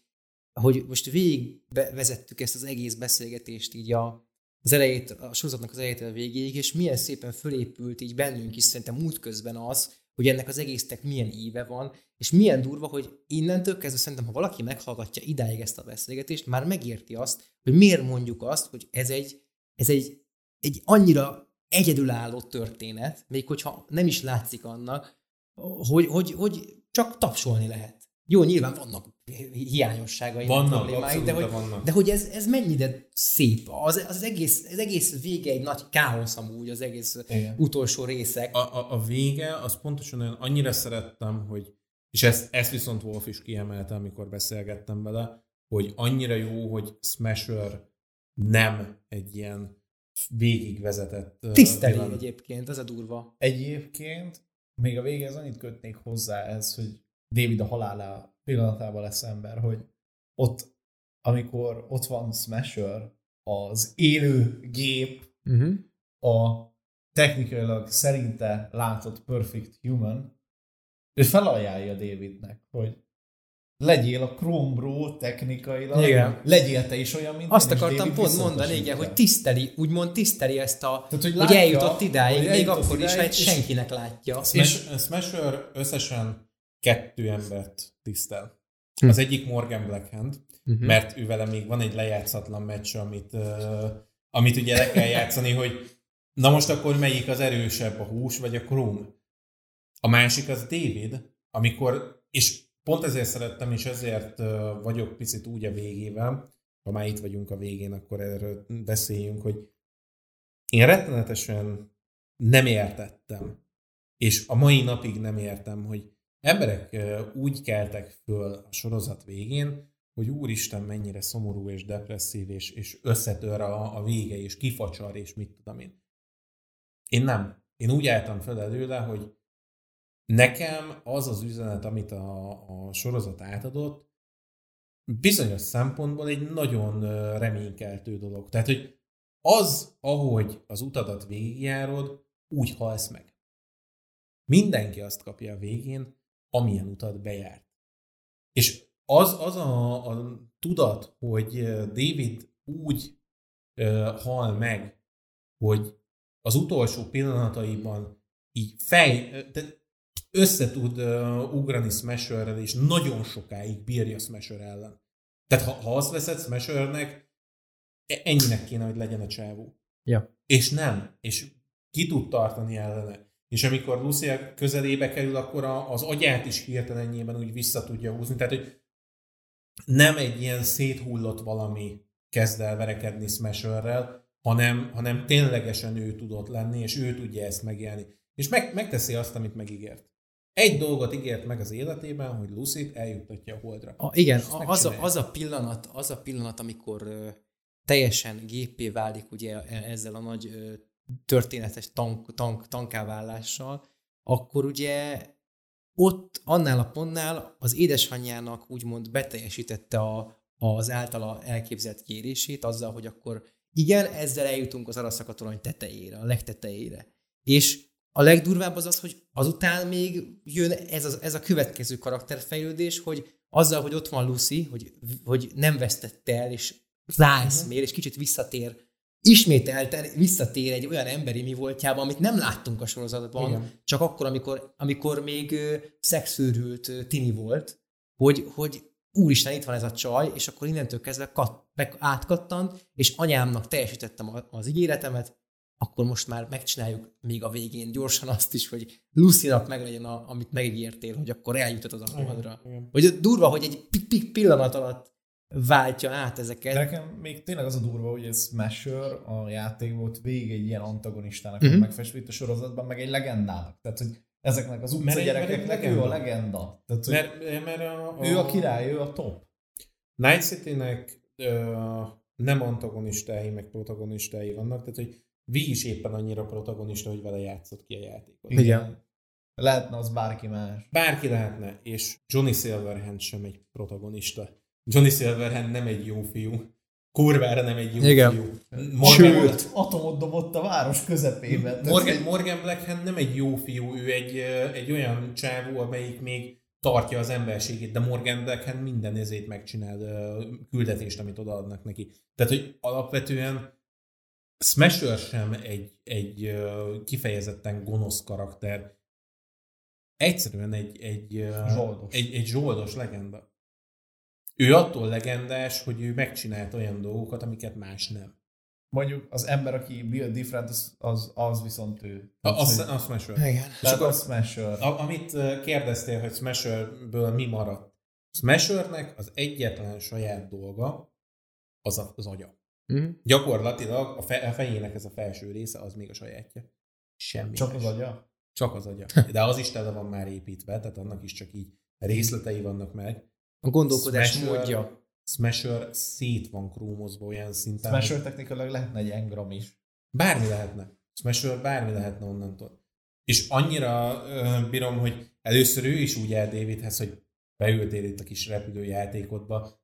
hogy most végig vezettük ezt az egész beszélgetést így a, az elejét, a sorozatnak az elejétől a végéig, és milyen szépen fölépült így bennünk is szerintem út közben az, hogy ennek az egésznek milyen íve van, és milyen durva, hogy innentől kezdve szerintem, ha valaki meghallgatja idáig ezt a beszélgetést, már megérti azt, hogy miért mondjuk azt, hogy ez egy, ez egy, egy annyira egyedülálló történet, még hogyha nem is látszik annak, hogy, hogy, hogy csak tapsolni lehet. Jó, nyilván vannak hiányosságai, Vannak, problémái, de hogy, vannak. de hogy ez, ez mennyire szép. Az, az, egész, az egész vége egy nagy káosz amúgy, az egész Igen. utolsó részek. A, a, a vége, az pontosan olyan, annyira szerettem, hogy, és ezt, ezt viszont Wolf is kiemelte, amikor beszélgettem vele, hogy annyira jó, hogy Smasher nem egy ilyen végigvezetett Tiszteli villan. egyébként, az a durva. Egyébként még a végéhez annyit kötnék hozzá ez, hogy David a halálá pillanatában lesz ember, hogy ott, amikor ott van Smasher, az élő gép, Uh-huh. a technikailag szerinte látott Perfect Human, ő felajánlja Davidnek, hogy legyél a Chrome Bro technikailag, Igen. legyél te is olyan, mint Azt én, és akartam David pont mondani, igen, hogy tiszteli, úgymond tiszteli ezt a, Tehát, hogy hogy, látja, eljutott idáig, hogy még akkor is, ha és- senkinek látja. Smash, Smasher összesen kettő embert tisztel. Hm. Az egyik Morgan Blackhand, Uh-huh. mert ő vele még van egy lejátszatlan meccs, amit, uh, amit ugye le kell játszani, hogy na most akkor melyik az erősebb, a hús vagy a Chrome? A másik az David, amikor, és pont ezért szerettem, és ezért vagyok picit úgy a végével, ha már itt vagyunk a végén, akkor erről beszéljünk, hogy én rettenetesen nem értettem, és a mai napig nem értem, hogy emberek úgy keltek föl a sorozat végén, hogy úristen mennyire szomorú és depresszív, és, és összetör a, a vége, és kifacsar, és mit tudom én. Én nem. Én úgy álltam fel előle, hogy nekem az az üzenet, amit a, a sorozat átadott, bizonyos szempontból egy nagyon reménykeltő dolog. Tehát, hogy az, ahogy az utadat végigjárod, úgy halsz meg. Mindenki azt kapja a végén, amilyen utat bejárt. És az, az a, a tudat, hogy David úgy uh, hal meg, hogy az utolsó pillanataiban így fej, de össze tud uh, ugrani Smasherrel, és nagyon sokáig bírja Smasher ellen. Tehát ha, ha azt veszed Smashernek, e, ennyinek kéne, hogy legyen a csávó. Ja. És nem. És ki tud tartani ellene. És amikor Lucia közelébe kerül, akkor a, az agyát is hirtelenjében úgy vissza tudja húzni. Tehát, hogy nem egy ilyen széthullott valami kezd el verekedni Smasherrel, hanem, hanem ténylegesen ő tudott lenni, és ő tudja ezt megélni. És meg, megteszi azt, amit megígért. Egy dolgot ígért meg az életében, hogy Lucit eljuttatja a holdra. A, igen, az a, az, a pillanat, az a pillanat, amikor ö, teljesen gépé válik ugye e, ezzel a nagy ö, történetes tank, tank, tankáválással, akkor ugye ott annál a pontnál az édesanyjának úgymond beteljesítette a, az általa elképzelt kérését azzal, hogy akkor igen, ezzel eljutunk az araszakatorony tetejére, a legtetejére. És a legdurvább az az, hogy azután még jön ez a, ez a következő karakterfejlődés, hogy azzal, hogy ott van Lucy, hogy, hogy nem vesztette el, és ráeszmél, uh-huh. és kicsit visszatér, ismételten visszatér egy olyan emberi mi voltjába, amit nem láttunk a sorozatban, Igen. csak akkor, amikor, amikor még uh, szexőrült tini volt, hogy, hogy úristen, itt van ez a csaj, és akkor innentől kezdve kat, átkattant, és anyámnak teljesítettem az ígéretemet, akkor most már megcsináljuk még a végén gyorsan azt is, hogy Lucy-nak meglegyen, a, amit megígértél, hogy akkor eljutott az akadra. Hogy durva, hogy egy pillanat alatt váltja át ezeket. De nekem még tényleg az a durva, hogy ez Smasher a játék volt végig egy ilyen antagonistának uh-huh. megfestve itt a sorozatban, meg egy legendának. Tehát, hogy ezeknek az utca gyerekeknek ő a legenda. Tehát, hogy mert, mert a, a, ő a király, ő a top. Night City-nek ö, nem antagonistái, meg protagonistái vannak, tehát hogy Vi is éppen annyira protagonista, hogy vele játszott ki a játékot. Igen. Lehetne az bárki más. Bárki lehetne, és Johnny Silverhand sem egy protagonista. Johnny Silverhand nem egy jó fiú. Kurvára nem egy jó Igen. fiú. Morgan, Sőt, atomot dobott a város közepében. Morgan, Morgan Blackhand nem egy jó fiú, ő egy, egy olyan csávó, amelyik még tartja az emberségét, de Morgan Blackhand minden ezét megcsinál küldetést, amit odaadnak neki. Tehát, hogy alapvetően Smasher sem egy, egy kifejezetten gonosz karakter. Egyszerűen egy, egy, zsoldos. egy, egy zsoldos legenda. Ő attól legendás, hogy ő megcsinált olyan dolgokat, amiket más nem. Mondjuk az ember, aki Bill Different, az, az, az viszont ő. A, az, az Smasher. Igen. És akkor a Smasher. A, amit kérdeztél, hogy Smasherből mi maradt. Smashernek az egyetlen saját dolga az a, az agya. Mm. Gyakorlatilag a, fe, a fejének ez a felső része, az még a sajátja. Semmi. Csak az agya? Csak az agya. De az is tele van már építve, tehát annak is csak így részletei vannak meg. A gondolkodás Smasher, módja. Smasher szét van krómozva olyan szinten. Smasher hogy... technikailag lehetne egy engram is. Bármi lehetne. Smasher bármi lehetne onnantól. És annyira uh, bírom, hogy először ő is úgy el Davidhez, hogy beültél itt a kis repülőjátékodba.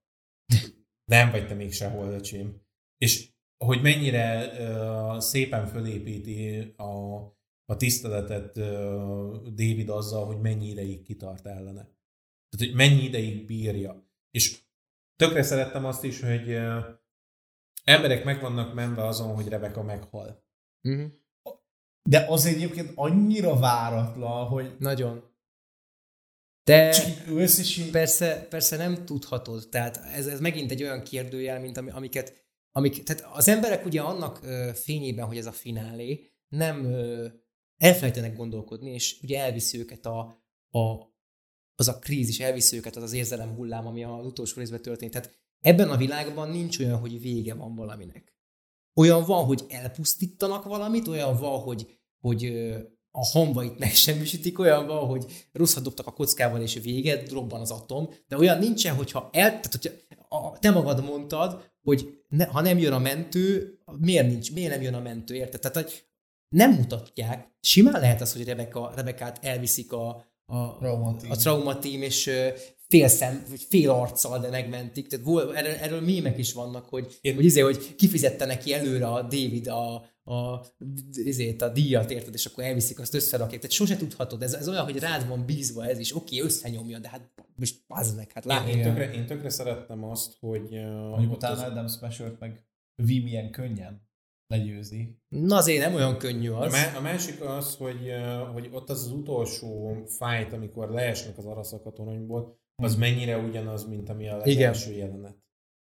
Nem vagy te még sehol, öcsém. És hogy mennyire uh, szépen fölépíti a, a tiszteletet uh, David azzal, hogy mennyi ideig kitart ellene. Tehát, hogy mennyi ideig bírja. És tökre szerettem azt is, hogy uh, emberek meg vannak menve azon, hogy Rebecca meghal. Uh-huh. De az egyébként annyira váratlan, hogy... Nagyon. De persze, persze nem tudhatod. Tehát ez, ez megint egy olyan kérdőjel, mint ami, amiket amik, tehát az emberek ugye annak ö, fényében, hogy ez a finálé, nem ö, elfelejtenek gondolkodni, és ugye elviszi őket a, a, az a krízis, elviszi őket az az érzelem hullám, ami az utolsó részben történt. Tehát ebben a világban nincs olyan, hogy vége van valaminek. olyan van, hogy elpusztítanak valamit, olyan van, hogy, hogy a hamvait megsemmisítik, olyan van, hogy rosszat dobtak a kockával, és véget, robban az atom, de olyan nincsen, hogyha el, tehát hogyha a, te magad mondtad, hogy ne, ha nem jön a mentő, miért nincs, miért nem jön a mentő, érted? Tehát, hogy nem mutatják, simán lehet az, hogy Rebecca, Rebekát elviszik a, a, Traumatím. a traumatím, és fél szem, vagy fél arccal, de megmentik. Tehát erről, erről mémek is vannak, hogy, Én- hogy, izé, hogy kifizette neki előre a David a, a, izét, a díjat, érted, és akkor elviszik, azt összerakják. Tehát sose tudhatod, ez, ez olyan, hogy rád van bízva ez is, oké, összenyomja, de hát most az meg, hát Én, látni. én, tökre, én tökre szerettem azt, hogy... Mondjuk utána az- Adam Smasher-t meg Vi milyen könnyen legyőzi. Na azért nem olyan könnyű az. a másik az, hogy, hogy ott az az utolsó fight, amikor leesnek az araszak a toronyból, az mennyire ugyanaz, mint ami a legelső jelenet.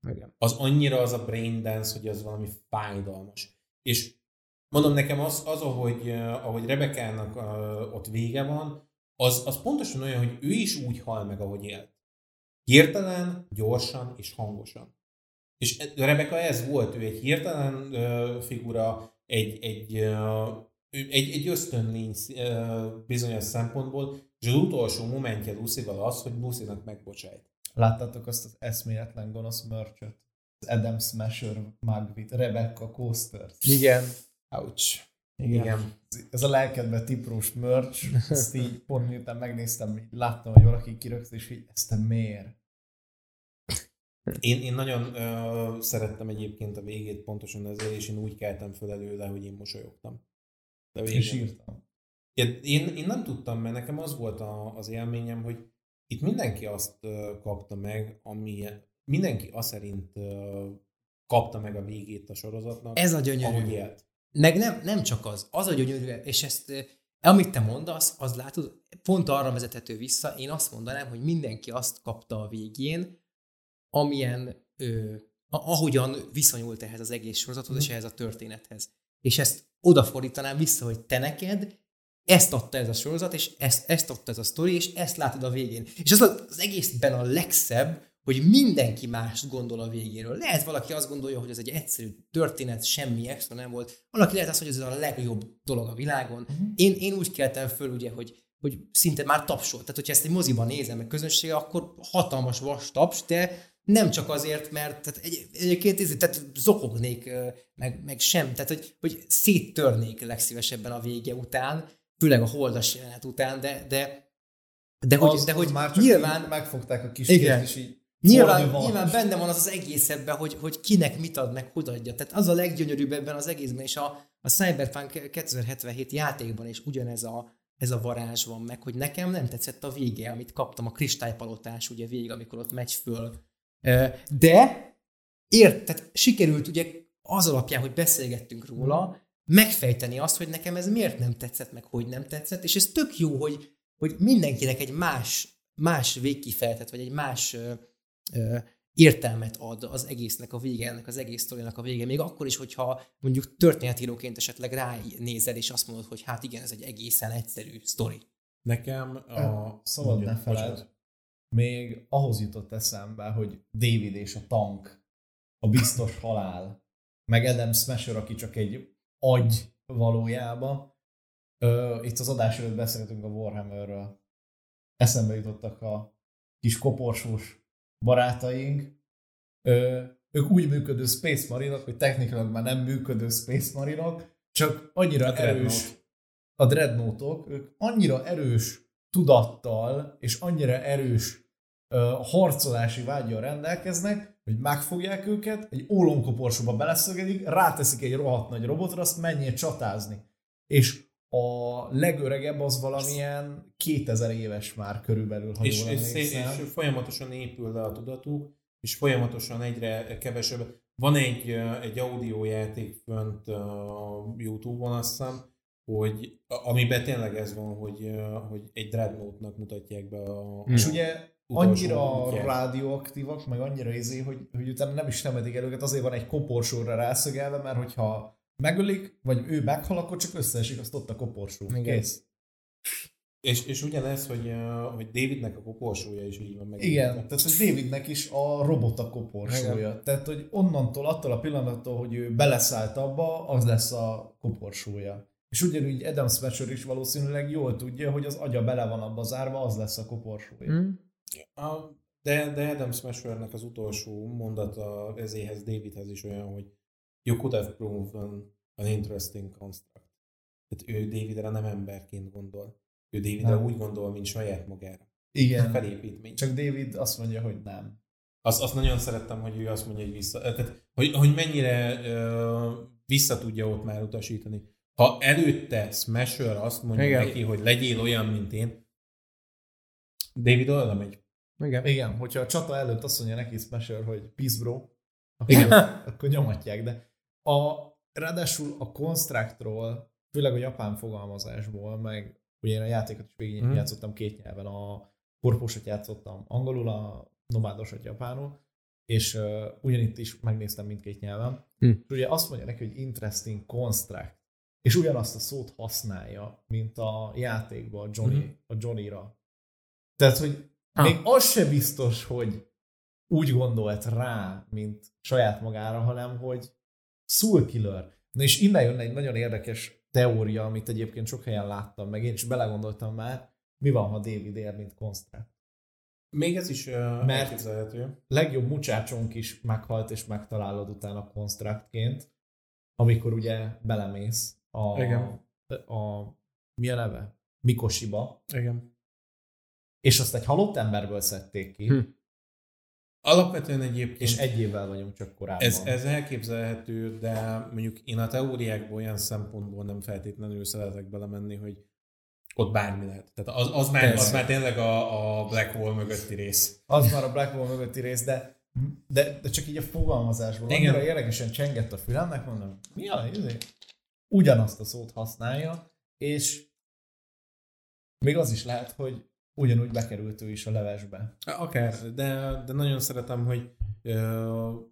Igen. Az annyira az a brain dance, hogy az valami fájdalmas. És mondom nekem az, az ahogy, ahogy Rebekának ott vége van, az, az pontosan olyan, hogy ő is úgy hal meg, ahogy élt. Hirtelen, gyorsan és hangosan. És e- Rebecca ez volt, ő egy hirtelen figura, egy, egy, egy, egy ösztönlény bizonyos szempontból, és az utolsó momentje Lucy-val az, hogy Lucy-nak megbocsájt. Láttátok azt az eszméletlen gonosz mörcsöt? Az Adam Smasher Magvit, Rebecca Coaster. Igen. Ouch. Igen. Igen. Ez a lelkedbe tiprós mörcs, ezt így pont miután megnéztem, így láttam, hogy valaki kirögzt, és így ezt te miért? Én, én nagyon ö, szerettem egyébként a végét pontosan ezért, és én úgy keltem föl előle, hogy én mosolyogtam. De végén. És írtam. Én, én, nem tudtam, mert nekem az volt a, az élményem, hogy itt mindenki azt kapta meg, ami mindenki azt szerint kapta meg a végét a sorozatnak, Ez a ahogy gyönyörű. élt. Meg nem, nem csak az, az a gyönyörű, és ezt, eh, amit te mondasz, az látod, pont arra vezethető vissza, én azt mondanám, hogy mindenki azt kapta a végén, amilyen, ö, ahogyan viszonyult ehhez az egész sorozathoz és ehhez a történethez. És ezt odafordítanám vissza, hogy te neked ezt adta ez a sorozat, és ezt, ezt adta ez a sztori, és ezt látod a végén. És az az egészben a legszebb, hogy mindenki más gondol a végéről. Lehet valaki azt gondolja, hogy ez egy egyszerű történet, semmi extra nem volt. Valaki lehet azt, hogy ez a legjobb dolog a világon. Uh-huh. Én, én úgy keltem föl, ugye, hogy, hogy szinte már tapsol. Tehát, hogyha ezt egy moziban nézem, meg közönsége, akkor hatalmas vas taps, de nem csak azért, mert tehát egy, egyébként tehát zokognék, meg, meg sem, tehát hogy, hogy széttörnék legszívesebben a vége után, főleg a holdas jelenet után, de, de, de hogy, Az- de az hogy már csak nyilván, megfogták a kis Igen. és így Nyilván, nyilván benne van az az egész ebben, hogy, hogy kinek mit ad, meg hogy adja. Tehát az a leggyönyörűbb ebben az egészben, és a, a Cyberpunk 2077 játékban is ugyanez a, ez a varázs van meg, hogy nekem nem tetszett a vége, amit kaptam, a kristálypalotás ugye vég, amikor ott megy föl. De ért, tehát sikerült ugye az alapján, hogy beszélgettünk róla, megfejteni azt, hogy nekem ez miért nem tetszett, meg hogy nem tetszett, és ez tök jó, hogy, hogy mindenkinek egy más, más végkifejtet, vagy egy más értelmet ad az egésznek a vége, ennek az egész sztorinak a vége, még akkor is, hogyha mondjuk történetíróként esetleg ránézel, és azt mondod, hogy hát igen, ez egy egészen egyszerű sztori. Nekem a... Szabad ne feled. Még ahhoz jutott eszembe, hogy David és a tank, a biztos halál, meg Adam Smasher, aki csak egy agy valójában. Ö, itt az adás előtt beszéltünk a Warhammerről. Eszembe jutottak a kis koporsós barátaink. Ők úgy működő Space Marinok, hogy technikailag már nem működő Space Marinok, csak annyira A Dreadnought. erős a dreadnoughtok, ők annyira erős tudattal és annyira erős ö, harcolási vágyjal rendelkeznek, hogy megfogják őket, egy ólomkoporsóba beleszögedik, ráteszik egy rohadt nagy robotra, azt menjél csatázni. És a legöregebb az valamilyen 2000 éves már körülbelül, ha és, jól és, és folyamatosan épül le a tudatuk, és folyamatosan egyre kevesebb. Van egy, egy audiojáték fönt a Youtube-on, azt hiszem, hogy, amiben tényleg ez van, hogy, hogy egy Dreadnought-nak mutatják be a... És ugye annyira útját. rádióaktívak, meg annyira izé, hogy, hogy utána nem is temetik el őket, azért van egy koporsóra rászögelve, mert hogyha megölik, vagy ő meghal, akkor csak összeesik azt ott a koporsó. Igen. Kész. És, és ugyanez, hogy, hogy Davidnek a koporsója is így van meg. Igen, tehát hogy Davidnek is a robot a koporsója. Igen. Tehát, hogy onnantól, attól a pillanattól, hogy ő beleszállt abba, az lesz a koporsója. És ugyanúgy Adam Smasher is valószínűleg jól tudja, hogy az agya bele van abba zárva, az lesz a koporsója. Mm. De, de Adam Smashernek az utolsó mondata ezéhez Davidhez is olyan, hogy you could have proven an interesting construct. Tehát ő Davidre nem emberként gondol. Ő Davidre nem. úgy gondol, mint saját magára. Igen. Felépítmény. Csak David azt mondja, hogy nem. Azt, azt nagyon szerettem, hogy ő azt mondja, hogy vissza. Tehát, hogy, hogy mennyire uh, vissza tudja ott már utasítani. Ha előtte Smasher azt mondja Igen. neki, hogy legyél olyan, mint én, David oda megy. Igen. Igen, hogyha a csata előtt azt mondja neki Smasher, hogy peace bro, akkor, Igen. akkor nyomatják, de a, ráadásul a Constructról, főleg a japán fogalmazásból, meg ugye én a játékot is végig hmm. játszottam két nyelven, a korpósot játszottam angolul, a nomádosat japánul, és uh, ugyanitt is megnéztem mindkét nyelven, hmm. és ugye azt mondja neki, hogy interesting construct, és ugyanazt a szót használja, mint a játékban a, Johnny, hmm. a Johnny-ra. Tehát, hogy ha. még az se biztos, hogy úgy gondolt rá, mint saját magára, hanem hogy Soul Killer. Na és innen jön egy nagyon érdekes teória, amit egyébként sok helyen láttam, meg én is belegondoltam már, mi van, ha David ér, mint Construct. Még ez is uh, Mert legjobb mucsácsonk is meghalt, és megtalálod utána Constructként, amikor ugye belemész a, Igen. a, a mi a neve? Mikosiba. Igen. És azt egy halott emberből szedték ki. Hm. Alapvetően egyébként... És egy évvel vagyunk csak korábban. Ez, ez elképzelhető, de mondjuk én a teóriákból olyan szempontból nem feltétlenül szeretek belemenni, hogy ott bármi lehet. Tehát az, az, már, az már tényleg a, a Black Hole mögötti rész. Az már a Black Hole mögötti rész, de, de, de csak így a fogalmazásból. Igen. Annyira érdekesen csengett a fülemnek, mondom, mi a izé? Ugyanazt a szót használja, és még az is lehet, hogy ugyanúgy bekerült ő is a levesbe. Akár, de, de nagyon szeretem, hogy,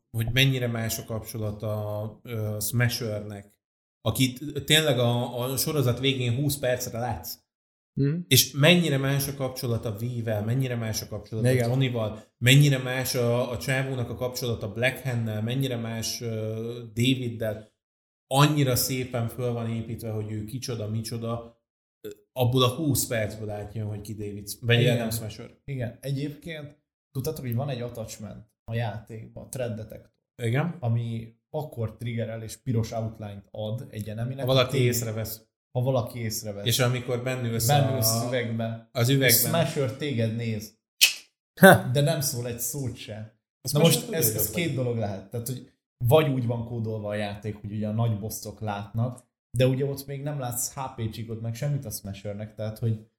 hogy mennyire más a kapcsolat a Smashernek, akit tényleg a, a sorozat végén 20 percre látsz. Mm. És mennyire más a kapcsolat a V-vel, mennyire más a kapcsolat Igen. a Johnny-val, mennyire más a, a csávónak a kapcsolat a Black Hand-nel, mennyire más uh, Daviddel, annyira szépen föl van építve, hogy ő kicsoda, micsoda, abból a 20 percből átjön, hogy ki David, vagy Igen. Adam Smasher. Igen, egyébként tudtátok, hogy van egy attachment a játékban, a thread detector. Igen. Ami akkor triggerel és piros outline-t ad egy eneminek. Ha valaki észrevesz. Ha valaki észrevesz. És amikor bennülsz, bennülsz a... üvegbe. Az üvegben. Smasher téged néz. De nem szól egy szót se. Na most ez, ez két dolog lehet. Tehát, hogy vagy úgy van kódolva a játék, hogy ugye a nagy bosszok látnak, de ugye ott még nem látsz HP csíkot, meg semmit a Smashernek, tehát hogy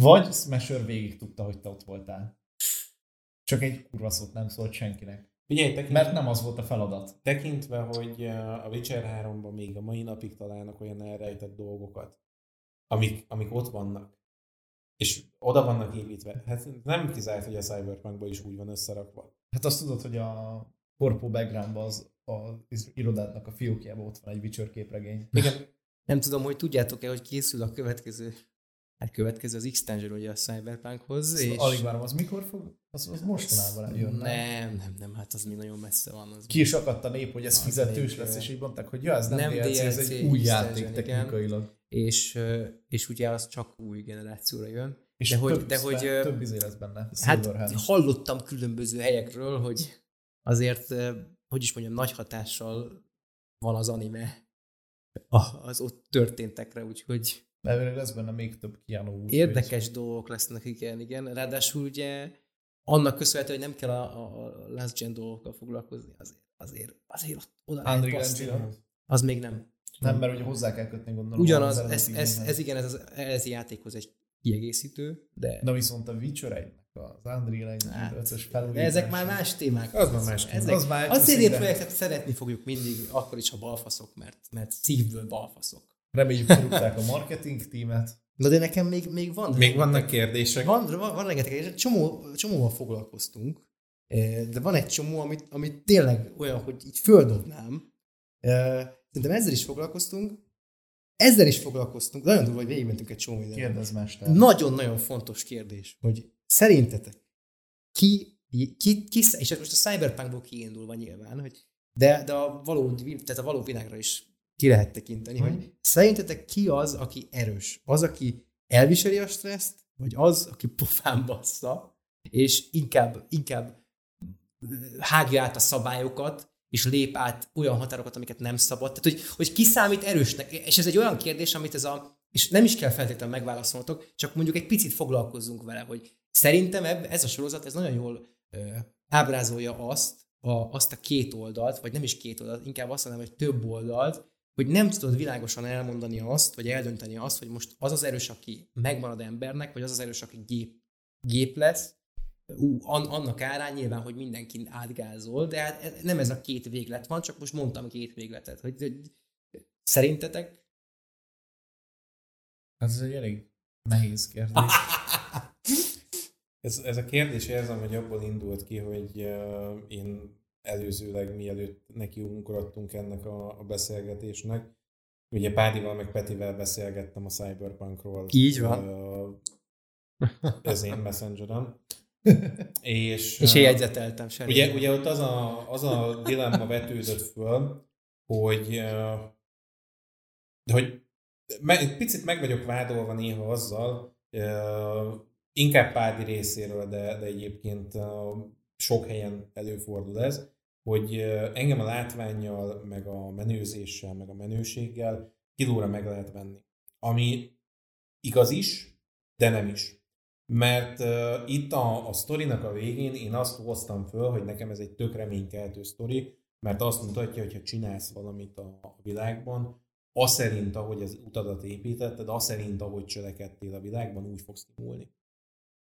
vagy Smasher végig tudta, hogy te ott voltál. Csak egy kurva szót nem szólt senkinek. Figyelj, tekintve, Mert nem az volt a feladat. Tekintve, hogy a Witcher 3-ban még a mai napig találnak olyan elrejtett dolgokat, amik, amik ott vannak, és oda vannak építve. Hát nem kizárt, hogy a Cyberpunkban is úgy van összerakva. Hát azt tudod, hogy a korpó backgroundban az az irodádnak a fiókjában ott van egy Witcher képregény. Igen. Nem tudom, hogy tudjátok-e, hogy készül a következő Hát következő az extension ugye a Cyberpunkhoz. Szóval és... Alig várom, az mikor fog? Az, az mostanában jön, nem? Nem, nem, hát az még nagyon messze van. Az Ki is akadt a nép, hogy ez fizetős lesz, és így mondták, hogy ja, ez nem, nem DLC, DLC, ez egy új játék technikailag. És, és ugye az csak új generációra jön. És de hogy, de hogy, több izé lesz benne. Hát hallottam különböző helyekről, hogy azért hogy is mondjam, nagy hatással van az anime az ott történtekre, úgyhogy... Elvileg lesz benne még több Keanu Érdekes dolgok lesznek, igen, igen. Ráadásul ugye annak köszönhető, hogy nem kell a, a Last Gen dolgokkal foglalkozni, azért, azért, azért ott oda Unreal Az még nem. Nem, mert ugye hozzá kell kötni, gondolom. Ugyanaz, ez, ez, ez, igen, ez az ez játékhoz egy kiegészítő, de... De viszont a Witcher 1 az Unreal Engine hát, 5-ös De ezek már más témák. Az már más témák. Az már az CD projektet szeretni fogjuk mindig, akkor is, ha balfaszok, mert, mert szívből balfaszok. Reméljük, hogy a marketing tímet. Na de nekem még, még van. Még vannak kérdések. Van, van, van rengeteg csomó, csomóval foglalkoztunk, eh, de van egy csomó, amit, amit tényleg olyan, hogy így földobnám. Eh, szerintem ezzel is foglalkoztunk, ezzel is foglalkoztunk. Nagyon durva, hogy végigmentünk egy csomó mindent. Kérdezz, mester. Nagyon-nagyon fontos kérdés, hogy szerintetek ki, ki, ki és most a Cyberpunkból kiindulva nyilván, hogy de, de a, való, tehát a való világra is ki lehet tekinteni, hmm. hogy szerintetek ki az, aki erős? Az, aki elviseli a stresszt, vagy az, aki pofán bassza, és inkább, inkább hágja át a szabályokat, és lép át olyan határokat, amiket nem szabad. Tehát, hogy, hogy ki számít erősnek. És ez egy olyan kérdés, amit ez a, és nem is kell feltétlenül megválaszolnotok, csak mondjuk egy picit foglalkozzunk vele, hogy szerintem ez a sorozat, ez nagyon jól ö, ábrázolja azt, a, azt a két oldalt, vagy nem is két oldalt, inkább azt mondom, hogy több oldalt, hogy nem tudod világosan elmondani azt, vagy eldönteni azt, hogy most az az erős, aki megmarad embernek, vagy az az erős, aki gép, gép lesz, ú, an, annak árán nyilván, hogy mindenki átgázol, de hát nem ez a két véglet van, csak most mondtam két végletet. Hogy, hogy szerintetek? Hát ez egy elég nehéz kérdés. ez, ez a kérdés érzem, hogy abból indult ki, hogy uh, én előzőleg mielőtt neki ugrottunk ennek a, a beszélgetésnek, ugye Pádival meg Petivel beszélgettem a Cyberpunkról. Így van. Uh, ez én messengerem. És, és én jegyzeteltem sem. Ugye, ugye ott az a, az a dilemma vetődött föl, hogy, hogy egy picit meg vagyok vádolva néha azzal, inkább Pádi részéről, de, de egyébként sok helyen előfordul ez, hogy engem a látványjal, meg a menőzéssel, meg a menőséggel kilóra meg lehet venni. Ami igaz is, de nem is. Mert uh, itt a, a sztorinak a végén én azt hoztam föl, hogy nekem ez egy tök reménykeltő sztori, mert azt mutatja, hogy ha csinálsz valamit a, a világban, az szerint, ahogy az utadat építetted, az szerint, ahogy cselekedtél a világban, úgy fogsz kimúlni.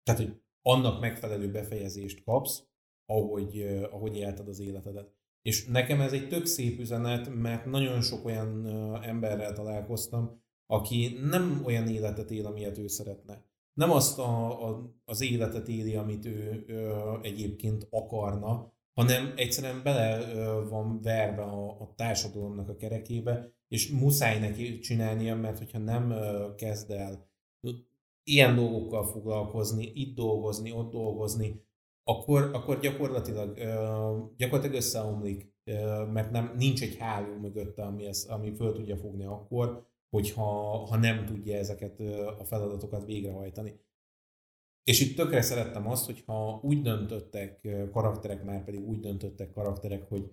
Tehát, hogy annak megfelelő befejezést kapsz, ahogy, uh, ahogy élted az életedet. És nekem ez egy tök szép üzenet, mert nagyon sok olyan uh, emberrel találkoztam, aki nem olyan életet él, amilyet ő szeretne nem azt a, a, az életet éli, amit ő ö, egyébként akarna, hanem egyszerűen bele ö, van verve a, a társadalomnak a kerekébe, és muszáj neki csinálnia, mert hogyha nem ö, kezd el ilyen dolgokkal foglalkozni, itt dolgozni, ott dolgozni, akkor, akkor gyakorlatilag, ö, gyakorlatilag összeomlik, ö, mert nem, nincs egy háló mögötte, ami, ezt, ami föl tudja fogni akkor, hogyha ha nem tudja ezeket a feladatokat végrehajtani. És itt tökre szerettem azt, hogyha úgy döntöttek karakterek, már pedig úgy döntöttek karakterek, hogy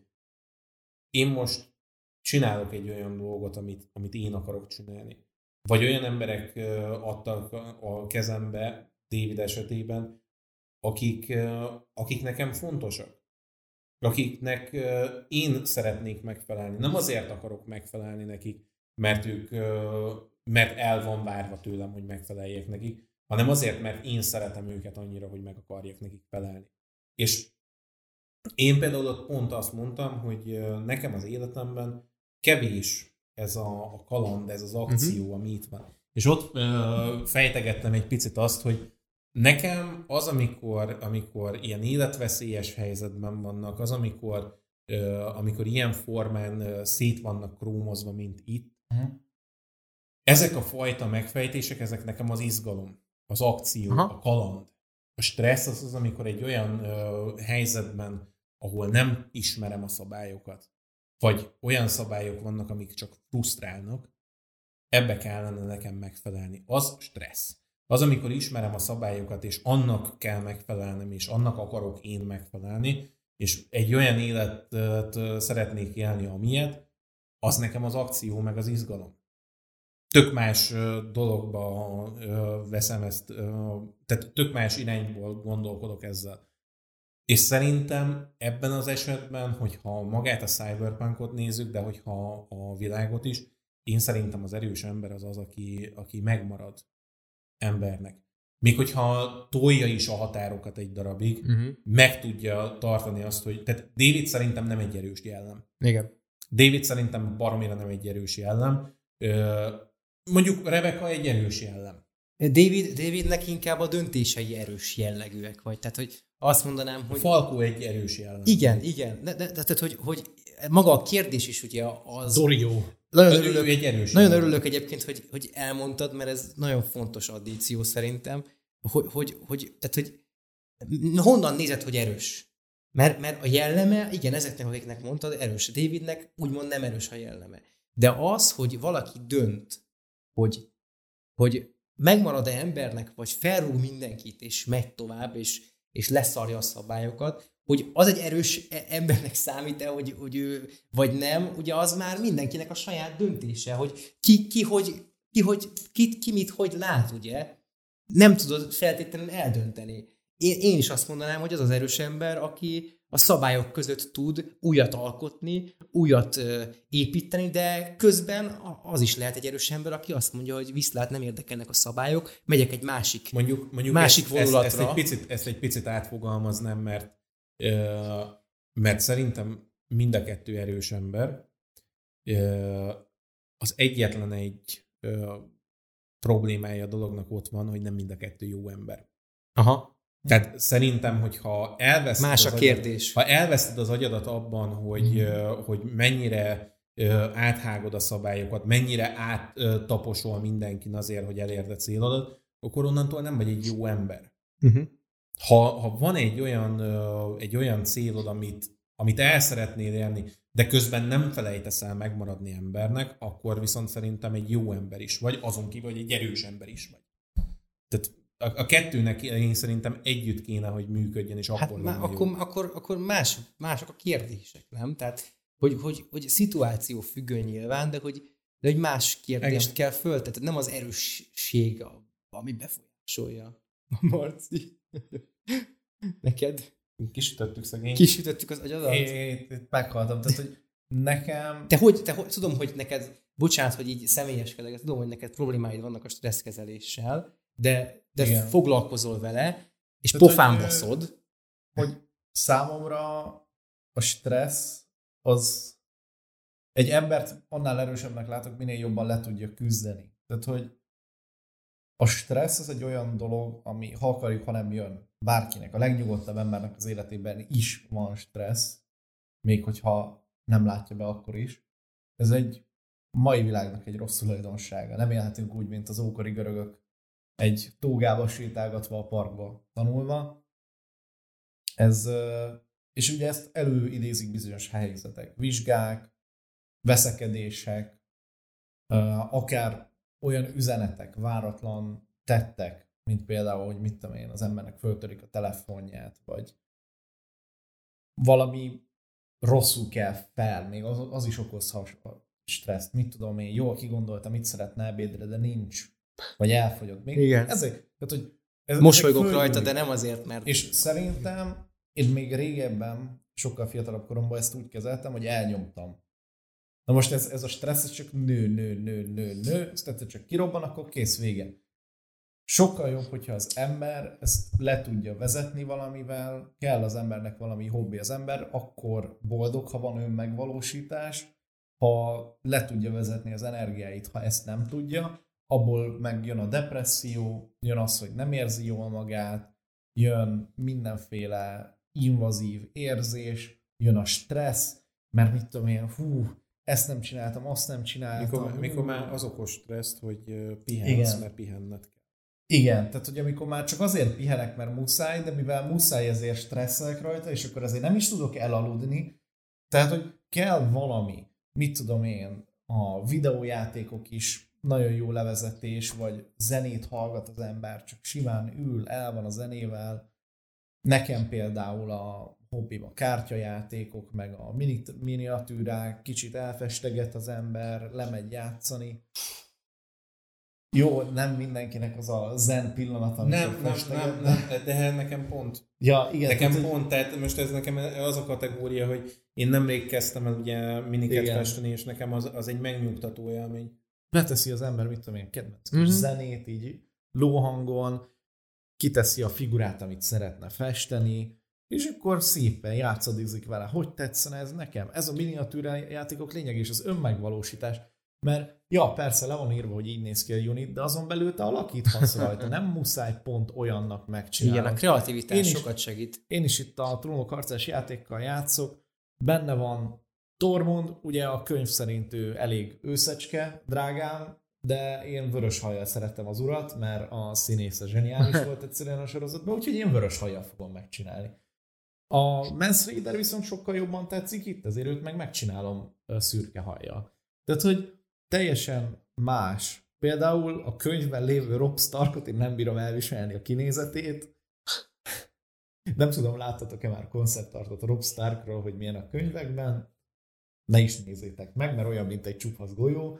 én most csinálok egy olyan dolgot, amit, amit én akarok csinálni. Vagy olyan emberek adtak a kezembe, David esetében, akik, akik nekem fontosak. Akiknek én szeretnék megfelelni. Nem azért akarok megfelelni nekik, mert ők, mert el van várva tőlem, hogy megfeleljek nekik, hanem azért, mert én szeretem őket annyira, hogy meg akarjak nekik felelni. És én például ott pont azt mondtam, hogy nekem az életemben kevés ez a, a kaland, ez az akció, uh-huh. ami itt van. És ott ö, fejtegettem egy picit azt, hogy nekem az, amikor, amikor ilyen életveszélyes helyzetben vannak, az, amikor, ö, amikor ilyen formán ö, szét vannak krómozva, mint itt, Uh-huh. Ezek a fajta megfejtések, ezek nekem az izgalom, az akció, Aha. a kaland. A stressz az az, amikor egy olyan ö, helyzetben, ahol nem ismerem a szabályokat, vagy olyan szabályok vannak, amik csak frusztrálnak, ebbe kellene nekem megfelelni. Az stressz. Az, amikor ismerem a szabályokat, és annak kell megfelelnem, és annak akarok én megfelelni, és egy olyan életet szeretnék élni, amilyet, az nekem az akció, meg az izgalom. Tök más dologba veszem ezt, tehát tök más irányból gondolkodok ezzel. És szerintem ebben az esetben, hogyha magát a cyberpunkot nézzük, de hogyha a világot is, én szerintem az erős ember az az, aki, aki megmarad embernek. Még hogyha tolja is a határokat egy darabig, uh-huh. meg tudja tartani azt, hogy... Tehát David szerintem nem egy erős jellem. Igen. David szerintem baromira nem egy erős jellem. Mondjuk Rebecca egy erős jellem. David, Davidnek inkább a döntései erős jellegűek vagy. Tehát, hogy azt mondanám, hogy... Falkó egy erős jellem. Igen, igen. De, de, de tehát, hogy, hogy maga a kérdés is ugye az... Dorio. nagyon örülök, egy erős nagyon ember. örülök egyébként, hogy, hogy elmondtad, mert ez nagyon fontos addíció szerintem, hogy, hogy, hogy, tehát, hogy honnan nézed, hogy erős? Mert, mert a jelleme, igen, ezeknek, akiknek mondtad, erős. Davidnek úgymond nem erős a jelleme. De az, hogy valaki dönt, hogy, hogy megmarad-e embernek, vagy felrúg mindenkit, és megy tovább, és, és leszarja a szabályokat, hogy az egy erős e- embernek számít-e, hogy, hogy ő, vagy nem, ugye az már mindenkinek a saját döntése, hogy ki, ki, hogy, ki, hogy, ki, ki mit hogy lát, ugye? Nem tudod feltétlenül eldönteni. Én, én is azt mondanám, hogy az az erős ember, aki a szabályok között tud újat alkotni, újat ö, építeni, de közben az is lehet egy erős ember, aki azt mondja, hogy viszlát nem érdekelnek a szabályok, megyek egy másik Mondjuk, mondjuk Másik ezt, ezt, ezt, vonulatra. egy picit, ezt egy picit átfogalmaznám, mert, ö, mert szerintem mind a kettő erős ember. Ö, Az egyetlen egy ö, problémája a dolognak ott van, hogy nem mind a kettő jó ember. Aha. Tehát szerintem, hogyha elveszted Más az a agyad- kérdés. ha elveszted az agyadat abban, hogy, ö, hogy mennyire áthágod a szabályokat, mennyire áttaposol mindenkin azért, hogy elérd a célodat, akkor onnantól nem vagy egy jó ember. Uh-huh. Ha, ha van egy olyan, egy olyan célod, amit, amit el szeretnél érni, de közben nem felejtesz el megmaradni embernek, akkor viszont szerintem egy jó ember is vagy, azon kívül, hogy egy erős ember is vagy. Tehát a, a kettőnek én szerintem együtt kéne, hogy működjön, és akkor Hát lenne má, jó. akkor, akkor, akkor más, mások a kérdések, nem? Tehát, hogy, hogy, hogy szituáció függő nyilván, de hogy, de hogy más kérdést Igen. kell föltetni. Nem az erősség, a- ami befolyásolja. Marci. Neked? Kisütöttük szegény. Kisütöttük az agyadat? Én meghaltam, tehát hogy nekem... Te hogy, te hogy, tudom, hogy neked, bocsánat, hogy így személyeskedek, de tudom, hogy neked problémáid vannak a stresszkezeléssel, de, de Igen. foglalkozol vele, és Tehát, pofán hogy, baszod. hogy számomra a stressz az egy embert annál erősebbnek látok, minél jobban le tudja küzdeni. Tehát, hogy a stressz az egy olyan dolog, ami ha akarjuk, ha nem jön bárkinek, a legnyugodtabb embernek az életében is van stressz, még hogyha nem látja be akkor is. Ez egy mai világnak egy rossz tulajdonsága. Nem élhetünk úgy, mint az ókori görögök egy tógába sétálgatva a parkba tanulva. Ez, és ugye ezt előidézik bizonyos helyzetek, vizsgák, veszekedések, akár olyan üzenetek, váratlan tettek, mint például, hogy mit tudom én, az embernek föltörik a telefonját, vagy valami rosszul kell fel, még az, az is okozhat stresszt. Mit tudom én, jól kigondoltam, mit szeretne ebédre, de nincs. Vagy elfogyott. Még Igen. Ezek, tehát, hogy ez, Mosolygok ezek rajta, de nem azért, mert... És szerintem én még régebben, sokkal fiatalabb koromban ezt úgy kezeltem, hogy elnyomtam. Na most ez, ez a stressz ez csak nő, nő, nő, nő, nő, ezt tehát csak kirobban, akkor kész vége. Sokkal jobb, hogyha az ember ezt le tudja vezetni valamivel, kell az embernek valami hobbi az ember, akkor boldog, ha van önmegvalósítás, ha le tudja vezetni az energiáit, ha ezt nem tudja, abból meg jön a depresszió, jön az, hogy nem érzi jól magát, jön mindenféle invazív érzés, jön a stressz, mert mit tudom én, hú, ezt nem csináltam, azt nem csináltam. Mikor, mikor már az okos stresszt, hogy pihensz, Igen. mert pihenned kell. Igen, tehát hogy amikor már csak azért pihenek, mert muszáj, de mivel muszáj, ezért stresszelek rajta, és akkor azért nem is tudok elaludni, tehát hogy kell valami, mit tudom én, a videójátékok is nagyon jó levezetés, vagy zenét hallgat az ember, csak simán ül, el van a zenével. Nekem például a hobbim a kártyajátékok, meg a mini, miniatűrák, kicsit elfesteget az ember, lemegy játszani. Jó, nem mindenkinek az a zen pillanat, amikor Nem, nem, nem, de- nem, de nekem pont. Ja, igen. Nekem tehát, pont, tehát most ez nekem az a kategória, hogy én nemrég kezdtem el ugye miniket Igen. festeni, és nekem az, az egy megnyugtató élmény. Leteszi az ember, mit tudom én, kedvenc Mhm. mm-hmm. zenét, így lóhangon, kiteszi a figurát, amit szeretne festeni, és akkor szépen játszadizik vele, hogy tetszene ez nekem. Ez a miniatűra játékok lényeg, és az önmegvalósítás. Mert ja, persze le van írva, hogy így néz ki a unit, de azon belül te alakíthatsz rajta. Nem muszáj pont olyannak megcsinálni. Igen, a kreativitás Én is- sokat segít. Én is itt a trónok harcás játékkal játszok, benne van Tormund, ugye a könyv szerint ő elég őszecske, drágám, de én vörös hajjal szerettem az urat, mert a színész a zseniális volt egyszerűen a sorozatban, úgyhogy én vörös hajjal fogom megcsinálni. A Mans Raider viszont sokkal jobban tetszik itt, azért őt meg megcsinálom szürke hajjal. Tehát, hogy teljesen más. Például a könyvben lévő Rob Starkot én nem bírom elviselni a kinézetét. Nem tudom, láttatok-e már konceptartot Rob Starkról, hogy milyen a könyvekben. Ne is nézzétek meg, mert olyan, mint egy csupasz golyó.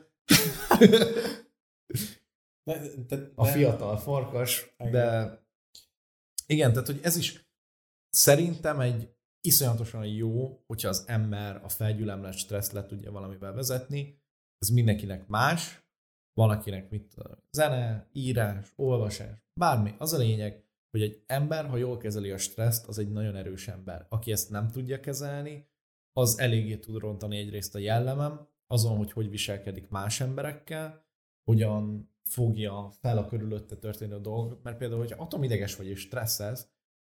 De, de, de, a fiatal farkas, de igen, tehát hogy ez is szerintem egy iszonyatosan jó, hogyha az ember a felgyülemlet stressz le tudja valamivel vezetni. Ez mindenkinek más, valakinek mit zene, írás, olvasás, bármi. Az a lényeg, hogy egy ember, ha jól kezeli a stresszt, az egy nagyon erős ember. Aki ezt nem tudja kezelni, az eléggé tud rontani egyrészt a jellemem, azon, hogy hogy viselkedik más emberekkel, hogyan fogja fel a körülötte történő dolgok, mert például, hogy atomideges vagy és stresszelsz,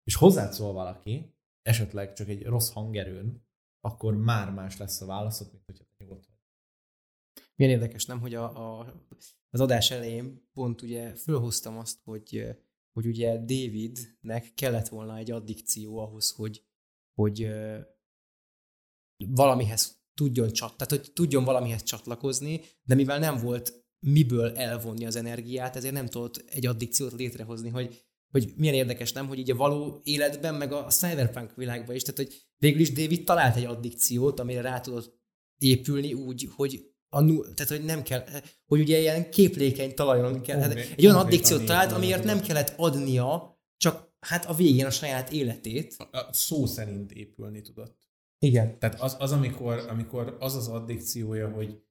és hozzád szól valaki, esetleg csak egy rossz hangerőn, akkor már más lesz a válaszod, mint hogyha nyugodt vagy. Milyen érdekes, nem, hogy a, a, az adás elején pont ugye fölhoztam azt, hogy, hogy ugye Davidnek kellett volna egy addikció ahhoz, hogy, hogy valamihez tudjon, csat, tehát hogy tudjon valamihez csatlakozni, de mivel nem volt miből elvonni az energiát, ezért nem tudott egy addikciót létrehozni, hogy, hogy milyen érdekes, nem, hogy így a való életben, meg a cyberpunk világban is, tehát hogy végül is David talált egy addikciót, amire rá tudott épülni úgy, hogy a, tehát, hogy nem kell, hogy ugye ilyen képlékeny talajon kell, hát egy olyan addikciót talált, amiért nem kellett adnia, csak hát a végén a saját életét. A, a szó szerint épülni tudott. Igen. Tehát az, az amikor, amikor az az addikciója, hogy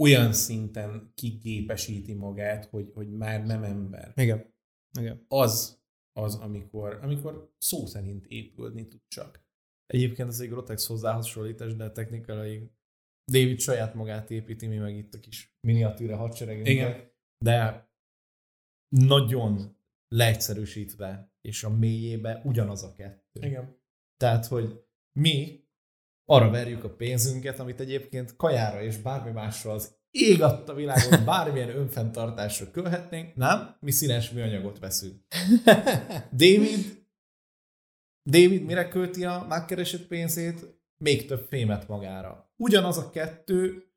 olyan szinten kigépesíti magát, hogy, hogy már nem ember. Igen. Igen. Az az, amikor, amikor szó szerint épülni tud csak. Egyébként ez egy grotex hozzáhasonlítás, de technikai David saját magát építi, mi meg itt a kis miniatűre hadseregünk. Igen. De nagyon leegyszerűsítve, és a mélyébe ugyanaz a kettő. Igen. Tehát, hogy mi arra verjük a pénzünket, amit egyébként kajára és bármi másra az ég adta világon bármilyen önfenntartásra kölhetnénk, nem? Mi színes műanyagot veszünk. David, David mire költi a megkeresett pénzét? Még több fémet magára. Ugyanaz a kettő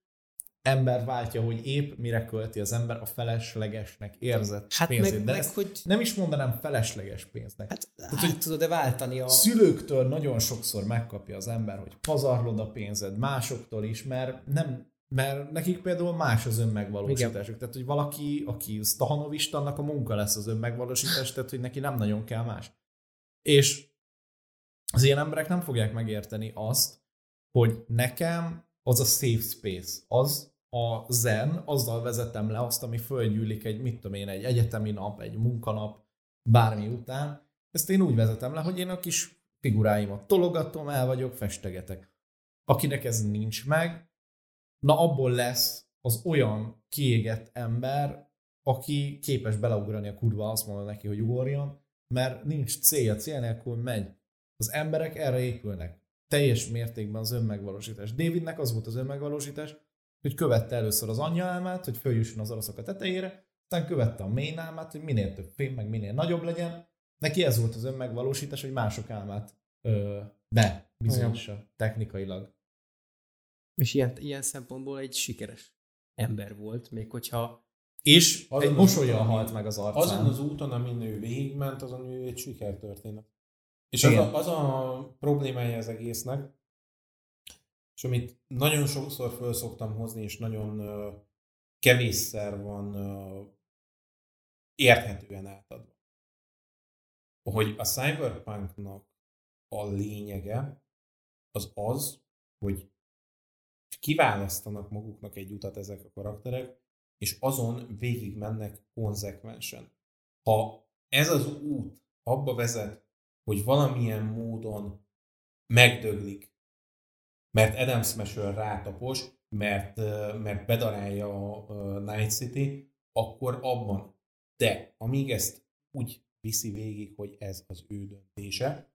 ember váltja, hogy épp mire költi az ember a feleslegesnek érzett hát pénzét. Meg, De meg, hogy... nem is mondanám felesleges pénznek. Hát, Tehát, hát tudod-e váltani a... Szülőktől nagyon sokszor megkapja az ember, hogy pazarlod a pénzed, másoktól is, mert nem mert nekik például más az önmegvalósításuk. Tehát, hogy valaki, aki Stahanovist, annak a munka lesz az önmegvalósítás, tehát, hogy neki nem nagyon kell más. És az ilyen emberek nem fogják megérteni azt, hogy nekem az a safe space, az a zen, azzal vezetem le azt, ami fölgyűlik egy, mit tudom én, egy egyetemi nap, egy munkanap, bármi után. Ezt én úgy vezetem le, hogy én a kis figuráimat tologatom, el vagyok, festegetek. Akinek ez nincs meg, na abból lesz az olyan kiégett ember, aki képes beleugrani a kurva, azt mondja neki, hogy ugorjon, mert nincs célja, cél nélkül megy. Az emberek erre épülnek. Teljes mértékben az önmegvalósítás. Davidnek az volt az önmegvalósítás, hogy követte először az anyja álmát, hogy följusson az oroszok a tetejére, aztán követte a main álmát, hogy minél több fém, meg minél nagyobb legyen. Neki ez volt az önmegvalósítás, hogy mások álmát ö, be bizonyítsa technikailag. És ilyen, ilyen szempontból egy sikeres ember volt, még hogyha... És Azon egy mosolya halt meg az arcán. Azon az úton, amin ő végigment, azon ő egy sikertörténet. És Igen. az a, az a problémája az egésznek, és amit nagyon sokszor föl szoktam hozni, és nagyon kevésszer van érthetően átadva, hogy a cyberpunknak a lényege az az, hogy kiválasztanak maguknak egy utat ezek a karakterek, és azon végig mennek konzekvensen. Ha ez az út abba vezet, hogy valamilyen módon megdöglik, mert Adam Smasher rátapos, mert, mert bedarálja a Night City, akkor abban. De amíg ezt úgy viszi végig, hogy ez az ő döntése,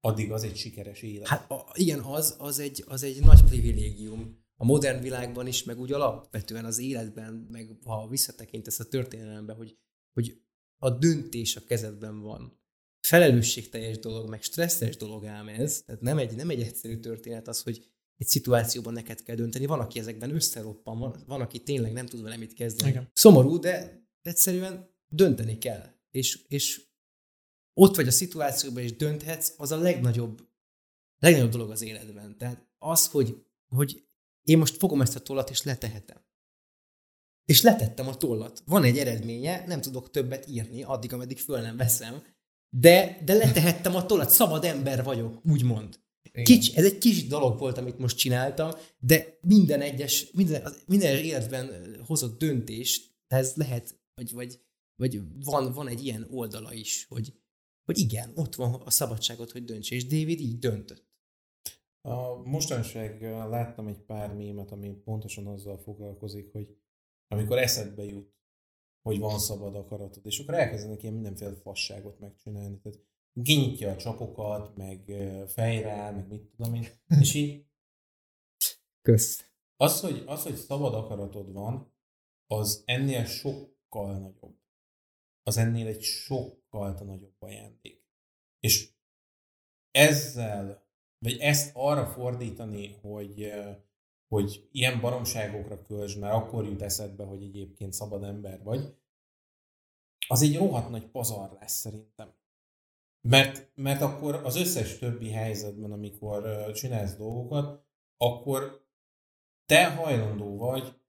addig az egy sikeres élet. Hát a, igen, az, az, egy, az egy nagy privilégium. A modern világban is, meg úgy alapvetően az életben, meg ha visszatekintesz a történelembe, hogy, hogy a döntés a kezedben van. Felelősségteljes dolog, meg stresszes dolog ám ez. Tehát nem egy, nem egy egyszerű történet az, hogy egy szituációban neked kell dönteni. Van, aki ezekben összeroppan, van, van aki tényleg nem tud vele mit kezdeni. Igen. Szomorú, de egyszerűen dönteni kell. És, és ott vagy a szituációban, és dönthetsz, az a legnagyobb, legnagyobb dolog az életben. Tehát az, hogy, hogy én most fogom ezt a tollat, és letehetem. És letettem a tollat. Van egy eredménye, nem tudok többet írni, addig, ameddig föl nem veszem, de, de letehettem a tollat, szabad ember vagyok, úgymond. Kics, ez egy kis dolog volt, amit most csináltam, de minden egyes, minden, minden életben hozott döntés, ez lehet, vagy, vagy, vagy van, van egy ilyen oldala is, hogy, hogy igen, ott van a szabadságot, hogy dönts, és David így döntött. A mostanság láttam egy pár mémet, ami pontosan azzal foglalkozik, hogy amikor eszedbe jut, hogy van szabad akaratod, és akkor elkezdenek ilyen mindenféle fasságot megcsinálni. Tehát kinyitja a csapokat, meg fejre meg mit tudom én, és így Kösz. Az, hogy, az, hogy szabad akaratod van, az ennél sokkal nagyobb. Az ennél egy sokkal nagyobb ajándék. És ezzel, vagy ezt arra fordítani, hogy, hogy ilyen baromságokra költsd, mert akkor jut eszedbe, hogy egyébként szabad ember vagy, az egy rohadt nagy pazar lesz szerintem. Mert, mert akkor az összes többi helyzetben, amikor csinálsz dolgokat, akkor te hajlandó vagy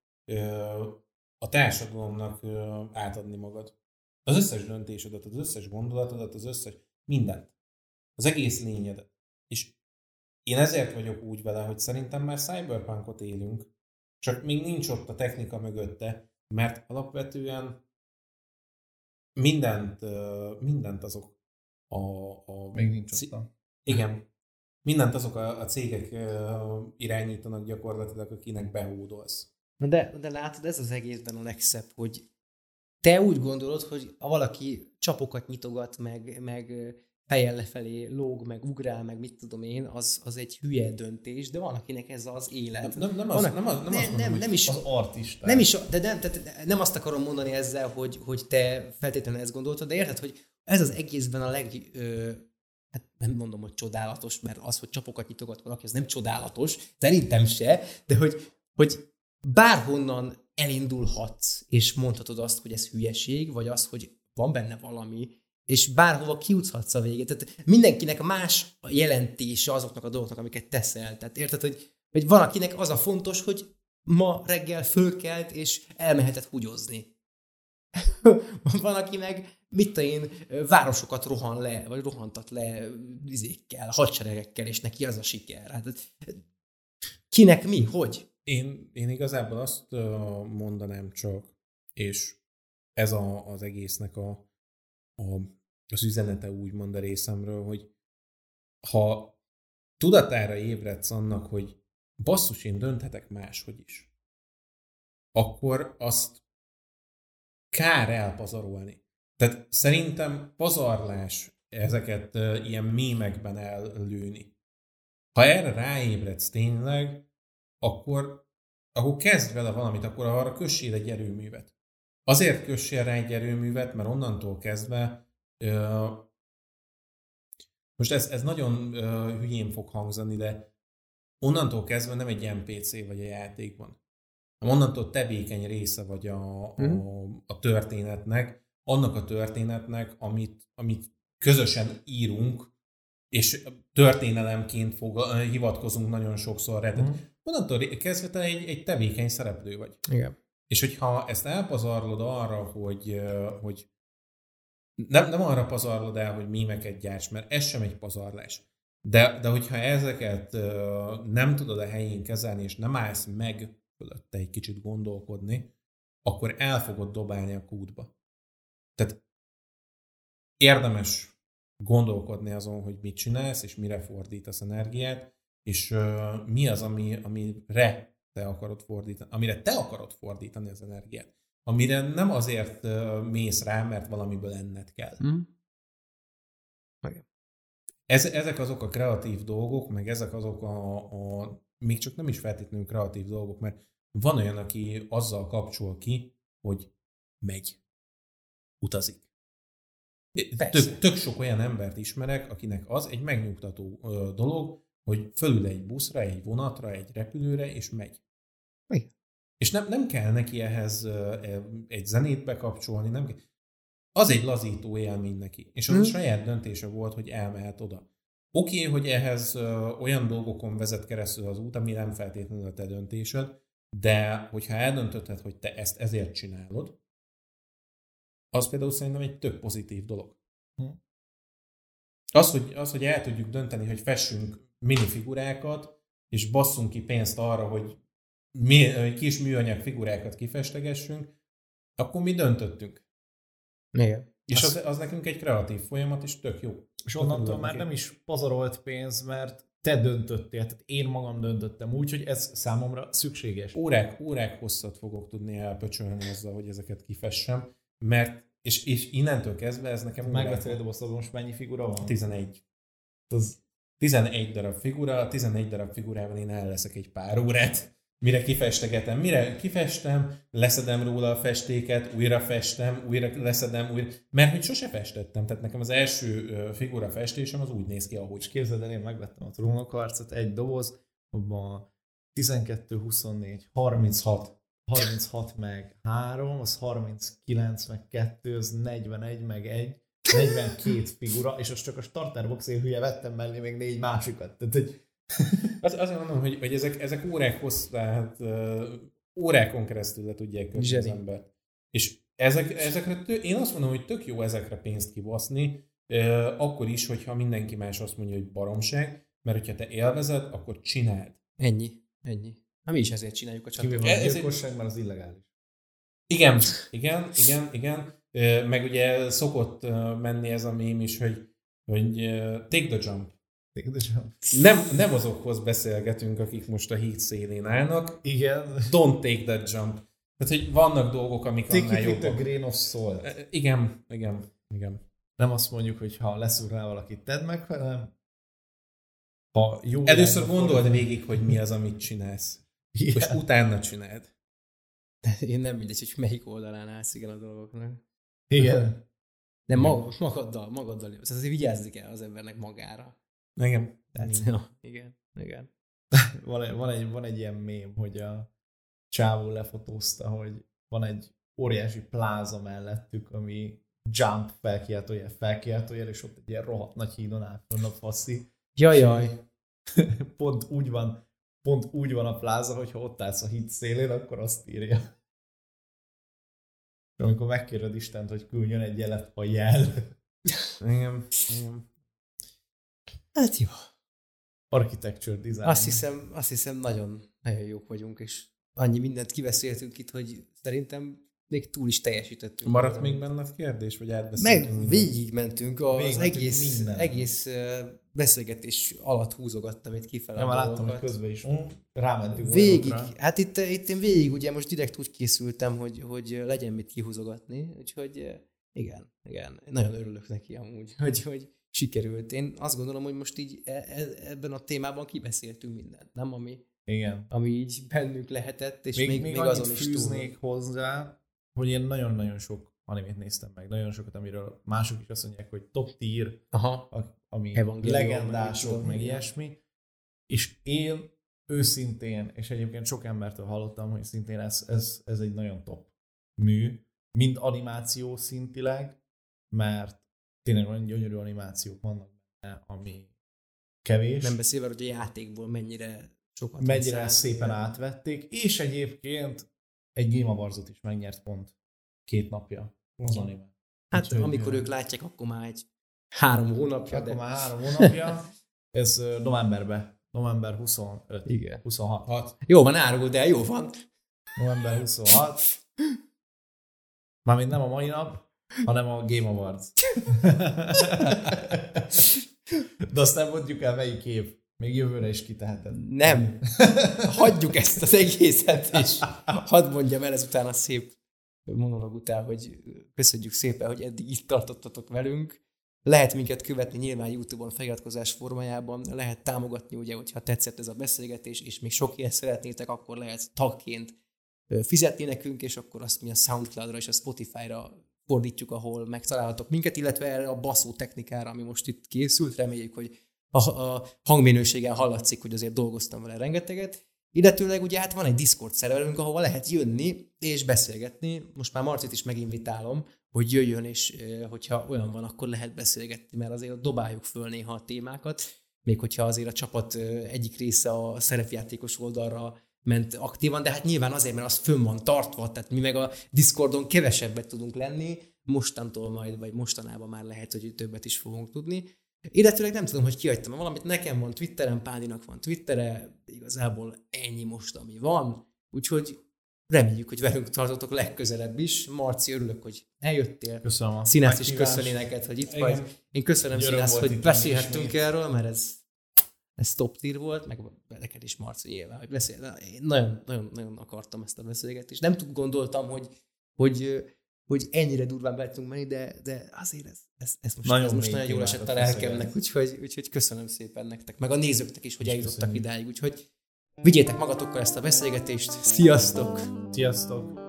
a társadalomnak átadni magad. Az összes döntésedet, az összes gondolatodat, az összes mindent. Az egész lényedet. És én ezért vagyok úgy vele, hogy szerintem már cyberpunkot élünk, csak még nincs ott a technika mögötte, mert alapvetően mindent, mindent azok a... a még nincs c- ott. Igen. Mindent azok a, a cégek irányítanak gyakorlatilag, akinek behódolsz. De, de látod, ez az egészben a legszebb, hogy te úgy gondolod, hogy a valaki csapokat nyitogat, meg, meg fejjel lefelé lóg, meg ugrál, meg mit tudom én, az, az egy hülye döntés, de van, akinek ez az élet. Nem, nem, az, nem, az, nem, nem, nem, nem is, az artista. Nem is, de nem, tehát nem azt akarom mondani ezzel, hogy, hogy te feltétlenül ezt gondoltad, de érted, hogy ez az egészben a leg, ö, hát nem mondom, hogy csodálatos, mert az, hogy csapokat nyitogat valaki, az nem csodálatos, szerintem se, de hogy, hogy bárhonnan elindulhatsz, és mondhatod azt, hogy ez hülyeség, vagy az, hogy van benne valami, és bárhova kiuthatsz a végét. Tehát mindenkinek más a jelentése azoknak a dolgoknak, amiket teszel. Tehát érted, hogy, hogy van akinek az a fontos, hogy ma reggel fölkelt, és elmehetett húgyozni. van, aki meg, mit én, városokat rohan le, vagy rohantat le izékkel, hadseregekkel, és neki az a siker. Hát, kinek mi, hogy? Én, én igazából azt mondanám csak, és ez a, az egésznek a, a, az üzenete úgymond a részemről, hogy ha tudatára ébredsz annak, hogy basszus, én dönthetek máshogy is, akkor azt kár elpazarolni. Tehát szerintem pazarlás ezeket ilyen mémekben ellőni. Ha erre ráébredsz tényleg, akkor, akkor kezd vele valamit, akkor arra kössél egy erőművet. Azért kössél rá egy erőművet, mert onnantól kezdve most ez, ez nagyon hülyén fog hangzani, de onnantól kezdve nem egy NPC vagy a játékban. Onnantól tevékeny része vagy a, a, mhm. a történetnek, annak a történetnek, amit, amit közösen írunk, és történelemként fog, hivatkozunk nagyon sokszor rá. Mm. Onnantól kezdve te egy, egy tevékeny szereplő vagy. Igen. És hogyha ezt elpazarlod arra, hogy, hogy nem, nem arra pazarlod el, hogy mímeket gyárts, mert ez sem egy pazarlás. De, de hogyha ezeket nem tudod a helyén kezelni, és nem állsz meg fölötte egy kicsit gondolkodni, akkor el fogod dobálni a kútba. Tehát érdemes gondolkodni azon, hogy mit csinálsz, és mire fordítasz energiát, és mi az, ami, amire te akarod fordítani, amire te akarod fordítani az energiát. Amire nem azért mész rá, mert valamiből enned kell. Mm. Okay. ez, ezek azok a kreatív dolgok, meg ezek azok a, a még csak nem is feltétlenül kreatív dolgok, mert van olyan, aki azzal kapcsol ki, hogy megy, utazik. Tök, tök sok olyan embert ismerek, akinek az egy megnyugtató ö, dolog, hogy fölül egy buszra, egy vonatra, egy repülőre, és megy. Igen. És nem, nem kell neki ehhez egy zenét bekapcsolni, nem kell. Az egy lazító élmény neki. És az hmm. a saját döntése volt, hogy elmehet oda. Oké, okay, hogy ehhez olyan dolgokon vezet keresztül az út, ami nem feltétlenül a te döntésed, de hogyha eldöntötted, hogy te ezt ezért csinálod, az például szerintem egy tök pozitív dolog. Hm. Az, hogy, az, hogy el tudjuk dönteni, hogy fessünk minifigurákat, és basszunk ki pénzt arra, hogy mi, kis műanyag figurákat kifestegessünk, akkor mi döntöttünk. Igen. És az, az nekünk egy kreatív folyamat, és tök jó. És onnantól már nem is pazarolt pénz, mert te döntöttél, tehát én magam döntöttem úgy, hogy ez számomra szükséges. Órák, órák hosszat fogok tudni elpöcsölni azzal, hogy ezeket kifessem, mert, és, és innentől kezdve ez nekem Megvettél a dobozból, most mennyi figura van? 11. Az 11 darab figura, 11 darab figurával én el leszek egy pár órát mire kifestegetem, mire kifestem, leszedem róla a festéket, újra festem, újra leszedem, újra, mert hogy sose festettem, tehát nekem az első figura festésem az úgy néz ki, ahogy. És képzeld el, én megvettem a trónokharcot, egy doboz, abban 12, 24, 36, 36 meg 3, az 39 meg 2, az 41 meg 1, 42 figura, és az csak a starterbox én hülye vettem mellé még négy másikat. Tehát, hogy az, azért mondom, hogy, hogy ezek, ezek órák hosszú, tehát uh, órákon keresztül le tudják kötni az ember. És ezek, ezekre tő, én azt mondom, hogy tök jó ezekre pénzt kibaszni, uh, akkor is, hogyha mindenki más azt mondja, hogy baromság, mert hogyha te élvezed, akkor csináld. Ennyi, ennyi. Na mi is ezért csináljuk a csatornát. Ez, ez gyilkosság, mert az illegális. Igen, igen, igen, igen. Meg ugye szokott menni ez a mém is, hogy, hogy take the jump. Nem, nem azokhoz beszélgetünk, akik most a híd szélén állnak. Igen. Don't take that jump. Tehát, hogy vannak dolgok, amik take annál jobbak. Take grain of salt. E, igen, igen, igen. Nem azt mondjuk, hogy ha leszúr rá valakit, tedd meg, hanem ha jó Először gondold fordul. végig, hogy mi az, amit csinálsz. Igen. És utána csináld. Én nem mindegy, hogy melyik oldalán állsz igen a dolgoknak. Igen. Nem, magaddal, magaddal. Tehát azért vigyázzni kell az embernek magára. Igen. Tehát, igen. Ja, igen, igen. van, egy, van, egy, van egy ilyen mém, hogy a csávó lefotózta, hogy van egy óriási pláza mellettük, ami jump felkiáltójel, felkiáltójel, és ott egy ilyen rohadt nagy hídon áll a faszi. Jajjaj. pont úgy van, pont úgy van a pláza, hogyha ott állsz a híd szélén, akkor azt írja. És amikor megkérded Istent, hogy küldjön egy jelet a jel. Igen, igen. Hát jó. Architecture design. Azt hiszem, azt hiszem nagyon, nagyon jók vagyunk, és annyi mindent kiveszéltünk itt, hogy szerintem még túl is teljesítettünk. Maradt még benne a kérdés, vagy átbeszéltünk? Meg végigmentünk, az végigmentünk egész, minden. egész beszélgetés alatt húzogattam itt kifele. Nem, láttam, hogy közben is mm. rámentünk. Végig, hát itt, itt én végig ugye most direkt úgy készültem, hogy, hogy legyen mit kihúzogatni, úgyhogy igen, igen, nagyon örülök neki amúgy, hogy, hogy sikerült. Én azt gondolom, hogy most így e, e, ebben a témában kibeszéltünk mindent, nem? Ami, Igen. ami így bennünk lehetett, és még, még, még, még azon is fűznék túl. hozzá, hogy én nagyon-nagyon sok animét néztem meg, nagyon sokat, amiről mások is azt mondják, hogy top tier, Aha. ami legendások, meg, meg ilyesmi, és én őszintén, és egyébként sok embertől hallottam, hogy szintén ez, ez, ez egy nagyon top mű, mind animáció szintileg, mert tényleg olyan gyönyörű animációk vannak benne, ami kevés. Nem beszélve, hogy a játékból mennyire sokat Mennyire szépen igen. átvették, és egyébként egy Game awards is megnyert pont két napja az anime. Hát Úgyhogy, amikor ők látják, akkor már egy három hónapja. Akkor de... már három hónapja. Ez novemberben. November 25. Igen. 26. Hat. Jó van, árulod de jó van. November 26. Mármint nem a mai nap, hanem a Game Awards. De azt nem mondjuk el, melyik év. Még jövőre is kiteheted. Nem. Hagyjuk ezt az egészet, és hadd mondjam el ezután a szép monolog után, hogy köszönjük szépen, hogy eddig itt tartottatok velünk. Lehet minket követni nyilván YouTube-on feliratkozás formájában, lehet támogatni, ugye, hogyha tetszett ez a beszélgetés, és még sok ilyet szeretnétek, akkor lehet tagként fizetni nekünk, és akkor azt mi a Soundcloud-ra és a Spotify-ra fordítjuk, ahol megtalálhatok minket, illetve erre a baszó technikára, ami most itt készült. Reméljük, hogy a, a hangminőségen hallatszik, hogy azért dolgoztam vele rengeteget. Illetőleg ugye hát van egy Discord szerverünk, ahova lehet jönni és beszélgetni. Most már Marcit is meginvitálom, hogy jöjjön, és hogyha olyan van, akkor lehet beszélgetni, mert azért dobáljuk föl néha a témákat, még hogyha azért a csapat egyik része a szerepjátékos oldalra ment aktívan, de hát nyilván azért, mert az fönn van tartva, tehát mi meg a Discordon kevesebbet tudunk lenni, mostantól majd, vagy mostanában már lehet, hogy többet is fogunk tudni. Illetőleg nem tudom, hogy kihagytam valamit, nekem van Twitteren, Pádinak van Twittere, igazából ennyi most, ami van, úgyhogy reméljük, hogy velünk tartotok legközelebb is. Marci, örülök, hogy eljöttél. Köszönöm Színász is köszöni neked, hogy itt Igen. vagy. Én köszönöm Színász, hogy beszélhettünk erről, mert ez ez top tier volt, meg neked is Marci nyilván, hogy beszél. Én nagyon, nagyon, nagyon akartam ezt a beszélgetést. Nem tud gondoltam, hogy, hogy, hogy ennyire durván be tudunk menni, de, de azért ez, ez, ez most nagyon, ez most nagyon jól esett a lelkemnek, úgyhogy, úgyhogy köszönöm szépen nektek, meg a nézőknek is, hogy eljutottak idáig, úgyhogy vigyétek magatokkal ezt a beszélgetést. Sziasztok! Sziasztok!